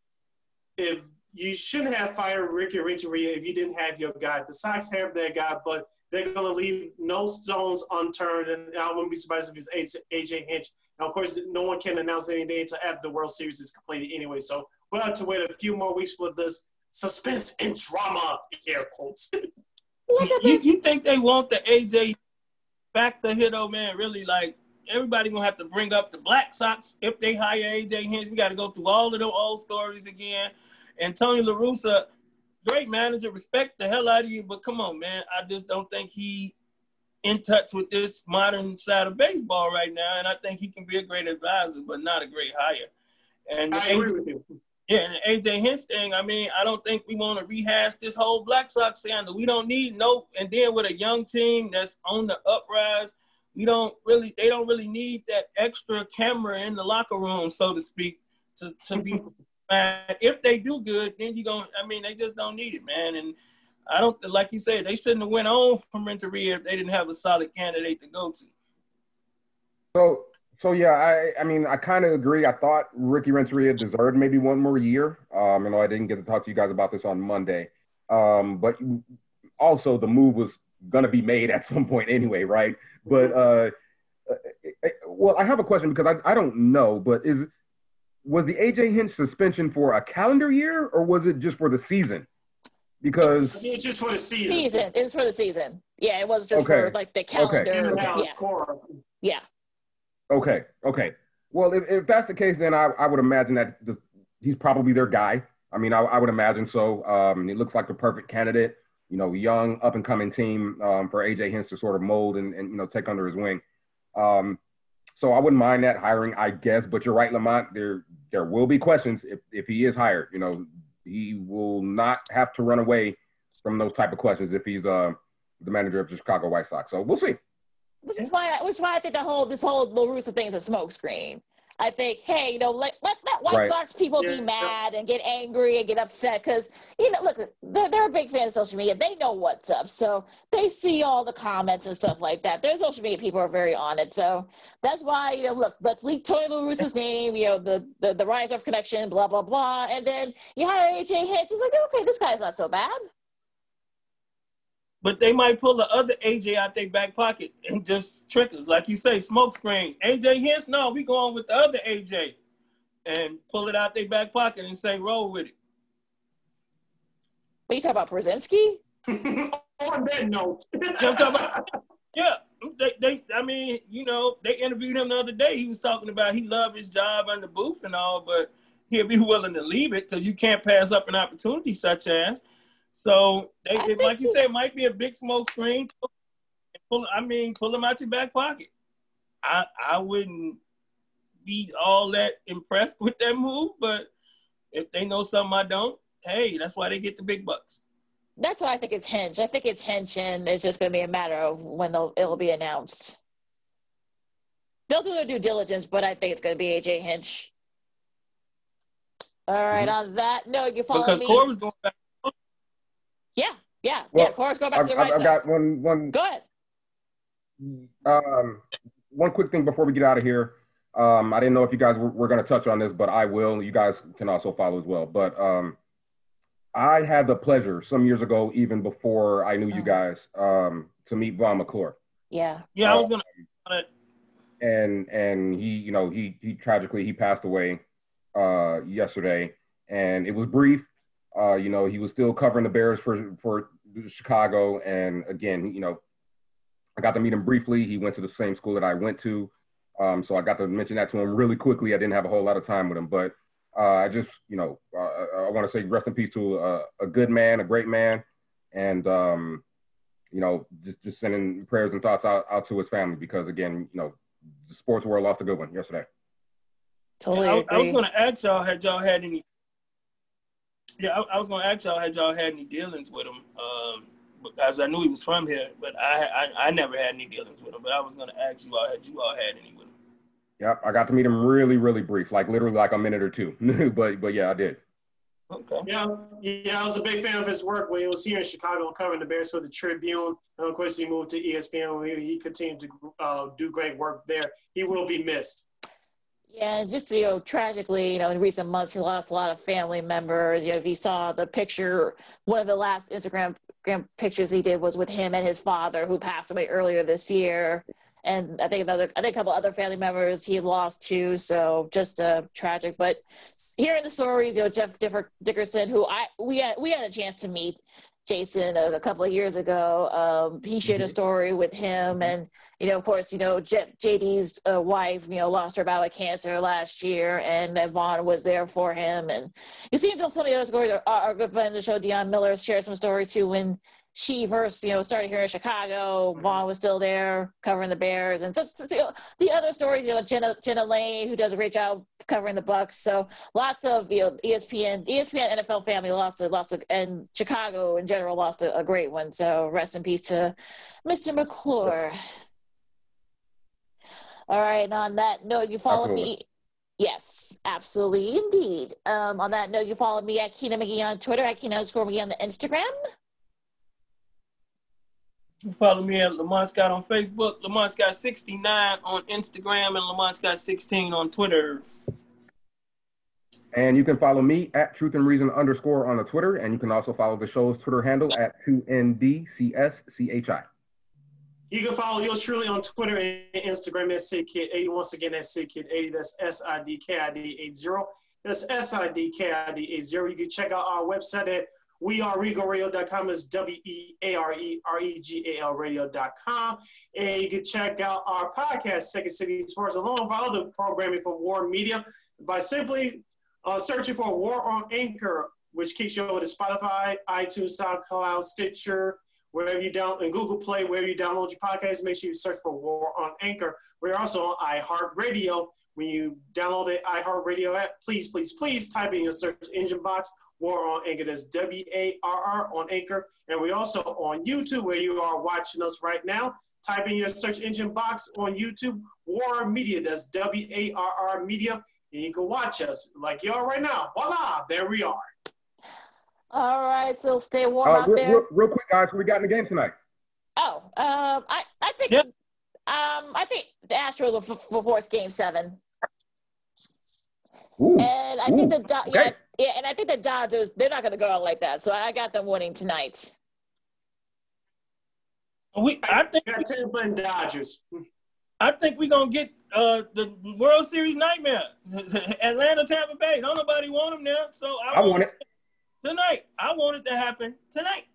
if you shouldn't have fired Ricky Renteria if you didn't have your guy. The Sox have their guy, but they're going to leave no stones unturned, and I wouldn't be surprised if it's AJ Hinch. Now, of course, no one can announce anything until after the World Series is completed anyway, so we'll have to wait a few more weeks for this suspense and drama, air quotes. [LAUGHS] you, you think they want the AJ back to hit, oh man, really like everybody gonna have to bring up the Black Sox if they hire AJ Hinch. We got to go through all of the old stories again. And Tony La Russa, great manager, respect the hell out of you, but come on, man, I just don't think he in touch with this modern side of baseball right now. And I think he can be a great advisor, but not a great hire. And I agree with you. Yeah, and AJ Hinch thing, I mean, I don't think we want to rehash this whole Black Sox scandal. We don't need no, and then with a young team that's on the uprise, we don't really, they don't really need that extra camera in the locker room, so to speak, to, to be. Bad. If they do good, then you going I mean, they just don't need it, man. And I don't, like you said, they shouldn't have went on from Renteria if they didn't have a solid candidate to go to. So so yeah, I I mean I kind of agree. I thought Ricky Renteria deserved maybe one more year. Um, you know I didn't get to talk to you guys about this on Monday. Um, but also the move was gonna be made at some point anyway, right? But uh, uh well, I have a question because I I don't know, but is was the AJ Hinch suspension for a calendar year or was it just for the season? Because it's, it's just for the season. Season. It was for the season. Yeah, it was just okay. for like the calendar. Okay. Yeah. yeah. Okay, okay. Well, if, if that's the case, then I, I would imagine that the, he's probably their guy. I mean, I, I would imagine so. Um, he looks like the perfect candidate. You know, young, up and coming team um, for AJ Hinch to sort of mold and, and you know take under his wing. Um, so I wouldn't mind that hiring, I guess. But you're right, Lamont. There there will be questions if if he is hired. You know, he will not have to run away from those type of questions if he's uh, the manager of the Chicago White Sox. So we'll see which is why, which is why I think the whole this whole La Russa thing is a smokescreen. I think, hey, you know, let let, let White Right. Sox people Yeah. be mad and get angry and get upset because you know, look, they're, they're a big fan of social media. They know what's up, so they see all the comments and stuff like that. Their social media people are very on it, so that's why you know, look, let's leak Tony La Russa's name, you know, the the the Reinsdorf connection, blah blah blah, and then you hire AJ Hinch. He's like, okay, this guy's not so bad. But they might pull the other AJ out their back pocket and just trick us, like you say, smoke screen. AJ Hinch, no, we going with the other AJ, and pull it out their back pocket and say, roll with it. What are you talking about, Brzezinski? [LAUGHS] On that note, [LAUGHS] I'm talking about- Yeah, they, they, I mean, you know, they interviewed him the other day. He was talking about he loved his job on the booth and all, but he'll be willing to leave it because you can't pass up an opportunity such as. So, they, it, like you said, it might be a big smoke screen. Pull, I mean, pull them out your back pocket. I, I wouldn't be all that impressed [LAUGHS] with that move, but if they know something I don't, hey, that's why they get the big bucks. That's why I think it's Hinch. I think it's Hinch, and it's just going to be a matter of when they'll, it'll be announced. They'll do their due diligence, but I think it's going to be AJ Hinch. All right, mm-hmm. on that note, you follow Because me. Cora was going back. Yeah, yeah, Well, yeah. Cora's going back I've, to the I've, right I've got one one Go ahead. um one quick thing before we get out of here. Um, I didn't know if you guys were, were going to touch on this, but I will. You guys can also follow as well. But um, I had the pleasure some years ago, even before I knew you Oh. guys, um, to meet Vaughn McClure. Yeah. Yeah, I was gonna. and and he you know he he tragically he passed away uh yesterday and it was brief uh you know he was still covering the bears for for chicago and again you know i got to meet him briefly he went to the same school that i went to um so i got to mention that to him really quickly i didn't have a whole lot of time with him but uh i just you know uh, i, I want to say rest in peace to a, a good man a great man and um you know just just sending prayers and thoughts out, out to his family because again you know the sports world lost a good one yesterday. Totally I, I was gonna ask y'all had y'all had any. Yeah, I, I was gonna ask y'all had y'all had any dealings with him, um, because I knew he was from here, but I, I I never had any dealings with him. But I was gonna ask you all had you all had any with him. Yep, I got to meet him really, really brief, like literally like a minute or two. [LAUGHS] but but yeah, I did. Okay. Yeah, yeah, I was a big fan of his work when he was here in Chicago covering the Bears for the Tribune. And of course, he moved to ESPN. Where he continued to uh, do great work there. He will be missed. Yeah, just you know, tragically, you know, in recent months, he lost a lot of family members. You know, if you saw the picture, one of the last Instagram pictures he did was with him and his father, who passed away earlier this year. And I think another, I think a couple other family members he lost too. So just uh, tragic. But hearing the stories, you know, Jeff Dickerson, who I we had we had a chance to meet Jason a, a couple of years ago. Um, he shared a Mhm. story with him, and you know, of course, you know, Jeff, JD's uh, wife, you know, lost her battle with cancer last year, and that Vaughn was there for him. And you see, until some of the other stories, our, our good friend of the show, Deion Miller, shared some stories too when she first, you know, started here in Chicago. Vaughn was still there covering the Bears, and such. such, you know, the other stories, you know, Jenna Jenna Laine, who does a great job covering the Bucs. So lots of you know ESPN, ESPN NFL family lost a lost a, and Chicago in general lost a, a great one. So rest in peace to Mr. McClure. All right, and on that note, you follow me. Yes, absolutely, indeed. Um, on that note, you follow me at Keena McGee on Twitter, at Keena underscore McGee on the Instagram. Follow me at Lamont Scott on Facebook, Lamont Scott 69 on Instagram, and Lamont Scott 16 on Twitter. And you can follow me at Truth and Reason underscore on the Twitter, and you can also follow the show's Twitter handle at 2NDCSCHI. You can follow yours truly on Twitter and Instagram at SidKid80. Once again, that's SidKid80. That's S-I-D-K-I-D-80. That's S-I-D-K-I-D-80. You can check out our website at weareregalradio.com. It's E W-E-A-R-E-R-E-G-A-L radio.com. And you can check out our podcast, Second City Sports, along with our other programming from War Media by simply uh, searching for War on Anchor, which kicks you over to Spotify, iTunes, SoundCloud, Stitcher, wherever you download, in Google Play, wherever you download your podcast, make sure you search for War on Anchor. We're also on iHeartRadio. When you download the iHeartRadio app, please, please, please type in your search engine box War on Anchor. That's W A R R on Anchor. And we're also on YouTube where you are watching us right now. Type in your search engine box on YouTube, War Media. That's W A R R Media. And you can watch us like you are right now. Voila, there we are. All right, so stay warm Uh, out real, there. real, real quick, guys, who we got in the game tonight? Oh, um, I, I think, Yep. um, I think the Astros will f- f- force Game Seven, Ooh, and I think the Do- okay. yeah, yeah, and I think the Dodgers they're not going to go out like that. So I got them winning tonight. We, I think, Got Tampa and Dodgers. I think we're gonna get uh, the World Series nightmare. [LAUGHS] Atlanta, Tampa Bay. Don't nobody want them now, so I, I want it. tonight. I want it to happen tonight.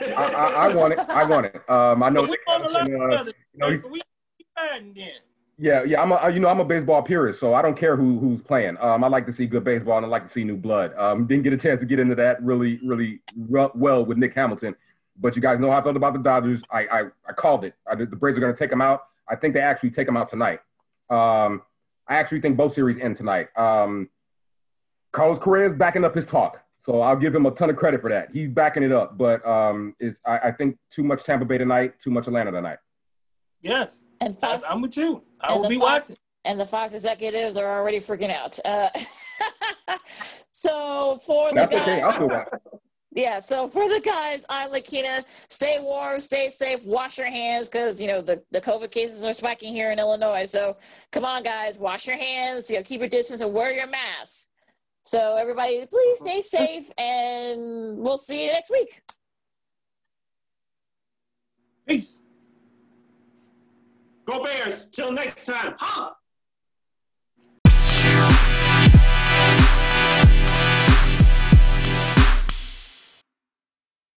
I, I, I want it. I want it. Um, I know. But we want to love uh, each other. you know, so we keep fighting then. Yeah, yeah. I'm a, you know, I'm a baseball purist, so I don't care who who's playing. Um, I like to see good baseball and I like to see new blood. Um, didn't get a chance to get into that really, really re- well with Nick Hamilton, but you guys know how I felt about the Dodgers. I I, I called it. I, the Braves are going to take them out. I think they actually take them out tonight. Um, I actually think both series end tonight. Um, Carlos Correa is backing up his talk, so I'll give him a ton of credit for that. He's backing it up, but um, is I, I think too much Tampa Bay tonight, too much Atlanta tonight. Yes, And Fox, That's- I'm with you. I will be Fox- watching. and the Fox executives are already freaking out. Uh, [LAUGHS] so for the That's guys, okay. I'll still watch. Yeah, so for the guys, I'm Lakina. Stay warm, stay safe, wash your hands because you know the, the COVID cases are spiking here in Illinois. So come on, guys, wash your hands, you know, keep your distance and wear your mask. So everybody, please stay safe and we'll see you next week. Peace. Go Bears. Till next time. Holla.